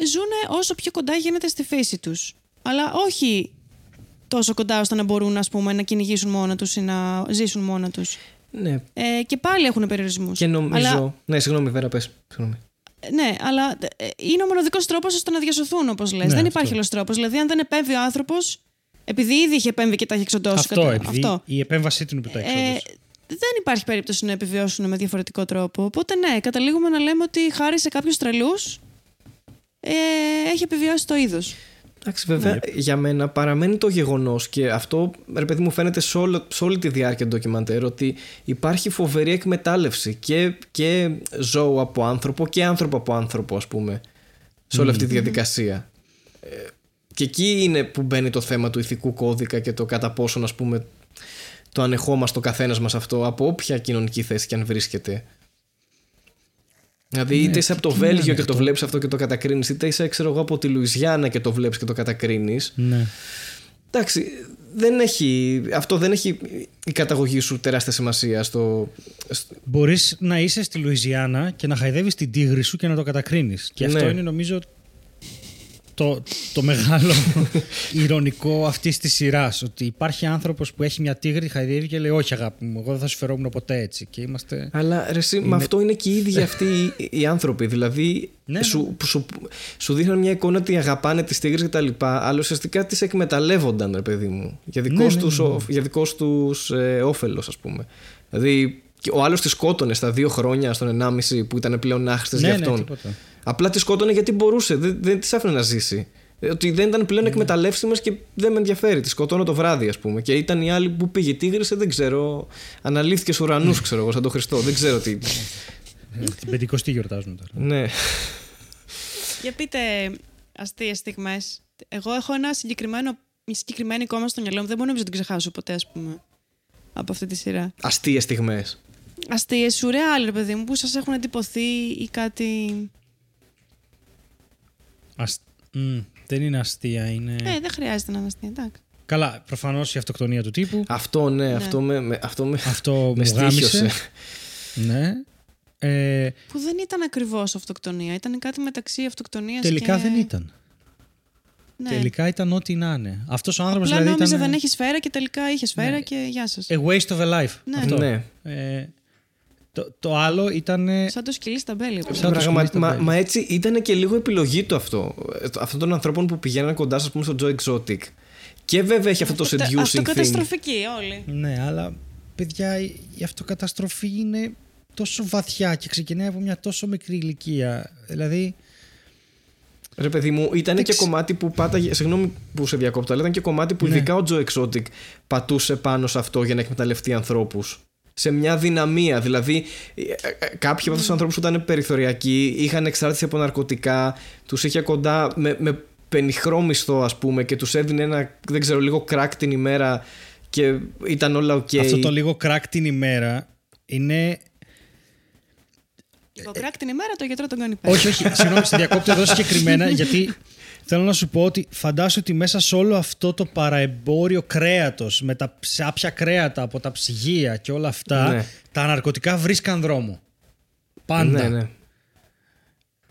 Ε, Ζούνε όσο πιο κοντά γίνεται στη φύση τους. Αλλά όχι τόσο κοντά ώστε να μπορούν ας πούμε, να κυνηγήσουν μόνα τους ή να ζήσουν μόνα τους. Ναι. Ε, και πάλι έχουν περιορισμούς. Και νομίζω. Αλλά, Ναι, συγγνώμη, Βέρα, πες. Συγγνώμη. Ναι, αλλά ε, είναι ο μοναδικός τρόπος ώστε να διασωθούν, όπως λες. Ναι, δεν αυτό. υπάρχει άλλος τρόπος. Δηλαδή, αν δεν επέμβει ο άνθρωπος, επειδή ήδη είχε επέμβει και τα είχε εξοντώσει. Αυτό, κατά- επειδή αυτό. η επέμβασή του είναι που τα Ε, εξόδωσε. δεν υπάρχει περίπτωση να επιβιώσουν με διαφορετικό τρόπο. Οπότε, ναι, καταλήγουμε να λέμε ότι χάρη σε κάποιους τρελούς ε, έχει επιβιώσει το είδος. Εντάξει, βέβαια, για μένα παραμένει το γεγονός και αυτό, ρε παιδί μου, φαίνεται σε, όλο, σε όλη τη διάρκεια του ντοκιμαντέρ ότι υπάρχει φοβερή εκμετάλλευση και, και ζώου από άνθρωπο και άνθρωπο από άνθρωπο, ας πούμε, σε όλη αυτή τη διαδικασία. Ε, και εκεί είναι που μπαίνει το θέμα του ηθικού κώδικα και το κατά πόσον, ας πούμε, το ανεχόμαστε ο καθένας μας αυτό από όποια κοινωνική θέση και αν βρίσκεται. Δηλαδή, είτε είσαι από το τι να Βέλγιο είναι και το αυτό. βλέπεις αυτό και το κατακρίνεις, είτε είσαι, ξέρω εγώ, από τη Λουιζιάννα και το βλέπεις και το κατακρίνεις. Ναι. Εντάξει, δεν έχει, αυτό δεν έχει η καταγωγή σου τεράστια σημασία στο. στο- Μπορείς να είσαι στη Λουιζιάννα και να χαϊδεύεις την τίγρη σου και να το κατακρίνεις. Και αυτό Ναι. είναι νομίζω το, το μεγάλο ηρωνικό αυτής της σειράς. Ότι υπάρχει άνθρωπος που έχει μια τίγρη, χαϊδεύει και λέει: Όχι, αγάπη μου, εγώ δεν θα σου φερόμουν ποτέ έτσι. Και είμαστε. Αλλά ρε, εσύ, με αυτό είναι και οι ίδιοι αυτοί οι, οι άνθρωποι. Δηλαδή, Ναι, σου, που σου, σου δείχνουν μια εικόνα ότι αγαπάνε τις τίγρες και τα λοιπά, αλλά ουσιαστικά τις εκμεταλλεύονταν, ρε παιδί μου. Για δικός Ναι, ναι, τους, ναι, ναι. ο- για δικός τους ε, όφελος, ας πούμε. Δηλαδή, και ο άλλος τη σκότωνε στα δύο χρόνια, στον 1,5 που ήταν πλέον άχρηστες Ναι, για ναι, αυτόν. τίποτα. Απλά τη σκότωνε γιατί μπορούσε. Δεν, δεν της άφηνε να ζήσει. Ε, Ότι δεν ήταν Ναι. πλέον εκμεταλλεύσιμε και δεν με ενδιαφέρει. Τη σκοτώνω το βράδυ, ας πούμε. Και ήταν η άλλη που πήγε τίγρισε, δεν ξέρω. Αναλύθηκες στου ουρανού, ξέρω εγώ, σαν τον Χριστό. Δεν ξέρω τι. Ε, Την πεντηκοστή γιορτάζουμε τώρα. ναι. Για πείτε αστείες στιγμές. Εγώ έχω ένα συγκεκριμένο, μια συγκεκριμένη εικόνα στο μυαλό μου. Δεν μπορώ να την ξεχάσω ποτέ, ας πούμε. Από αυτή τη σειρά. Αστείες στιγμές. Αστείες, σουρεάλ, ρε παιδί μου, που σας έχουν εντυπωθεί ή κάτι. Ασ... Μμ, δεν είναι αστεία, είναι. Ε, δεν χρειάζεται να είναι αστεία, εντάξει. Καλά, προφανώς η αυτοκτονία του τύπου. Αυτό, ναι, αυτό με. με- αυτό με, Αυτό με μου γάμισε. στήχιωσε. Ναι. Ε, Που δεν ήταν ακριβώς αυτοκτονία. Ήταν κάτι μεταξύ αυτοκτονίας τελικά και... δεν ήταν. Ναι. Τελικά ήταν ό,τι να είναι. Αυτός ο άνθρωπος Απλά δηλαδή νόμιζε ήταν. δεν έχει σφαίρα και τελικά είχε σφαίρα Ναι. και γεια σας. A waste of a life. Ναι. Αυτό. Ναι. Ε, το, το άλλο ήταν. Σαν το σκυλί στα μπέλη. όπως Σαν το Πραγμα- σκυλί στα μα, μπέλη. μα έτσι ήταν και λίγο επιλογή του αυτό. Ε, Αυτών των ανθρώπων που πηγαίναν κοντά, ας πούμε, στο Joe Exotic. Και βέβαια έχει αυτό το Αυτοκατα- seducing thing. Αυτοκαταστροφικοί όλοι. Ναι, αλλά παιδιά, η η αυτοκαταστροφή είναι τόσο βαθιά και ξεκινάει από μια τόσο μικρή ηλικία. Δηλαδή, Ρε παιδί μου, ήταν Δεν και ξε- κομμάτι που πάταγε. Συγγνώμη που σε διακόπτω, αλλά ήταν και κομμάτι που Ναι. ειδικά ο Joe Exotic πατούσε πάνω σε αυτό για να εκμεταλλευτεί ανθρώπους. Σε μια αδυναμία. Δηλαδή, ε, ε, κάποιοι από αυτούς τους ανθρώπους που ήταν περιθωριακοί, είχαν εξάρτηση από ναρκωτικά, τους είχε κοντά με, με πενιχρό μισθό, ας πούμε, και τους έδινε ένα, δεν ξέρω, λίγο κρακ την ημέρα και ήταν όλα οκ. αυτό το λίγο κρακ την ημέρα είναι. Το κράκ την ημέρα το γιατρό τον κάνει πέρα. όχι, όχι, συγγνώμη, στη διακόπτω εδώ συγκεκριμένα, γιατί θέλω να σου πω ότι φαντάσου ότι μέσα σε όλο αυτό το παραεμπόριο κρέατος με τα ψάπια κρέατα από τα ψυγεία και όλα αυτά, Ναι. τα ναρκωτικά βρίσκαν δρόμο. Πάντα. Ναι, ναι.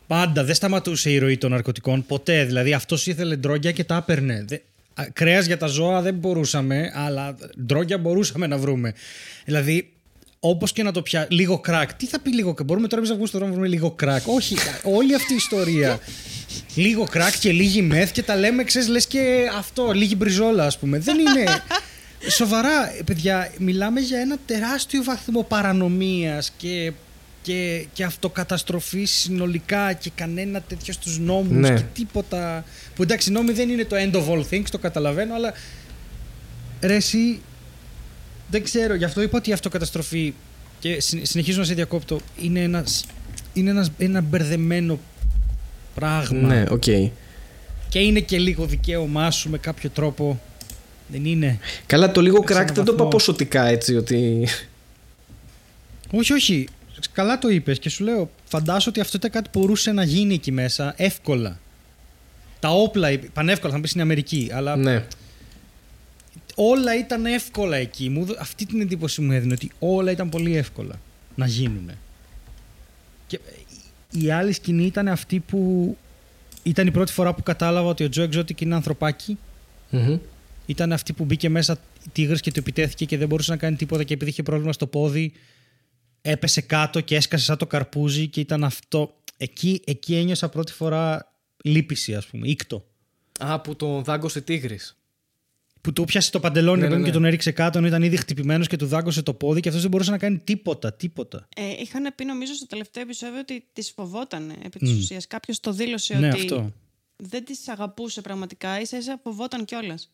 Πάντα. Δεν σταματούσε η ροή των ναρκωτικών ποτέ. Δηλαδή αυτός ήθελε ντρόγκια και τα έπαιρνε. Κρέας για τα ζώα δεν μπορούσαμε, αλλά ντρόγκια μπορούσαμε να βρούμε. Δηλαδή, όπως και να το πια. Λίγο κράκ. Τι θα πει λίγο κράκ. Μπορούμε τώρα εμείς να βγούμε στον δρόμο να βρούμε λίγο κράκ. Όχι, όλη αυτή η ιστορία. λίγο κράκ και λίγη μεθ και τα λέμε, ξέρεις, λες και αυτό, λίγη μπριζόλα, ας πούμε. Δεν είναι. Σοβαρά, παιδιά, μιλάμε για ένα τεράστιο βαθμό παρανομίας και, και, και αυτοκαταστροφής συνολικά και κανένα τέτοιο στους νόμους Ναι. και τίποτα. Που εντάξει, νόμοι δεν είναι το end of all things, το καταλαβαίνω, αλλά ρε εσύ, δεν ξέρω, γι' αυτό είπα ότι η αυτοκαταστροφή και συ- συνεχίζω να σε διακόπτω, είναι, ένας, είναι ένας, ένα μπερδεμένο πράγμα Ναι, οκ. και είναι και λίγο δικαίωμά σου με κάποιο τρόπο. Δεν είναι; Καλά, το λίγο Σε κρακ έναν δεν το βαθμό. είπα ποσοτικά έτσι ότι. Όχι, όχι. Καλά το είπες και σου λέω, φαντάσου ότι αυτό ήταν κάτι που μπορούσε να γίνει εκεί μέσα εύκολα. Τα όπλα, υπ- πανεύκολα, θα μου πεις στην Αμερική, αλλά ναι. όλα ήταν εύκολα εκεί. Μου, δω- αυτή την εντύπωση μου έδινε ότι όλα ήταν πολύ εύκολα να γίνουν. Και ε, η άλλη σκηνή ήταν αυτή που ήταν η πρώτη φορά που κατάλαβα ότι ο Τζο Exotic είναι ανθρωπάκι. Μμμ. Ήταν αυτή που μπήκε μέσα τίγρης και του επιτέθηκε και δεν μπορούσε να κάνει τίποτα και επειδή είχε πρόβλημα στο πόδι έπεσε κάτω και έσκασε σαν το καρπούζι και ήταν αυτό. Εκεί, εκεί ένιωσα πρώτη φορά λύπηση ας πούμε, ήκτο. Α, που τον δάγκωσε τίγρης. Που του πιάσε το παντελόνι Ναι, ρε παιδί μου, ναι, και ναι. τον έριξε κάτω ενώ ήταν ήδη χτυπημένος και του δάγκωσε το πόδι και αυτός δεν μπορούσε να κάνει τίποτα, τίποτα. Ε, είχαν πει νομίζω στο τελευταίο επεισόδιο ότι τη φοβόταν επί της Μμ. ουσίας. Κάποιος το δήλωσε Ναι, ότι αυτό. δεν τις αγαπούσε πραγματικά, ίσα ίσα φοβόταν κιόλας.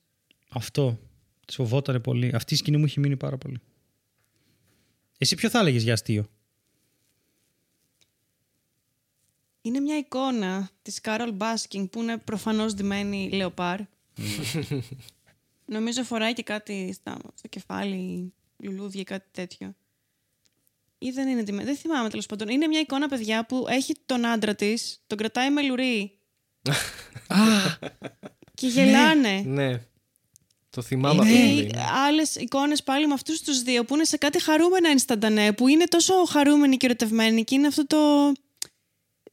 Αυτό. Τη φοβότανε πολύ. Αυτή η σκηνή μου έχει μείνει πάρα πολύ. Εσύ ποιο θα έλεγες για αστείο; Είναι μια εικόνα της Κάρολ Μπάσκινγκ που είναι προφανώς ντυμένη λεοπάρ. Νομίζω φοράει και κάτι στα, στο κεφάλι, λουλούδια ή κάτι τέτοιο. Ή δεν είναι ντυμένη. Δεν θυμάμαι τέλος πάντων. Είναι μια εικόνα, παιδιά, που έχει τον άντρα της, τον κρατάει με λουρί. και γελάνε. Ναι. Το θυμάμαι Είναι- αυτό. που Ή λέει. άλλες εικόνες πάλι με αυτούς τους δύο που είναι σε κάτι χαρούμενα ενσταντανέ, που είναι τόσο χαρούμενοι και ερωτευμένοι και είναι αυτό το.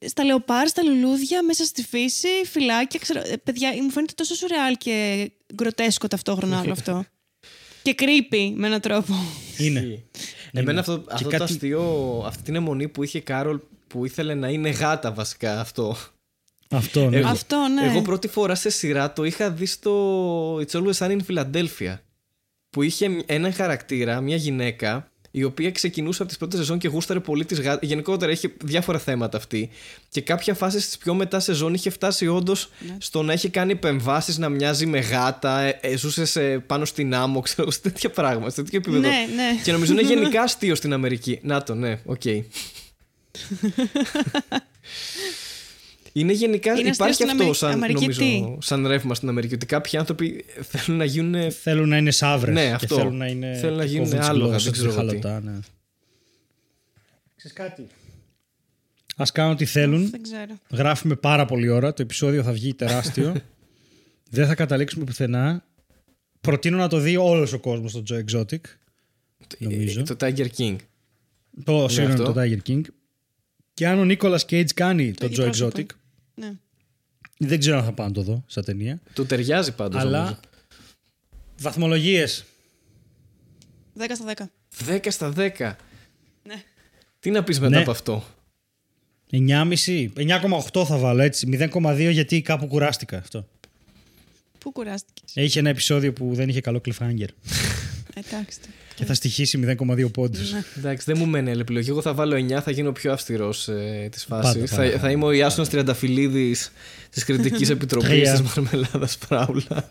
Στα λεοπάρ, στα λουλούδια, μέσα στη φύση, φυλάκια. Ξέρω, ε, παιδιά, μου φαίνεται τόσο σουρεάλ και γκροτέσκο ταυτόχρονα όλο αυτό. και creepy με έναν τρόπο. Είναι. Εμένα αυτό, Και αυτό το κάτι- αστείο, αυτή την αιμονή που είχε η Κάρολ που ήθελε να είναι γάτα βασικά αυτό. Αυτό, ναι. Εγώ- Αυτό, ναι. Εγώ πρώτη φορά σε σειρά το είχα δει στο It's Always Sunny in Philadelphia. Που είχε έναν χαρακτήρα, μια γυναίκα, η οποία ξεκινούσε από τις πρώτες σεζόν και γούσταρε πολύ τις γάτες. Γενικότερα είχε διάφορα θέματα αυτή. Και κάποια φάση στις πιο μετά σεζόν είχε φτάσει όντως Ναι. στο να έχει κάνει επεμβάσεις να μοιάζει με γάτα, ε, ε, ζούσε σε- πάνω στην άμμο, ξέρω, σε τέτοια πράγματα, σε τέτοιο επίπεδο. Ναι, ναι. Και νομίζω είναι γενικά αστείο στην Αμερική. Να το, ναι, οκ. Είναι γενικά. Είναι αστείο υπάρχει στην αυτό Αμερική- σαν, Αμερική νομίζω, τι; σαν ρεύμα στην Αμερική. Ότι κάποιοι άνθρωποι θέλουν να γίνουν. Θέλουν να είναι σαύρες Ναι, και αυτό. θέλουν να είναι Θέλουν να και γίνουν κόβουν τις άλογα, γλώσσες, δεν ξέρω εγώ τι. χαλωτά, ναι. Ξέρεις κάτι; Ας κάνουν ό,τι θέλουν. Δεν ξέρω. Γράφουμε πάρα πολύ ώρα. Το επεισόδιο θα βγει τεράστιο. Δεν θα καταλήξουμε πουθενά. Προτείνω να το δει όλος ο κόσμος στο Joe Exotic. Νομίζω. Ε, Το Tiger King. Το, συγγνώμη, αυτό. το Tiger King. Και αν ο Νίκολας Cage κάνει το, ίδιο Joe πρόσωπο. Exotic, Ναι. δεν ξέρω αν θα πάω να το δω σαν ταινία. Του ταιριάζει πάντως αλλά νομίζω. βαθμολογίες. 10 στα 10. 10 στα 10. Ναι. Τι να πεις μετά Ναι. από αυτό; 9,5. 9,8 θα βάλω έτσι. 0,2 γιατί κάπου κουράστηκα αυτό. Πού κουράστηκες; Έχει ένα επεισόδιο που δεν είχε καλό cliffhanger. Εντάξει. Και θα στοιχήσει 0,2 πόντους. Ναι. Εντάξει, δεν μου μένει άλλη επιλογή. Εγώ θα βάλω 9, θα γίνω πιο αυστηρός ε, της φάσης. Πάντα, Θα, πάντα. θα είμαι ο Ιάσονας Τριανταφυλλίδης της Κριτικής Επιτροπής Τρία. της Μαρμελάδας Φράουλα.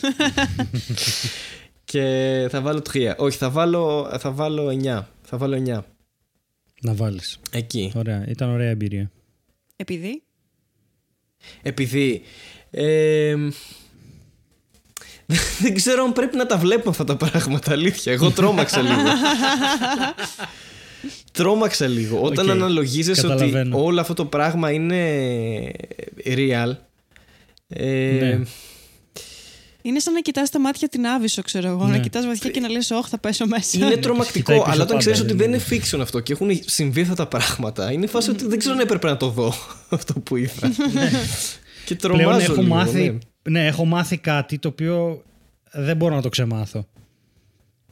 και θα βάλω 3. Όχι, θα βάλω, θα βάλω 9. Θα βάλω 9. Να βάλεις. Εκεί. Ωραία. Ήταν ωραία εμπειρία. Επειδή; Επειδή. ε, δεν ξέρω αν πρέπει να τα βλέπω αυτά τα πράγματα, αλήθεια. Εγώ τρόμαξα λίγο. τρόμαξα λίγο. Όταν Οκ, αναλογίζεσαι ότι καταλαβαίνω. όλο αυτό το πράγμα είναι real. Ε, Ναι. Είναι σαν να κοιτάς τα μάτια την άβυσο, ξέρω εγώ. Ναι. Να κοιτάς βαθιά και να λες: Όχι, θα πέσω μέσα. Είναι κοιτάει τρομακτικό, πίσω αλλά όταν πάντα, ξέρει ότι δεν δεν είναι fiction αυτό και έχουν συμβεί αυτά τα πράγματα, είναι φάση ότι δεν ξέρω αν έπρεπε να το δω αυτό που είδα. και Πλέον τρομάζω έχω λίγο, μάθει, ναι. Ναι, έχω μάθει κάτι το οποίο δεν μπορώ να το ξεμάθω.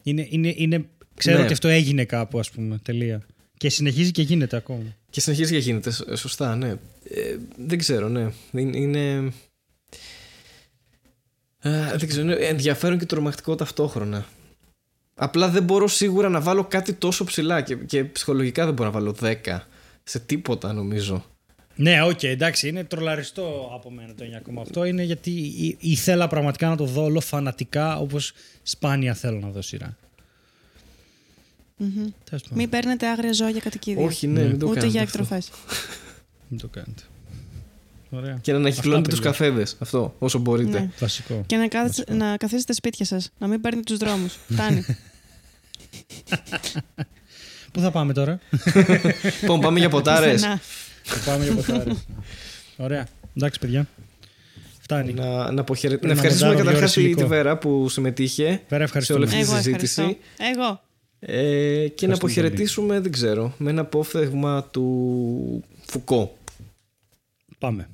Είναι, είναι, είναι, ξέρω Ναι. ότι αυτό έγινε κάπου, ας πούμε, τελεία. Και συνεχίζει και γίνεται ακόμα. Και συνεχίζει και γίνεται. σ- Σωστά, ναι. Ε, δεν ξέρω, ναι. Είναι. είναι... Α, δεν ξέρω, είναι ενδιαφέρον και τρομακτικό ταυτόχρονα. Απλά δεν μπορώ σίγουρα να βάλω κάτι τόσο ψηλά και, και ψυχολογικά δεν μπορώ να βάλω 10 σε τίποτα νομίζω. Ναι, οκ, εντάξει, είναι τρολαριστό από μένα το 9,8. Είναι γιατί ή- ήθελα πραγματικά να το δω όλο φανατικά όπως σπάνια θέλω να δω σειρά. Μμμ. Τέλος πάντων, Μην παίρνετε άγρια ζώα κατοικίδια. Όχι, ναι, Ναι. μην το Ούτε κάνετε για αυτό. εκτροφές. Μην το κάνετε. Ωραία. Και να ανακυκλώνετε Αυτά, του καφέδες. Αυτό, όσο μπορείτε. Ναι. Βασικό. Και να, κάθεστε- να καθίσετε σπίτια σας. Να μην παίρνετε τους δρόμους. Φτάνει. Πού θα πάμε τώρα; Λοιπόν, πάμε για ποτάρες. Πουθενά. θα πάμε για ποτάρες. Ωραία. Εντάξει, παιδιά. Φτάνει. να, να, αποχαιρε... να Πρέπει να ευχαριστήσουμε μοντάρω δύο καταρχάς ώρες τη, υλικό. τη Βέρα που συμμετείχε Βέρα, σε ευχαριστούμε. όλη αυτή τη Εγώ συζήτηση. ευχαριστώ. Εγώ. Ε, και να αποχαιρετήσουμε, δεν ξέρω, με ένα απόφθεγμα του Φουκώ. Πάμε.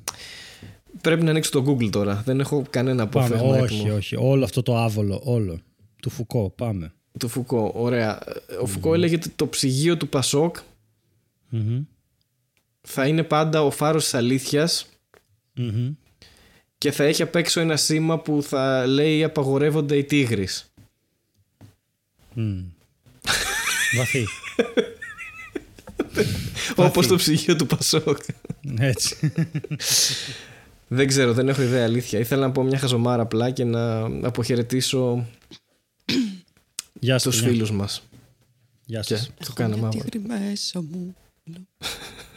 Πρέπει να ανοίξω το Google τώρα. Δεν έχω κανένα Πάμε. απόφθεγμα Όχι, έτοιμο. όχι. Όλο αυτό το άβολο, όλο. Του Φουκώ. Πάμε. Του Φουκώ, ωραία. Ο Φουκώ έλεγε ότι το ψυγείο του Πασόκ Μμμ. Θα είναι πάντα ο φάρος της αλήθειας Μμμ. και θα έχει απ' έξω ένα σήμα που θα λέει απαγορεύονται οι τίγρεις. Μμ. Βαθύ. Όπως το ψυγείο του Πασόκ. Έτσι. δεν ξέρω, δεν έχω ιδέα αλήθεια. Ήθελα να πω μια χαζομάρα απλά και να αποχαιρετήσω Γεια σας. τους παιδιά. φίλους μας. Γεια Και σας. το κάναμε Τη άμα. μέσα μου.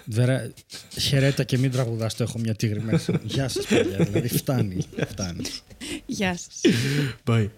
Βέρα, χαιρέτα και μην τραγουδάς το έχω μια τίγρη μέσα. Γεια σας παιδιά, δηλαδή φτάνει. φτάνει. Γεια σας. Bye.